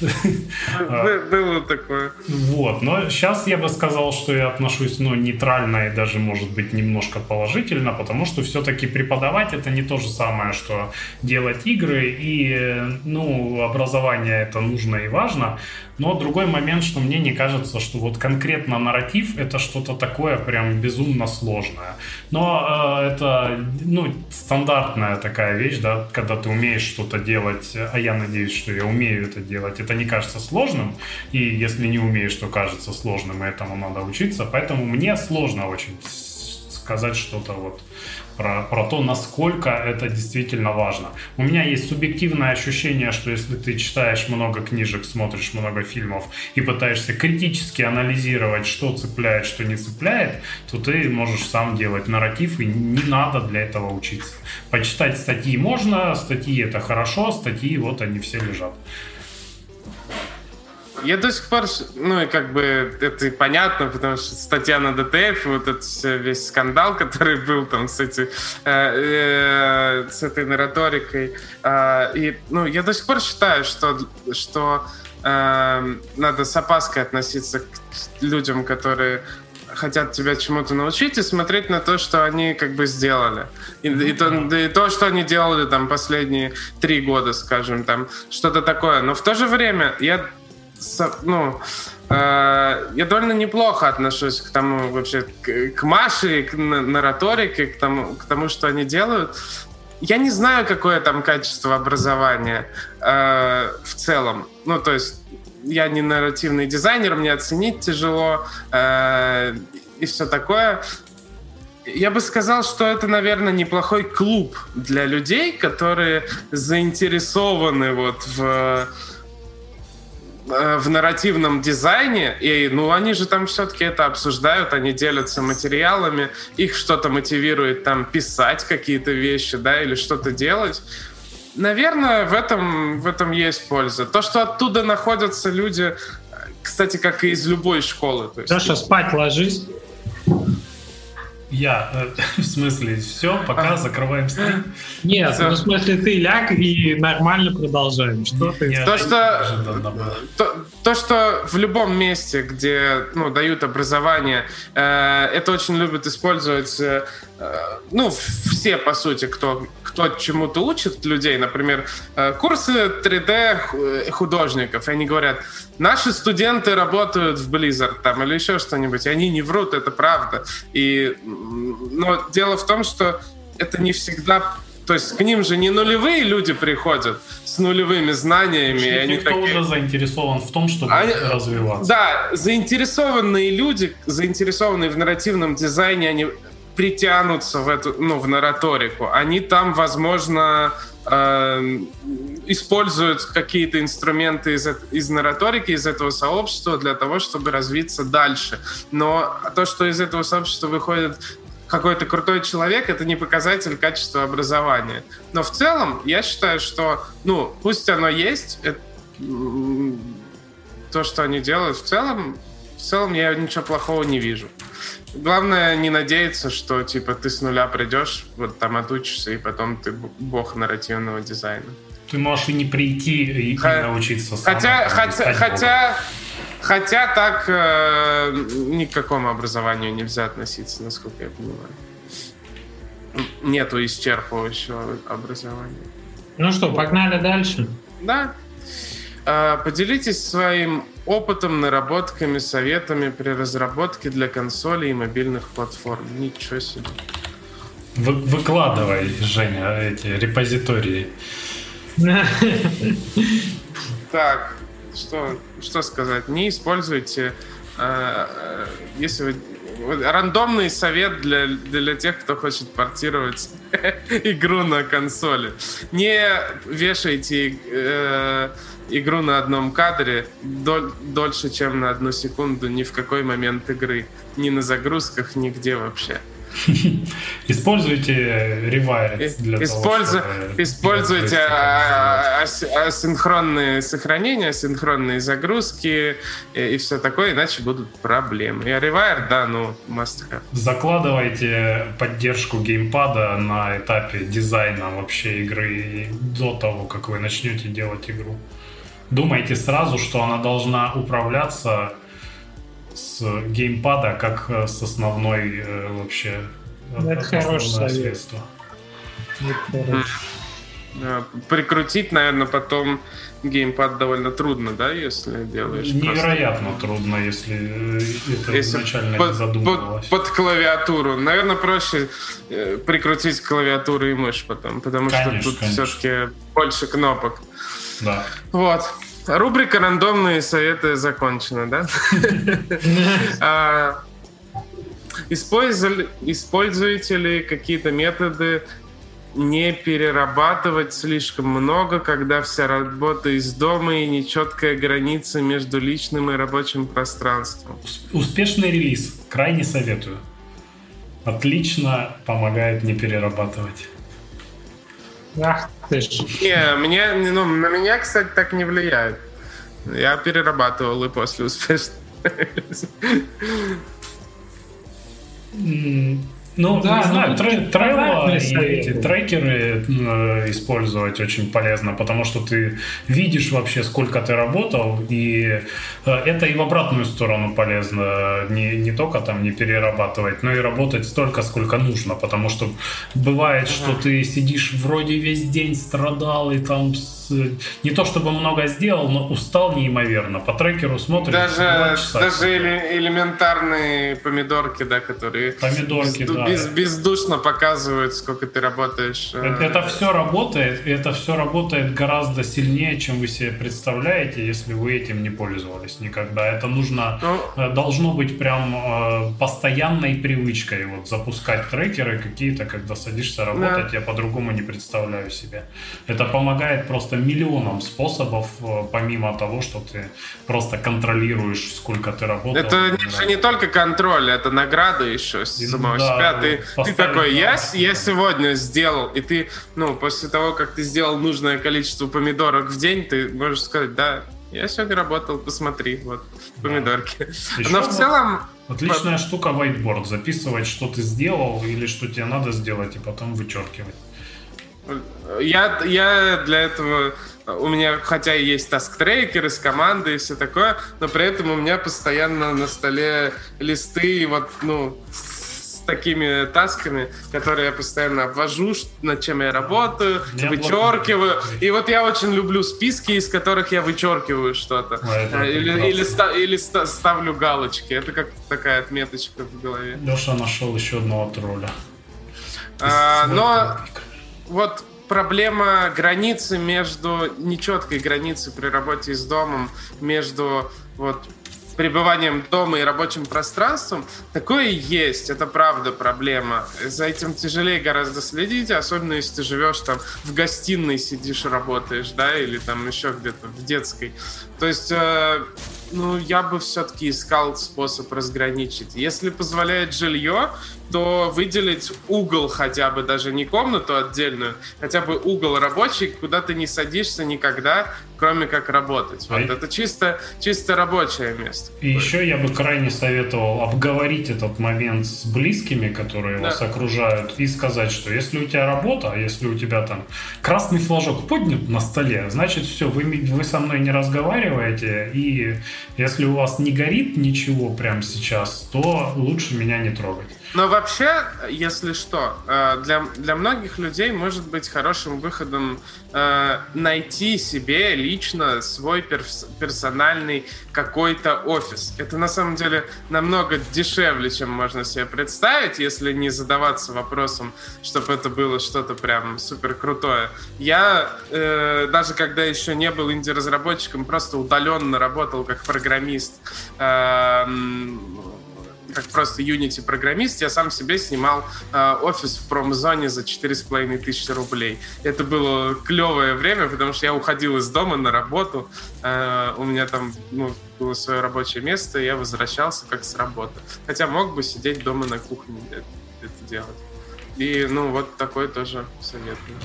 Было такое. Вот, но сейчас я бы сказал, что я отношусь, ну, нейтрально и даже, может быть, немножко положительно, потому что все-таки преподавать это не то же самое, что делать игры, и, ну, образование это нужно и важно, но другой момент, что мне не кажется, что вот конкретно нарратив это что-то такое прям безумно сложное. Но э, это ну, стандартная такая вещь, да, когда ты умеешь что-то делать, а я надеюсь, что я умею это делать. Это не кажется сложным, и если не умеешь, то кажется сложным, и этому надо учиться. Поэтому мне сложно очень сказать что-то вот про, про то, насколько это действительно важно. У меня есть субъективное ощущение, что если ты читаешь много книжек, смотришь много фильмов и пытаешься критически анализировать, что цепляет, что не цепляет, то ты можешь сам делать нарратив, и не надо для этого учиться. Почитать статьи можно, статьи это хорошо, статьи вот они все лежат. Я до сих пор, ну и как бы это понятно, потому что статья на ДТФ, вот этот весь скандал, который был там с, эти, э, э, с этой нараторикой. Э, и, ну, я до сих пор считаю, что, что э, надо с опаской относиться к людям, которые хотят тебя чему-то научить и смотреть на то, что они как бы сделали. И, и, то, и то, что они делали там последние три года, скажем, там что-то такое. Но в то же время я ну, э, я довольно неплохо отношусь к тому вообще, к, к Маше, к нараторике, к тому, к тому, что они делают. Я не знаю, какое там качество образования э, в целом. Ну, то есть я не нарративный дизайнер, мне оценить тяжело э, и все такое. Я бы сказал, что это, наверное, неплохой клуб для людей, которые заинтересованы вот в в нарративном дизайне, и ну они же там все-таки это обсуждают, они делятся материалами, их что-то мотивирует там писать какие-то вещи, да, или что-то делать. Наверное, в этом, в этом есть польза. То, что оттуда находятся люди, кстати, как и из любой школы. То есть, Саша, спать ложись. Я, э, в смысле, все, пока закрываем стрим. Нет, ну, в смысле, ты ляг и нормально продолжаем. Что ты? То, что, то, то, что в любом месте, где ну, дают образование, э, это очень любят использовать, э, ну, все, по сути, кто, кто чему-то учит людей. Например, э, курсы 3D художников. И они говорят, наши студенты работают в Blizzard там, или еще что-нибудь. И они не врут, это правда. И, но дело в том, что это не всегда то есть к ним же не нулевые люди приходят с нулевыми знаниями. Что они кто такие... уже заинтересован в том, чтобы они... развиваться. Да, заинтересованные люди, заинтересованные в нарративном дизайне, они притянутся в эту, ну, в нараторику. Они там, возможно, э, используют какие-то инструменты из, из нараторики, из этого сообщества для того, чтобы развиться дальше. Но то, что из этого сообщества выходит какой-то крутой человек, это не показатель качества образования. Но в целом я считаю, что, ну, пусть оно есть, это, то, что они делают, в целом, в целом я ничего плохого не вижу. Главное не надеяться, что типа ты с нуля придешь, вот там отучишься, и потом ты бог нарративного дизайна. Ты можешь и не прийти и, Х... научиться сам. Хотя, хотя, хотя, хотя так э, ни к какому образованию нельзя относиться, насколько я понимаю. Нету исчерпывающего образования. Ну что, погнали дальше? Да. Э, поделитесь своим опытом, наработками, советами при разработке для консолей и мобильных платформ. Ничего себе. Вы, выкладывай, Женя, эти репозитории. Так, что, что сказать? Не используйте, э, э если вы рандомный совет для, для тех, кто хочет портировать игру на консоли. Не вешайте э, игру на одном кадре доль, дольше, чем на одну секунду ни в какой момент игры. Ни на загрузках, нигде вообще. Используйте Rewired для Использу... того, чтобы... Используйте асинхронные сохранения, асинхронные загрузки и, и все такое, иначе будут проблемы. И Rewire, да, ну, must have. Закладывайте поддержку геймпада на этапе дизайна вообще игры до того, как вы начнете делать игру. Думайте сразу, что она должна управляться с геймпада как с основной э, вообще Это хорошее средство. Это хорошее. Прикрутить, наверное, потом геймпад довольно трудно, да, если делаешь? Невероятно просто... трудно, если э, это если изначально под, не задумывалось. Под, под клавиатуру. Наверное, проще э, прикрутить клавиатуру и мышь потом, потому конечно, что тут все-таки больше кнопок. Да. Вот. Рубрика «Рандомные советы» закончена, да? А, используете ли какие-то методы не перерабатывать слишком много, когда вся работа из дома и нечеткая граница между личным и рабочим пространством. Успешный релиз. Крайне советую. Отлично помогает не перерабатывать. Ах ты ж. Не, мне, ну, на меня, кстати, так не влияет. Я перерабатывал и после успешного. Ну, да, не знаю, ну, Trello и эти трекеры э, использовать очень полезно, потому что ты видишь вообще, сколько ты работал, и э, это и в обратную сторону полезно. Не, не только там не перерабатывать, но и работать столько, сколько нужно, потому что бывает, что ты сидишь вроде весь день страдал и там не то чтобы много сделал, но устал неимоверно. По трекеру смотришь. Даже, даже элементарные помидорки, да, которые... Помидорки, да без, бездушно показывают, сколько ты работаешь. Это, это все работает, и это все работает гораздо сильнее, чем вы себе представляете, если вы этим не пользовались никогда. Это нужно, ну, э, должно быть прям э, постоянной привычкой вот запускать трекеры какие-то, когда садишься работать, да. я по-другому не представляю себе. Это помогает просто миллионам способов, э, помимо того, что ты просто контролируешь, сколько ты работал. Это не, не только контроль, это награда еще самого да, себя ты, ты такой, я, я сегодня сделал, и ты, ну, после того, как ты сделал нужное количество помидорок в день, ты можешь сказать, да, я сегодня работал, посмотри, вот, помидорки. Да. Но в целом... Отличная штука whiteboard, записывать, что ты сделал или что тебе надо сделать, и потом вычеркивать. Я, я для этого у меня, хотя и есть таск-трекеры с командой и все такое, но при этом у меня постоянно на столе листы, вот, ну, такими тасками, которые я постоянно обвожу, над чем я работаю, я вычеркиваю. И вот я очень люблю списки, из которых я вычеркиваю что-то. А, или, или, ста, или ста, ставлю галочки. Это как такая отметочка в голове. Леша нашел еще одного тролля. А, но вот проблема границы между нечеткой границы при работе с домом между вот пребыванием дома и рабочим пространством, такое есть, это правда проблема. За этим тяжелее гораздо следить, особенно если ты живешь там в гостиной сидишь и работаешь, да, или там еще где-то в детской. То есть, э, ну, я бы все-таки искал способ разграничить. Если позволяет жилье, то выделить угол хотя бы, даже не комнату отдельную, хотя бы угол рабочий, куда ты не садишься никогда, кроме как работать. Вот а это чисто, чисто рабочее место. И еще я бы крайне советовал обговорить этот момент с близкими, которые да. вас окружают, и сказать, что если у тебя работа, а если у тебя там красный флажок поднят на столе, значит все, вы, вы со мной не разговариваете, и если у вас не горит ничего прямо сейчас, то лучше меня не трогать. Но вообще, если что, э, для, для многих людей может быть хорошим выходом э, найти себе лично свой перс персональный какой-то офис. Это на самом деле намного дешевле, чем можно себе представить, если не задаваться вопросом, чтобы это было что-то прям супер крутое. Я э, даже когда еще не был инди-разработчиком, просто удаленно работал как программист э, как просто Unity программист, я сам себе снимал э, офис в промзоне за 4,5 тысячи рублей. Это было клевое время, потому что я уходил из дома на работу, э, у меня там ну, было свое рабочее место, я возвращался как с работы. Хотя мог бы сидеть дома на кухне это, это делать. И, ну, вот такой тоже советую.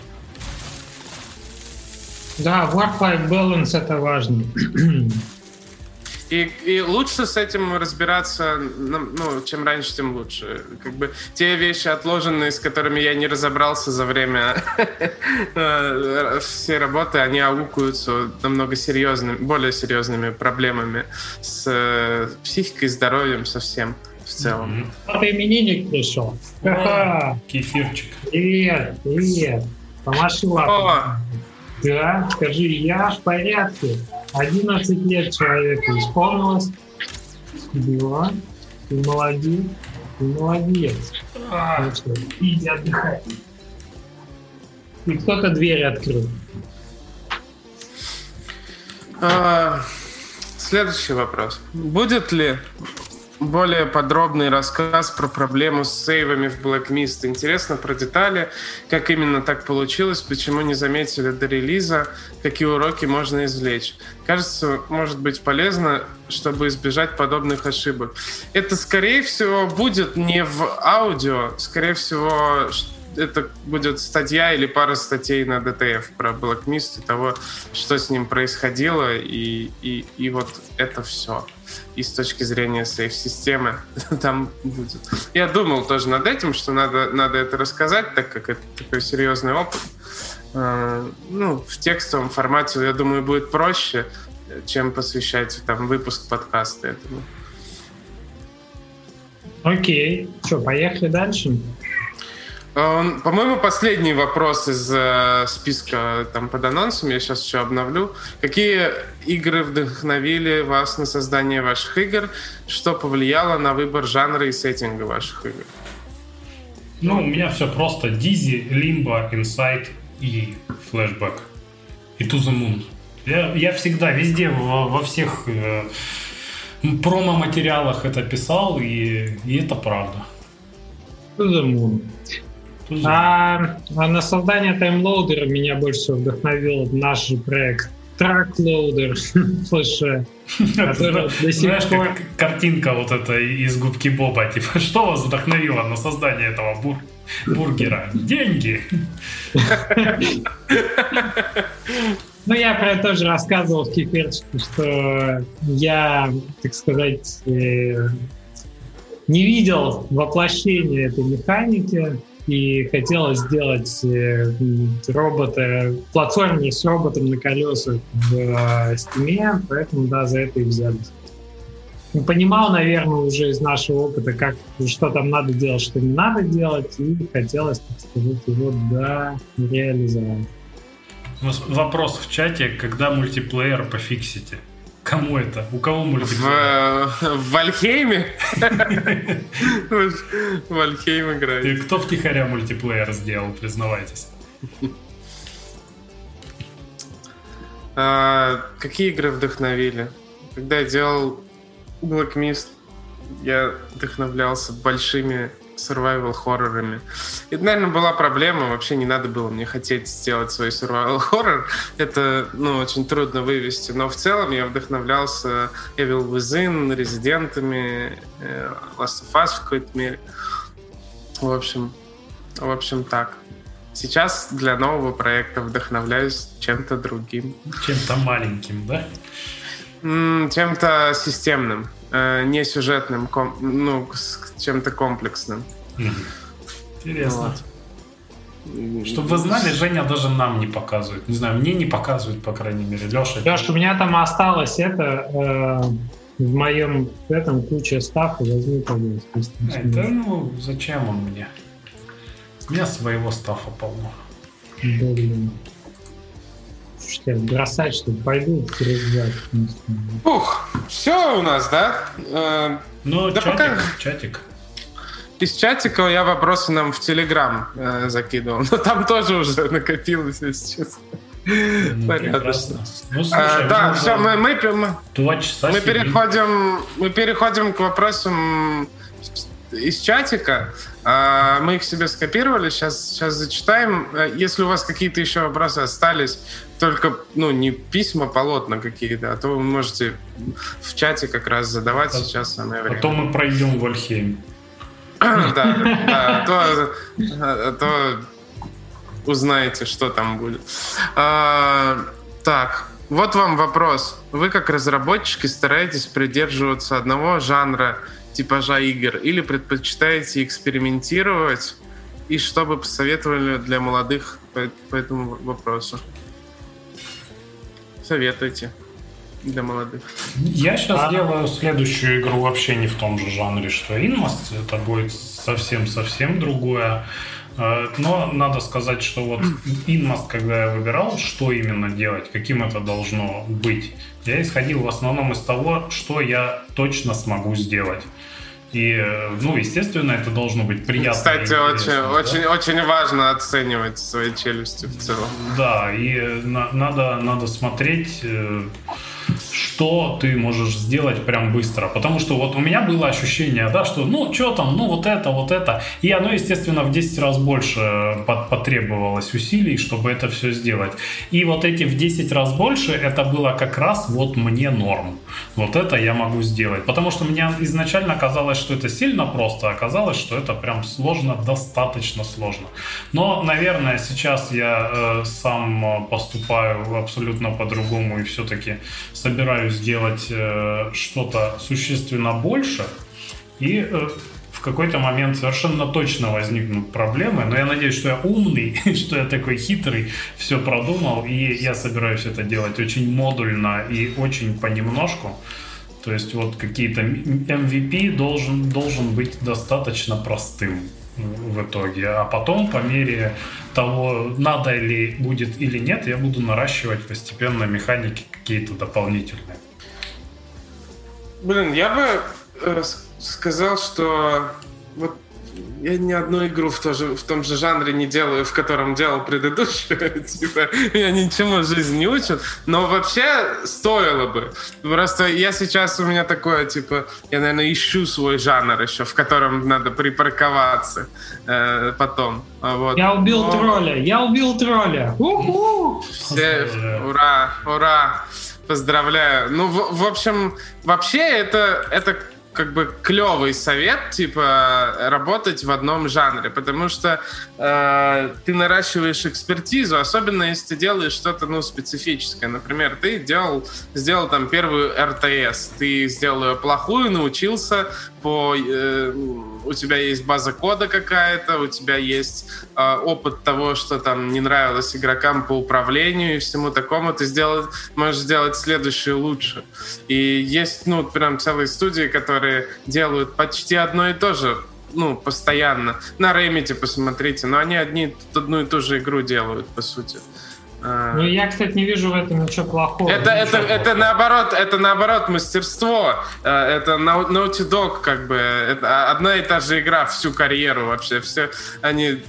Да, work-life balance это важно. И, и лучше с этим разбираться, ну, ну, чем раньше, тем лучше. Как бы те вещи отложенные, с которыми я не разобрался за время э, всей работы, они аукаются намного серьезными, более серьезными проблемами с э, психикой, здоровьем, совсем в целом. Вот именинник пришел. Кефирчик. Привет, привет. Помаши лапой. Да, скажи, я в порядке. 11 лет человеку исполнилось. Да, ты молодец. Ты молодец. А, иди отдыхай. И кто-то дверь открыл. А, следующий вопрос. Будет ли более подробный рассказ про проблему с сейвами в Black. Интересно про детали, как именно так получилось, почему не заметили до релиза, какие уроки можно извлечь. Кажется, может быть полезно, чтобы избежать подобных ошибок. Это, скорее всего, будет не в аудио, скорее всего, это будет статья или пара статей на ДТФ про Mist и того, что с ним происходило, и, и, и вот это все. И с точки зрения сейф-системы там будет. Я думал тоже над этим, что надо, надо это рассказать, так как это такой серьезный опыт. А, ну, в текстовом формате, я думаю, будет проще, чем посвящать там выпуск подкаста этому. Окей. Что, поехали дальше? Эм, по-моему, последний вопрос из э, списка там под анонсом, я сейчас еще обновлю. Какие игры вдохновили вас на создание ваших игр? Что повлияло на выбор жанра и сеттинга ваших игр? Ну, у меня все просто. Дизи, Limbo, Inside и Flashback. И To The Moon. Я, я всегда, везде, во, во всех э, промо-материалах это писал, и, и это правда. To The Moon. А, а на создание таймлоудера меня больше всего вдохновил наш проект Трактloader флеше. Знаешь, как картинка вот эта из губки Боба, типа, что вас вдохновило на создание этого бур бургера? Деньги! Ну, я про это тоже рассказывал в Кефирчике, что я, так сказать, э, не видел воплощения этой механики, и хотелось сделать э, робота, платформер с роботом на колесах в э, Steam, поэтому, да, за это и взялись. Понимал, наверное, уже из нашего опыта, как, что там надо делать, что не надо делать, и хотелось, так сказать, его, да, реализовать. Вопрос в чате, когда мультиплеер пофиксите? Кому это? У кого мультиплеер? В, в Вальхейме? Вальхейм играет. И кто втихаря мультиплеер сделал, признавайтесь? А, какие игры вдохновили? Когда я делал Black Mist, я вдохновлялся большими survival хоррорами. Это, наверное, была проблема. Вообще не надо было мне хотеть сделать свой survival хоррор. Это, ну, очень трудно вывести. Но в целом я вдохновлялся Evil Within, Резидентами, э, Last of Us в какой-то мере. В общем, в общем, так. Сейчас для нового проекта вдохновляюсь чем-то другим. Чем-то маленьким, да? Чем-то системным, э, не сюжетным, ну, чем-то комплексным. Интересно. Вот. Чтобы вы знали, Женя даже нам не показывает. Не знаю, мне не показывает, по крайней мере. Леша. Леша, у меня там осталось это э, в моем этом куча стафа. Возьми, пожалуйста. Это, ну, зачем он мне? У меня своего стафа полно. Блин. Что, бросать, что ли? Пойду переждать. Ух, все у нас, да? Э, ну, да чатик, пока... чатик. Из чатика я вопросы нам в Телеграм э, закидывал. Но там тоже уже накопилось, если честно. Ну, Порядочно. Ну, слушай, а, да, все, мы, мы, мы, часа мы переходим, мы переходим к вопросам из чатика. А, мы их себе скопировали, сейчас, сейчас зачитаем. Э, если у вас какие-то еще вопросы остались, только ну, не письма, полотна какие-то, а то вы можете в чате как раз задавать а, сейчас самое время. А то мы пройдем в Альхейм. Да, да, то, узнаете, что там будет. А, Так, вот вам вопрос. Вы как разработчики стараетесь придерживаться одного жанра типажа игр или предпочитаете экспериментировать? И что бы посоветовали для молодых по этому вопросу? Советуйте для молодых. Я сейчас а... делаю следующую игру вообще не в том же жанре, что Inmost. Это будет совсем-совсем другое. Э, но надо сказать, что вот Inmost, когда я выбирал, что именно делать, каким это должно быть, я исходил в основном из того, что я точно смогу сделать. И, э, ну, естественно, это должно быть приятно. Кстати, очень, да? очень, очень важно оценивать свои челюсти в целом. Да, и на, надо, надо смотреть э, что ты можешь сделать прям быстро. Потому что вот у меня было ощущение, да, что ну, что там, ну, вот это, вот это. И оно, естественно, в 10 раз больше потребовалось усилий, чтобы это все сделать. И вот эти в 10 раз больше, это было как раз вот мне норм. Вот это я могу сделать. Потому что мне изначально казалось, что это сильно просто, а оказалось, что это прям сложно, достаточно сложно. Но, наверное, сейчас я э, сам поступаю абсолютно по-другому и все-таки собираюсь сделать э, что-то существенно больше, и э, в какой-то момент совершенно точно возникнут проблемы, но я надеюсь, что я умный, что я такой хитрый, все продумал, и я собираюсь это делать очень модульно и очень понемножку. То есть вот какие-то MVP должен, должен быть достаточно простым в итоге. А потом, по мере того, надо ли будет или нет, я буду наращивать постепенно механики какие-то дополнительные. Блин, я бы э, сказал, что вот я ни одну игру в, тоже, в том же жанре не делаю, в котором делал предыдущую. типа, меня ничему в жизни не учат. Но вообще стоило бы. Просто я сейчас у меня такое, типа, я, наверное, ищу свой жанр еще, в котором надо припарковаться э, потом. Вот. Я убил Но... тролля, я убил тролля. Все, ура, ура. Поздравляю. Ну, в, в общем, вообще это, это как бы клевый совет, типа, работать в одном жанре, потому что э, ты наращиваешь экспертизу, особенно если ты делаешь что-то, ну, специфическое. Например, ты делал, сделал там первую РТС, ты сделал ее плохую, научился по... Э, у тебя есть база кода какая-то, у тебя есть э, опыт того, что там не нравилось игрокам по управлению и всему такому, ты сделал, можешь сделать следующую лучше. И есть, ну, прям целые студии, которые делают почти одно и то же ну, постоянно. На Remedy посмотрите, но они одни, одну и ту же игру делают, по сути. А. Ну, я, кстати, не вижу в этом ничего плохого. Это, это, это наоборот, это наоборот мастерство. Э, это Naughty Dog, как бы, это одна и та же игра всю карьеру вообще. Все, они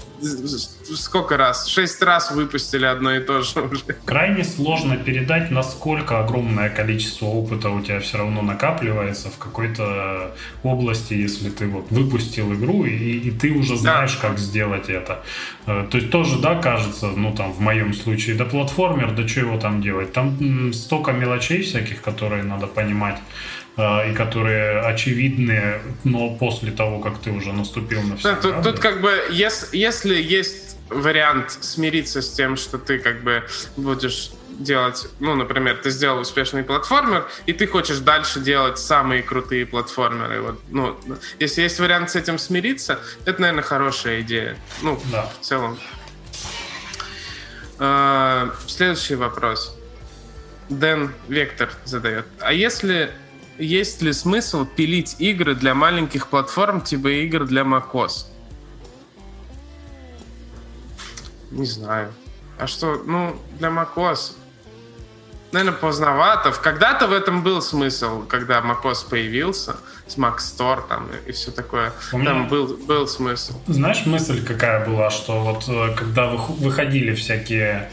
сколько раз? Шесть раз выпустили одно и то же уже. Крайне сложно передать, насколько огромное количество опыта у тебя все равно накапливается в какой-то области, если ты вот выпустил игру, и, и ты уже знаешь, да. как сделать это. Э, то есть тоже, да, кажется, ну там в моем случае, да платформер, да что его там делать? Там столько мелочей всяких, которые надо понимать э, и которые очевидны, но после того, как ты уже наступил на все. Да, тут, тут как бы, если, если есть вариант смириться с тем, что ты как бы будешь делать, ну, например, ты сделал успешный платформер, и ты хочешь дальше делать самые крутые платформеры. Вот, ну, если есть вариант с этим смириться, это, наверное, хорошая идея. Ну, да. в целом. А, следующий вопрос. Дэн Вектор задает. А если есть ли смысл пилить игры для маленьких платформ, типа игр для macOS? Не знаю. А что, ну, для macOS, наверное, поздновато. Когда-то в этом был смысл, когда macOS появился, с Mac Store там и все такое. У меня... Там был, был смысл. Знаешь, мысль какая была, что вот э, когда выходили всякие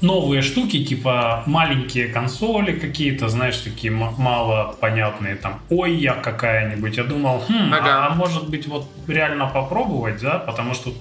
новые штуки, типа маленькие консоли какие-то, знаешь, такие мало понятные, там, ой, я какая-нибудь. Я думал, хм, ага. а, а может быть вот реально попробовать, да, потому что,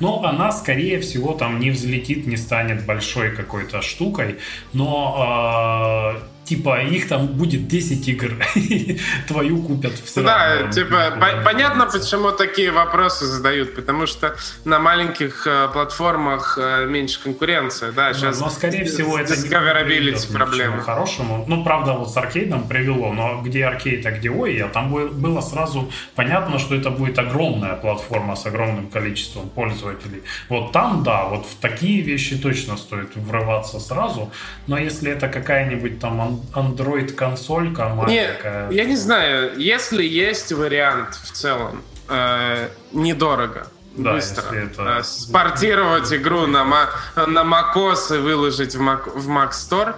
ну, она, скорее всего, там не взлетит, не станет большой какой-то штукой, но э, типа их там будет 10 игр, твою купят все Да, равно. типа по- понятно, почему такие вопросы задают, потому что на маленьких э, платформах э, меньше конкуренции, да, сейчас. Но скорее всего это discoverability проблемы. Хорошему, ну правда вот с аркейдом привело, но где аркейд, а где ой, а там было сразу понятно, что это будет огромная платформа с огромным количеством пользователей. Вот там, да, вот в такие вещи точно стоит врываться сразу, но если это какая-нибудь там Android консолька маленькая. Не, я не знаю, если есть вариант в целом э, недорого, да, быстро это... Э, спортировать игру на, на macOS и выложить в Mac, в Mac Store,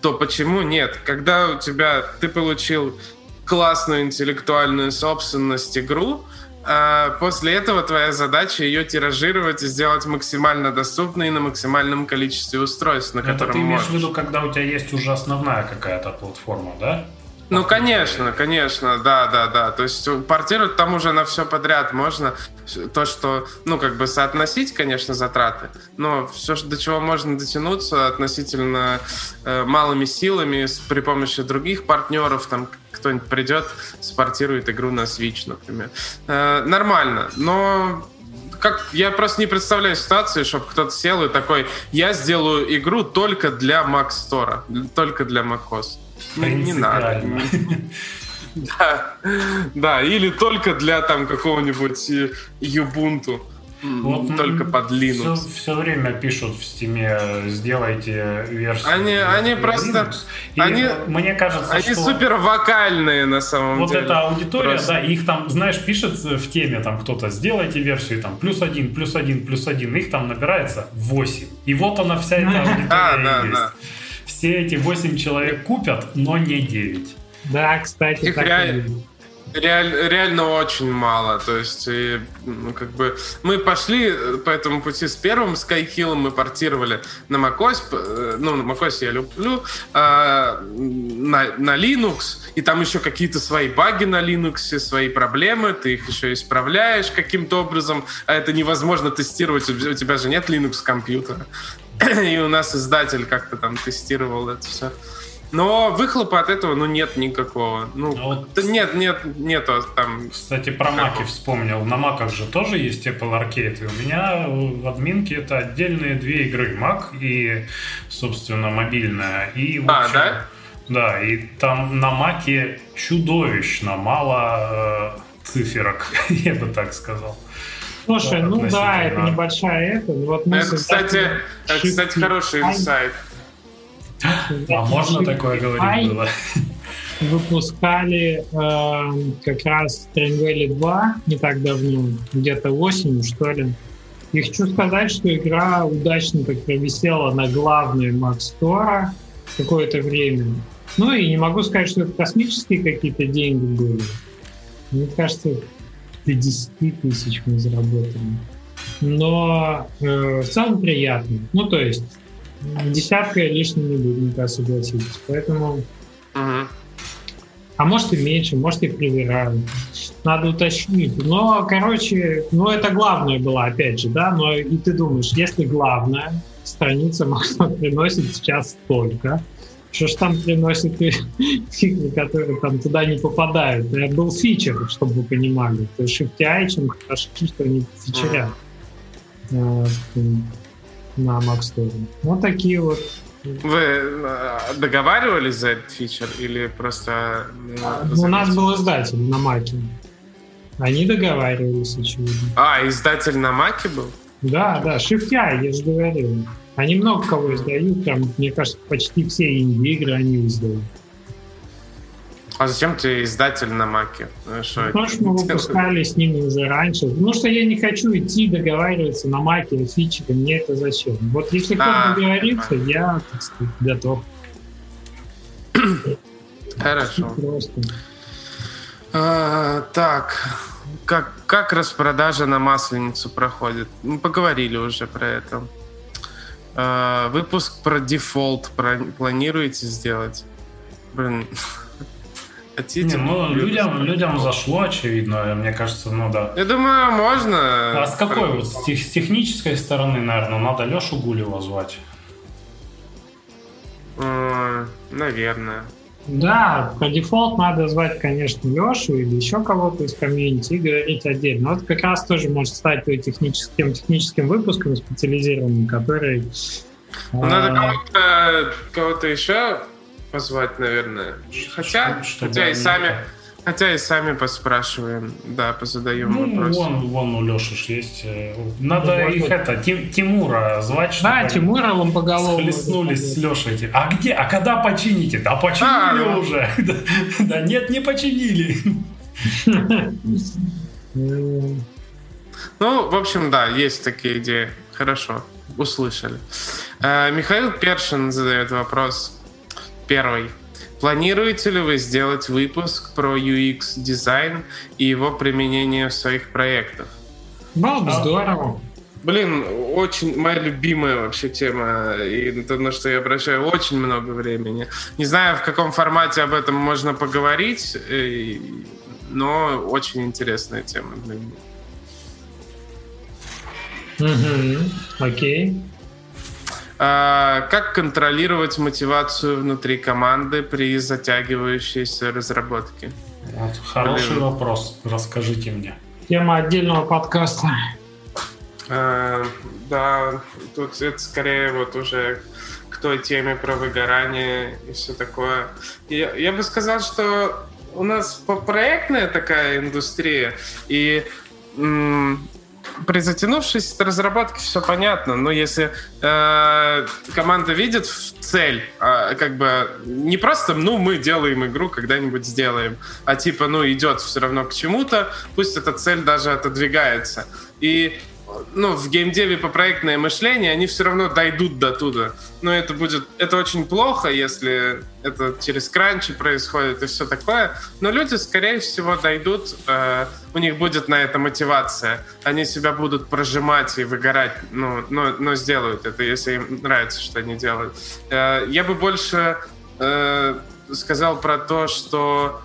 то почему нет? Когда у тебя ты получил классную интеллектуальную собственность игру, а после этого твоя задача ее тиражировать и сделать максимально доступной на максимальном количестве устройств, на Это котором ты имеешь можешь. в виду, когда у тебя есть уже основная какая-то платформа, да? Ну, конечно, конечно, да, да, да. То есть портировать там уже на все подряд можно. То, что, ну, как бы соотносить, конечно, затраты, но все, до чего можно дотянуться относительно э, малыми силами с, при помощи других партнеров, там, кто-нибудь придет, спортирует игру на Switch, например. Э, нормально, но как я просто не представляю ситуации, чтобы кто-то сел и такой, я сделаю игру только для Mac Store, только для macOS. Не, не надо. Да, да, или только для там какого-нибудь э, Ubuntu. Вот, только под Linux. Все, все время пишут в стиме, сделайте версию. Они, они просто, И они, мне кажется, они что супер вокальные на самом вот деле. Вот эта аудитория, просто. да, их там, знаешь, пишет в теме там кто-то, сделайте версию там плюс один, плюс один, плюс один, их там набирается 8. И вот она вся эта аудитория есть. Все эти 8 человек купят, но не 9. Да, кстати, их реально Реаль, реально очень мало. То есть, и, ну, как бы мы пошли по этому пути с первым Skyhill, мы портировали на macOS, э, ну, на macOS я люблю, а, на, на Linux, и там еще какие-то свои баги на Linux, свои проблемы, ты их еще исправляешь каким-то образом, а это невозможно тестировать, у тебя же нет Linux компьютера. И у нас издатель как-то там тестировал это все. Но выхлопа от этого, ну, нет никакого. Ну, а вот, нет, нет, нету там... Кстати, про маки вспомнил. На маках же тоже есть Apple Arcade. И у меня в админке это отдельные две игры. Mac и, собственно, мобильная. И, а, общем, а, да? Да, и там на маке чудовищно мало э, циферок, я бы так сказал. Слушай, ну да, это небольшая это. Вот мы это, кстати, это, кстати, хороший инсайт. А можно такое говорить было? Выпускали э, как раз Train 2 не так давно, где-то осенью, что ли. И хочу сказать, что игра удачно так провисела на главной Mac Store какое-то время. Ну и не могу сказать, что это космические какие-то деньги были. Мне кажется, до 10 тысяч мы заработали. Но э, в целом приятно. Ну, то есть десятка лишним не будет, никогда согласитесь. Поэтому... А может и меньше, может и привирают. Надо уточнить. Но, короче, ну это главное было, опять же, да, но и ты думаешь, если главное, страница приносит сейчас столько, что ж там приносит фигни, которые там туда не попадают. Это был фичер, чтобы вы понимали. То есть FTI, чем хорошо, что они фичерят. Uh-huh на Mac Store. Вот такие вот. Вы э, договаривались за этот фичер или просто... Ну, у нас был издатель на Маке. Они договаривались, очевидно. А, издатель на Маке был? Да, да, Shift я же говорил. Они много кого издают, там, мне кажется, почти все инди-игры они издают. А зачем ты издатель на Маке? Ну, что Потому что мы выпускали с ними уже раньше. Потому что я не хочу идти договариваться на Маке о фиче, мне это зачем? Вот если кто-то а, договорится, а. я, так сказать, готов. Хорошо. А, так, как, как распродажа на Масленицу проходит? Мы поговорили уже про это. А, выпуск про дефолт планируете сделать? Блин, Хотите? Не, ну, людям, людям зашло, очевидно, мне кажется, ну да. Я думаю, можно. А с какой вот? С, тех, с технической стороны, наверное, надо Лешу Гулева звать. наверное. Да, по дефолту надо звать, конечно, Лешу или еще кого-то из комьюнити и говорить отдельно. Вот как раз тоже может стать той техническим, техническим выпуском специализированным, который... Ну, надо а, кого-то, кого-то еще позвать, наверное. Хотя, что, хотя и сами... Хотя и сами поспрашиваем, да, позадаем ну, вопросы. Вон, вон у Леши есть. Э, надо ну, их это, Тим, Тимура звать, чтобы Да, Тимура вам по голову. Схлестнулись с Лешей. А где? А когда почините? Да починили а, уже. Да нет, не починили. Ну, в общем, да, есть такие идеи. Хорошо, услышали. Э, Михаил Першин задает вопрос. Первый. Планируете ли вы сделать выпуск про UX дизайн и его применение в своих проектах? Было бы здорово. Блин, очень моя любимая вообще тема, и то, на что я обращаю очень много времени. Не знаю, в каком формате об этом можно поговорить, э, но очень интересная тема для меня. Угу, окей. А, как контролировать мотивацию внутри команды при затягивающейся разработке? Вот, хороший Блин. вопрос. Расскажите мне. Тема отдельного подкаста. А, да, тут это скорее вот уже к той теме про выгорание и все такое. Я, я бы сказал, что у нас проектная такая индустрия, и при затянувшейся разработке все понятно, но если э, команда видит цель, э, как бы не просто, ну, мы делаем игру, когда-нибудь сделаем, а типа, ну, идет все равно к чему-то, пусть эта цель даже отодвигается. И ну, в геймдеве по проектное мышление, они все равно дойдут до туда. Но это будет, это очень плохо, если это через кранчи происходит и все такое. Но люди, скорее всего, дойдут, э, у них будет на это мотивация. Они себя будут прожимать и выгорать, ну, но, но сделают это, если им нравится, что они делают. Э, я бы больше э, сказал про то, что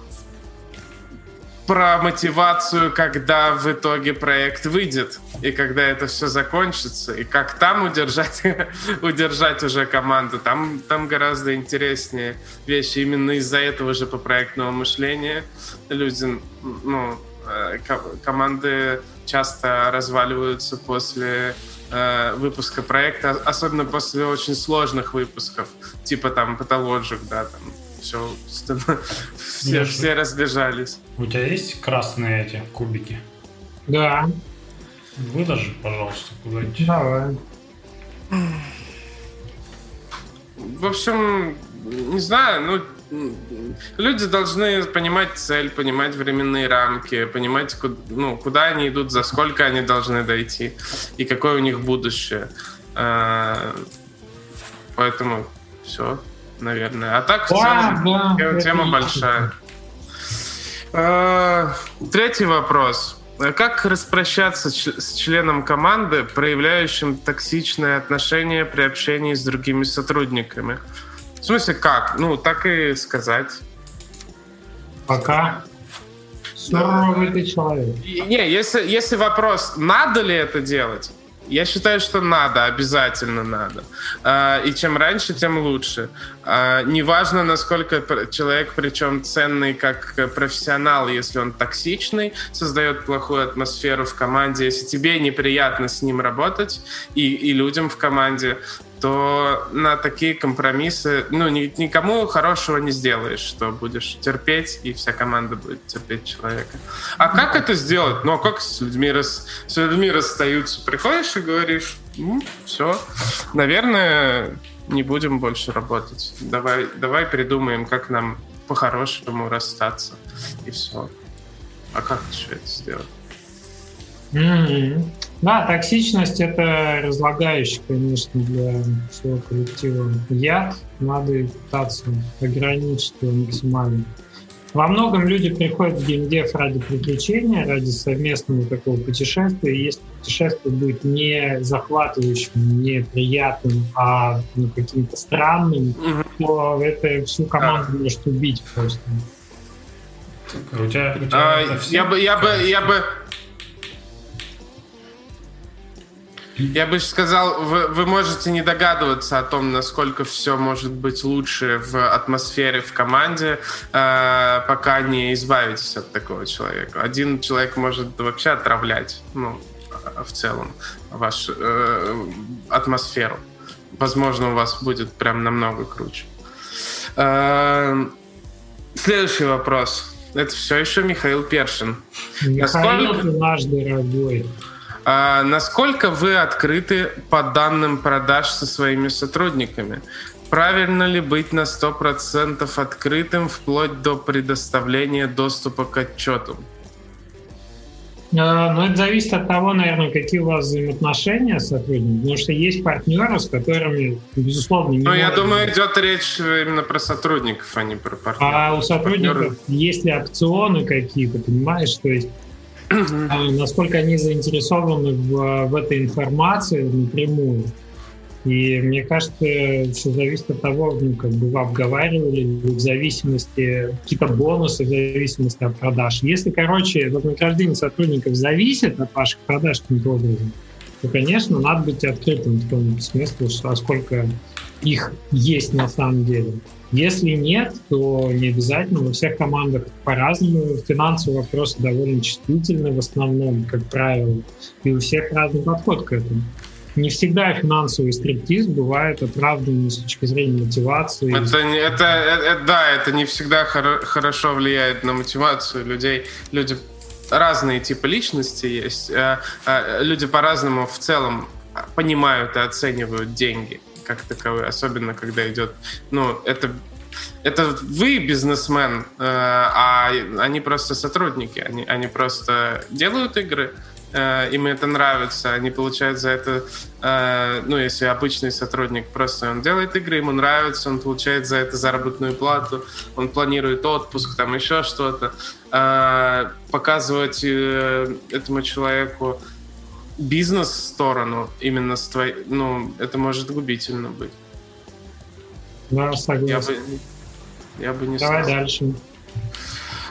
про мотивацию, когда в итоге проект выйдет, и когда это все закончится, и как там удержать, удержать уже команду. Там, там гораздо интереснее вещи. Именно из-за этого же по проектного мышления люди, ну, э, команды часто разваливаются после э, выпуска проекта, особенно после очень сложных выпусков, типа там Pathologic, да, там все, все, все разбежались. У тебя есть красные эти кубики? Да. Выложи, пожалуйста, куда-нибудь. Давай. В общем, не знаю, ну, люди должны понимать цель, понимать временные рамки, понимать, куда, ну, куда они идут, за сколько они должны дойти и какое у них будущее. А, поэтому все наверное. А так в целом тема большая. А, третий вопрос. Как распрощаться с членом команды, проявляющим токсичное отношение при общении с другими сотрудниками? В смысле, как? Ну, так и сказать. Пока. Суровый ты человек. Не, если, если вопрос, надо ли это делать, я считаю, что надо, обязательно надо. А, и чем раньше, тем лучше. А, неважно, насколько человек, причем ценный как профессионал, если он токсичный, создает плохую атмосферу в команде, если тебе неприятно с ним работать и, и людям в команде, то на такие компромиссы, ну, ни, никому хорошего не сделаешь, что будешь терпеть, и вся команда будет терпеть человека. А как это сделать? Ну, а как с людьми, рас, с людьми расстаются? Приходишь и говоришь, ну, все, наверное, не будем больше работать. Давай, давай придумаем, как нам по-хорошему расстаться, и все. А как еще это сделать? Mm-hmm. Да, токсичность это разлагающий, конечно, для всего коллектива яд. Надо пытаться ограничить его максимально. Во многом люди приходят в геймдев ради приключения, ради совместного такого путешествия. И если путешествие будет не захватывающим, не приятным, а ну, каким-то странным, mm-hmm. то это всю команду yeah. может убить просто. У тебя, у тебя а, я бы, я бы, я бы, Я бы сказал, вы, вы можете не догадываться о том, насколько все может быть лучше в атмосфере в команде, э, пока не избавитесь от такого человека. Один человек может вообще отравлять, ну, в целом, вашу э, атмосферу. Возможно, у вас будет прям намного круче. Э, следующий вопрос. Это все еще Михаил Першин. Михаил, Насколько... наш дорогой. А, насколько вы открыты по данным продаж со своими сотрудниками? Правильно ли быть на 100% открытым вплоть до предоставления доступа к отчету? А, ну, это зависит от того, наверное, какие у вас взаимоотношения с сотрудниками. Потому что есть партнеры, с которыми, безусловно, не Ну, я думаю, идет речь именно про сотрудников, а не про партнеров. А у сотрудников партнеры... есть ли опционы какие-то, понимаешь? То есть а насколько они заинтересованы в, в этой информации напрямую. И мне кажется, все зависит от того, ну, как бы вы обговаривали, в зависимости, какие-то бонусы в зависимости от продаж. Если, короче, вознаграждение сотрудников зависит от ваших продаж каким-то образом, то, конечно, надо быть открытым в том смысле, а сколько их есть на самом деле. Если нет, то не обязательно. Во всех командах по-разному. Финансовые вопросы довольно чувствительны в основном, как правило. И у всех разный подход к этому. Не всегда финансовый стриптиз бывает оправданным с точки зрения мотивации. Это, это, это, да, это не всегда хор- хорошо влияет на мотивацию людей. Люди разные типы личности есть. Э, э, люди по-разному в целом понимают и оценивают деньги как таковые, особенно когда идет, ну, это это вы бизнесмен, э, а они просто сотрудники, они, они просто делают игры, э, им это нравится, они получают за это, э, ну, если обычный сотрудник просто он делает игры, ему нравится, он получает за это заработную плату, он планирует отпуск, там еще что-то, показывать этому человеку бизнес-сторону именно с твоей, ну, это может губительно быть. Да, согласен. Я бы, я бы не Давай сказал. дальше.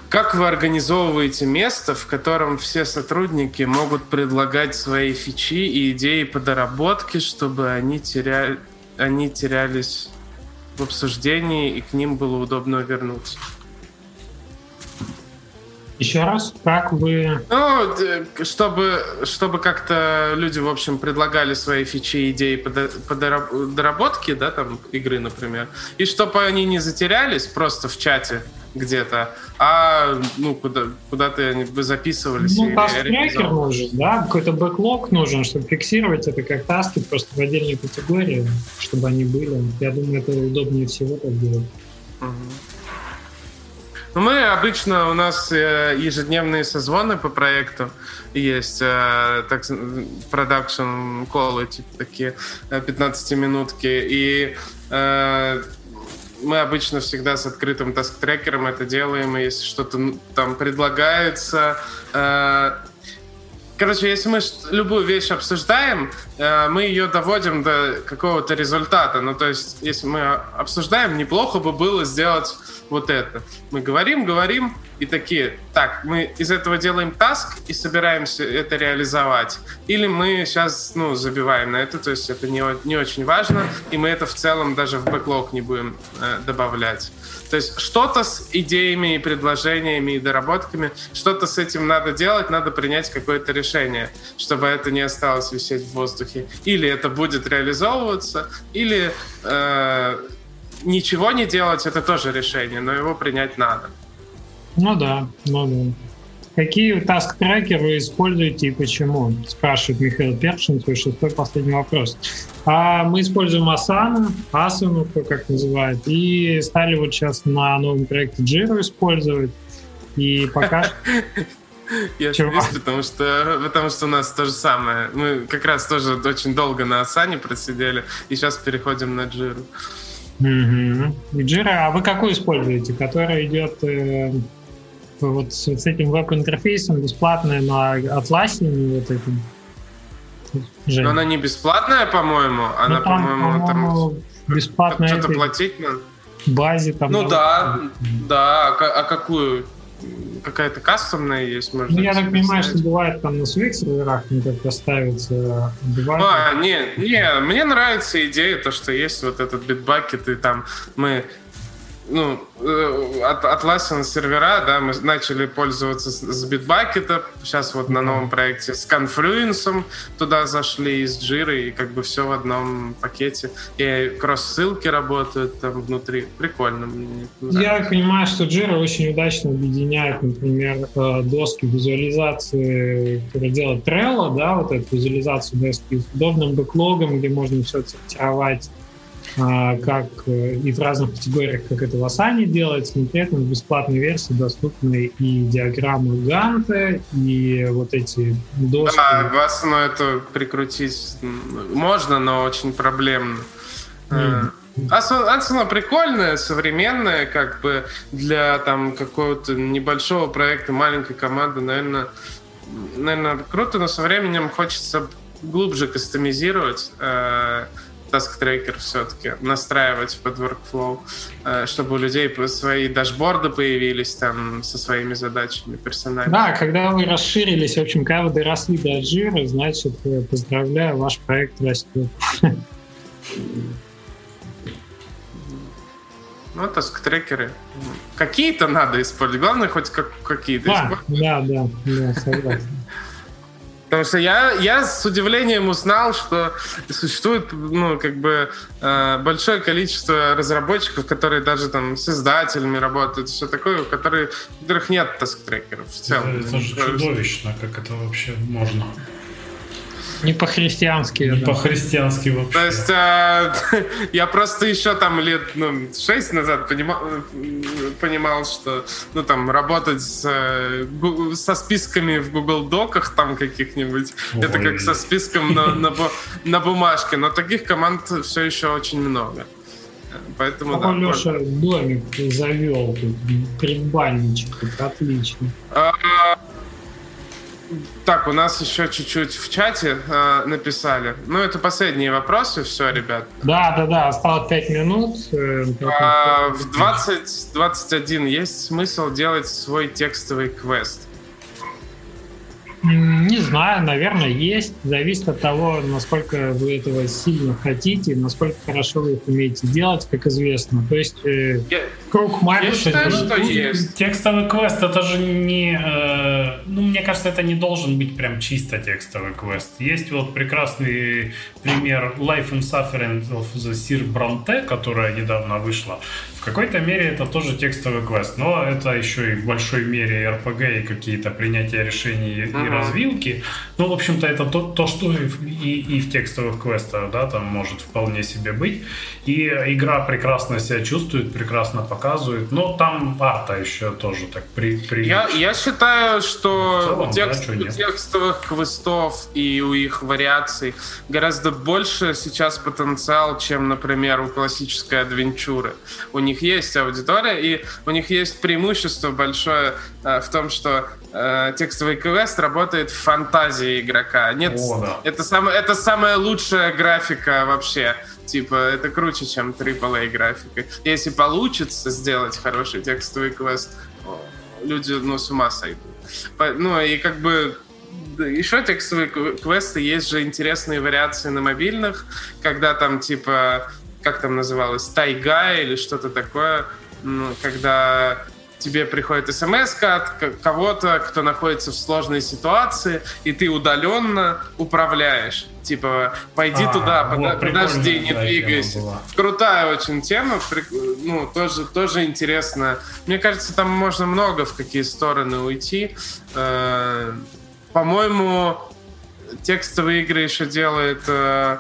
Как вы организовываете место, в котором все сотрудники могут предлагать свои фичи и идеи по доработке, чтобы они, теря... они терялись в обсуждении и к ним было удобно вернуться? Еще раз, как вы... Ну, чтобы, чтобы как-то люди, в общем, предлагали свои фичи, идеи по, доработке, да, там, игры, например, и чтобы они не затерялись просто в чате где-то, а, ну, куда, куда-то они бы записывались. Ну, таsk-трекер нужен, да, какой-то бэклог нужен, чтобы фиксировать это как таски просто в отдельной категории, чтобы они были. Я думаю, это удобнее всего так делать. Угу. Ну, мы обычно, у нас э, ежедневные созвоны по проекту есть, э, так, продакшн колы, типа такие 15-минутки, э, и мы обычно всегда с открытым task-tracker ом это делаем, и если что-то там предлагается, Короче, если мы любую вещь обсуждаем, мы ее доводим до какого-то результата. Ну, то есть, если мы обсуждаем, неплохо бы было сделать вот это. Мы говорим, говорим, и такие, так, мы из этого делаем task и собираемся это реализовать. Или мы сейчас, ну, забиваем на это, то есть это не, не очень важно, и мы это в целом даже в бэклог не будем э, добавлять. То есть что-то с идеями и предложениями и доработками, что-то с этим надо делать, надо принять какое-то решение, чтобы это не осталось висеть в воздухе. Или это будет реализовываться, или э, ничего не делать это тоже решение, но его принять надо. Ну да, ну да. Какие таск-трекеры вы используете и почему? Спрашивает Михаил Першин, свой шестой последний вопрос. А мы используем Asana, Asana, как называют, и стали вот сейчас на новом проекте Jira использовать. И пока... Я смеюсь, потому что, потому что у нас то же самое. Мы как раз тоже очень долго на Asana просидели, и сейчас переходим на Jira. Угу. Jira, а вы какой используете? Который идет э, вот с, с этим веб-интерфейсом бесплатная на Atlassian вот этим? Но она не бесплатная, по-моему. Она, ну, там, по-моему, по-моему там бесплатная. Что-то платить надо. Базе там. Ну да, да. А, а какую? Какая-то кастомная есть, можно. Ну, я так понимаю, что бывает там на своих серверах не как ставится. Бывает... А, не, не, мне нравится идея, то, что есть вот этот битбакет, и там мы ну, э, от, атласен сервера, да, мы начали пользоваться с, с Bitbucket, сейчас вот на новом проекте с Confluence туда зашли, из Jira, и как бы все в одном пакете. И кросс-ссылки работают там внутри. Прикольно. Я понимаю, что Jira очень удачно объединяет, например, э, доски визуализации, которые делает Trello, да, вот эту визуализацию доски с удобным бэклогом, где можно все сортировать как э, и в разных категориях, как это в Asana делается, но при этом в бесплатной версии доступны и диаграммы Ганта, и вот эти доски. Да, в Asana это прикрутить можно, но очень проблемно. Mm. Asana прикольная, современная, как бы для там какого-то небольшого проекта, маленькой команды, наверное, наверное, круто, но со временем хочется глубже кастомизировать. Э, tracker все-таки настраивать под workflow, э, чтобы у людей свои дашборды появились там со своими задачами персональными. Да, когда вы расширились, в общем, когда вы доросли до жира, значит, поздравляю, ваш проект растет. Ну, таск-трекеры. Какие-то надо использовать. Главное, хоть как, какие-то да, использовать. Да, да, да, согласен. Потому что я, я с удивлением узнал, что существует ну, как бы, э, большое количество разработчиков, которые даже там с издателями работают, все такое, у которых, у которых нет таск-трекеров в целом. Это, это же чудовищно, как это вообще можно. Не по-христиански. Не да. по-христиански вообще. То есть э, я просто еще там лет ну, шесть назад понимал, понимал, что ну там работать с, э, со списками в Google Доках там каких-нибудь, Ой. это как со списком на, на, на бумажке. Но таких команд все еще очень много. Поэтому, Какой да, Леша домик завел тут, предбанничек, отлично. А, так, у нас еще чуть-чуть в чате э, написали. Ну, это последние вопросы, все, ребят. Да, да, да, осталось 5 минут. Э, а, в 2021 есть смысл делать свой текстовый квест? Не знаю, наверное, есть. Зависит от того, насколько вы этого сильно хотите, насколько хорошо вы это умеете делать, как известно. То есть э, я, круг Я считаю, что есть. Текстовый квест это же не... Э, ну, мне кажется, это не должен быть прям чисто текстовый квест. Есть вот прекрасный пример Life and Suffering of the Sir Bronte, которая недавно вышла. Какой-то мере это тоже текстовый квест, но это еще и в большой мере RPG и какие-то принятия решений uh-huh. и развилки. Ну, в общем-то, это то, то что и, и, и в текстовых квестах, да, там может вполне себе быть. И игра прекрасно себя чувствует, прекрасно показывает, но там арта еще тоже так при, при... Я, я считаю, что целом, у, текст, да, у текстовых квестов и у их вариаций гораздо больше сейчас потенциал, чем, например, у классической адвенчуры. У них есть аудитория, и у них есть преимущество большое э, в том, что э, текстовый квест работает в фантазии игрока. Нет, О, да. это, сам, это самая лучшая графика вообще. Типа, это круче, чем AAA графика. Если получится сделать хороший текстовый квест, люди, ну, с ума сойдут. Ну, и как бы еще текстовые квесты, есть же интересные вариации на мобильных, когда там, типа, как там называлось, тайга или что-то такое, ну, когда тебе приходит смс от кого-то, кто находится в сложной ситуации, и ты удаленно управляешь. Типа, пойди а, туда, вот, подожди, не двигайся. Крутая очень тема, ну, тоже, тоже интересно. Мне кажется, там можно много в какие стороны уйти. Э, по-моему, текстовые игры еще делает э,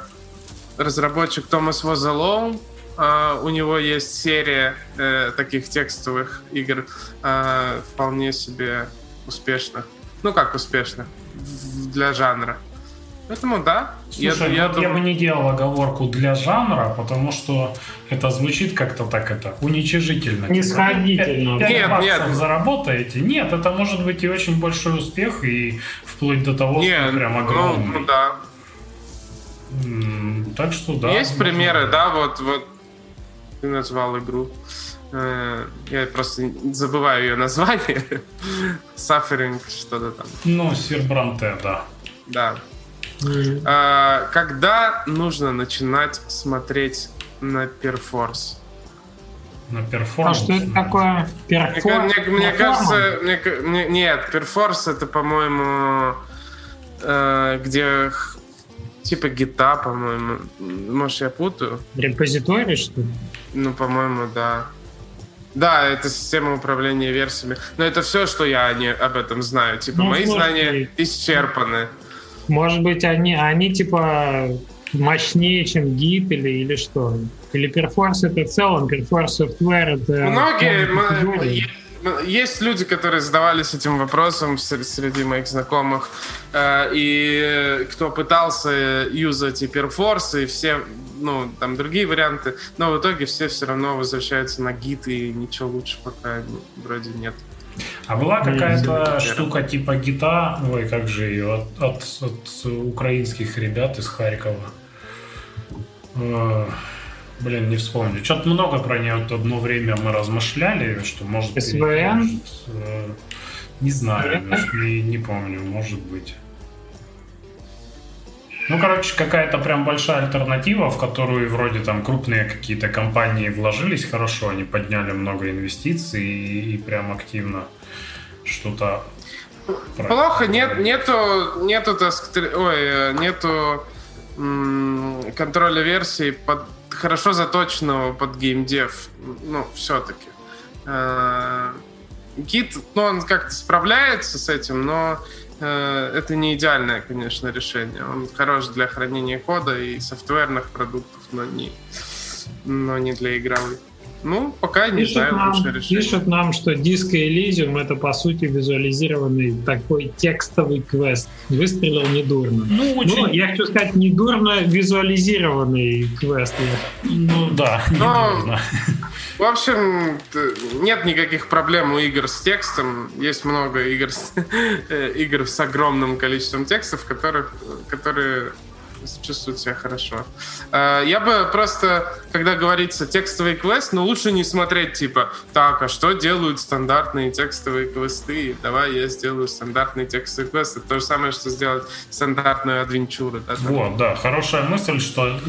разработчик Томас Возалоу. Uh, у него есть серия uh, таких текстовых игр uh, вполне себе успешных. Ну как успешных? Для жанра. Поэтому да. Слушай, я, я, дум... я бы не делал оговорку для жанра, потому что это звучит как-то так это уничижительно. Нисходительно. 5, 5 нет, нет. заработаете. Нет, это может быть и очень большой успех, и вплоть до того, нет, что прям огромный. Ну, ну да. Так что да. Есть примеры, да, вот, вот ты назвал игру. Э, я просто забываю ее название. Suffering, что-то там. Ну, Сирбранте, да. Да. Mm. Когда нужно начинать смотреть на Perforce? На performance? А что это такое? Performance? Мне, мне, мне кажется... Мне, мне, нет, Perforce это, по-моему, э, где типа Git а, по-моему. Может, я путаю? Репозиторий, что ли? Ну, по-моему, да. Да, это система управления версиями. Но это все, что я не, об этом знаю. Типа, ну, мои знания быть. исчерпаны. Может быть, они, они типа мощнее, чем гид или, или что? Или Perforce это в целом, Perforce Software это... Многие, есть люди, которые задавались этим вопросом среди моих знакомых, э, и кто пытался юзать и Perforce, и все, ну, там другие варианты, но в итоге все все равно возвращаются на гид, и ничего лучше пока вроде нет. А была какая-то штука типа гита, ой, как же ее, от, от, от украинских ребят из Харькова. Блин, не вспомню. Что-то много про нее одно время мы размышляли, что может СВН? Может, э, не знаю, не, не помню, может быть. Ну, короче, какая-то прям большая альтернатива, в которую вроде там крупные какие-то компании вложились хорошо, они подняли много инвестиций и, и прям активно что-то... Плохо, нет, нету, нету, так ой, э, нету контроля версий под, хорошо заточенного под геймдев. Ну, все-таки. Э, гид, ну, он как-то справляется с этим, но э, это не идеальное, конечно, решение. Он хорош для хранения кода и софтверных продуктов, но не, но не для игровых. Ну, пока не пишут знаю нам, лучшее решение. Пишут нам, что диско Elysium это по сути визуализированный такой текстовый квест. Выстрелил недурно. Ну, очень... ну я хочу сказать, недурно визуализированный квест. Ну да, недурно. В общем, нет никаких проблем у игр с текстом. Есть много игр с, э, игр с огромным количеством текстов, которых, которые чувствуют себя хорошо. А, я бы просто, когда говорится текстовый квест, ну лучше не смотреть типа, так, а что делают стандартные текстовые квесты? Давай я сделаю стандартный текстовый квест. Это то же самое, что сделать стандартную адвенчуру. Да, вот, да, хорошая мысль, что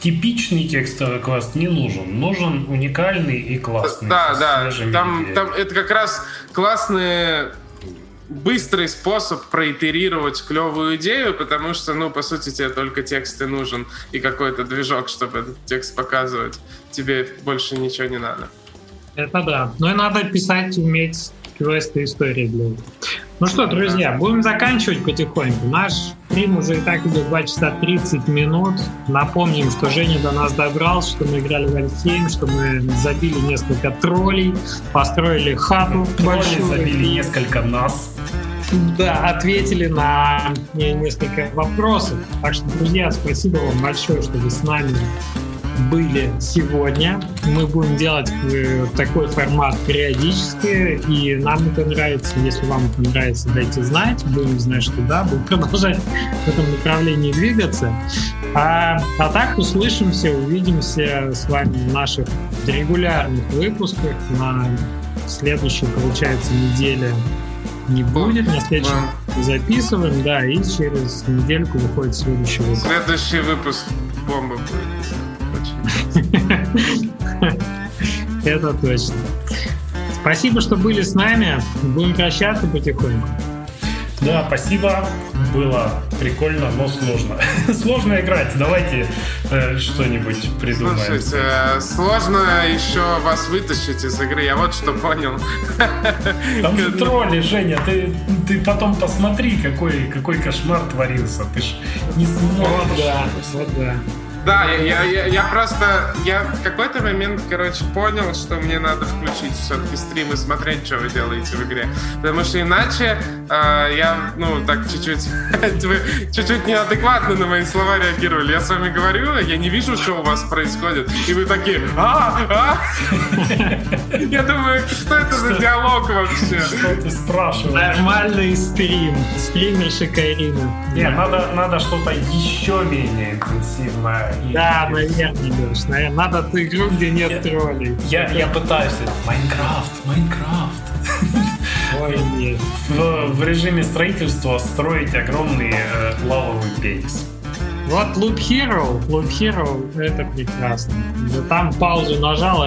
типичный текстовый квест не нужен. Нужен уникальный и классный. Да, да. Там, там это как раз классные быстрый способ проитерировать клевую идею, потому что, ну, по сути, тебе только текст и нужен, и какой-то движок, чтобы этот текст показывать. Тебе больше ничего не надо. Это да. Но и надо писать, уметь квесты истории для этого. Ну что, друзья, будем заканчивать потихоньку. Наш стрим уже и так идет 2 часа 30 минут. Напомним, что Женя до нас добрался, что мы играли в Альфейм, что мы забили несколько троллей, построили хату Тролли большую. забили несколько нас. Да, ответили на несколько вопросов. Так что, друзья, спасибо вам большое, что вы с нами были сегодня. Мы будем делать э, такой формат периодически, и нам это нравится. Если вам это нравится, дайте знать. Будем знать, что да, будем продолжать в этом направлении двигаться. А, а так услышимся, увидимся с вами в наших регулярных выпусках на следующей, получается, неделе не будет. На следующем записываем, да, и через недельку выходит следующий выпуск. Следующий выпуск бомба будет. Это точно. Спасибо, что были с нами. Будем прощаться потихоньку. Да, спасибо. Было прикольно, но сложно. сложно играть. Давайте э, что-нибудь придумаем. Слушайте, э, сложно еще вас вытащить из игры. Я вот что понял. Там же тролли, Женя. Ты, ты потом посмотри, какой, какой кошмар творился. Ты ж не сможешь. Вот да, вот да. Да, я, я, я просто, я в какой-то момент, короче, понял, что мне надо включить все-таки стрим и смотреть, что вы делаете в игре. Потому что иначе э, я, ну, так чуть-чуть, вы чуть-чуть неадекватно на мои слова реагировали. Я с вами говорю, я не вижу, что у вас происходит. И вы такие, а, а? Я думаю, что это за диалог вообще? Что ты спрашиваешь? Нормальный стрим. Стримерша Карина. Не, надо, надо что-то еще менее интенсивное и- Да, наверное, Леш, наверное. Надо ту игру, где нет Я- троллей. Я, я пытаюсь. Майнкрафт, Майнкрафт. Ой, нет. В, в режиме строительства строить огромный э, лавовый пенис. Вот Loop Hero, Loop Hero, это прекрасно. Да Там паузу нажал,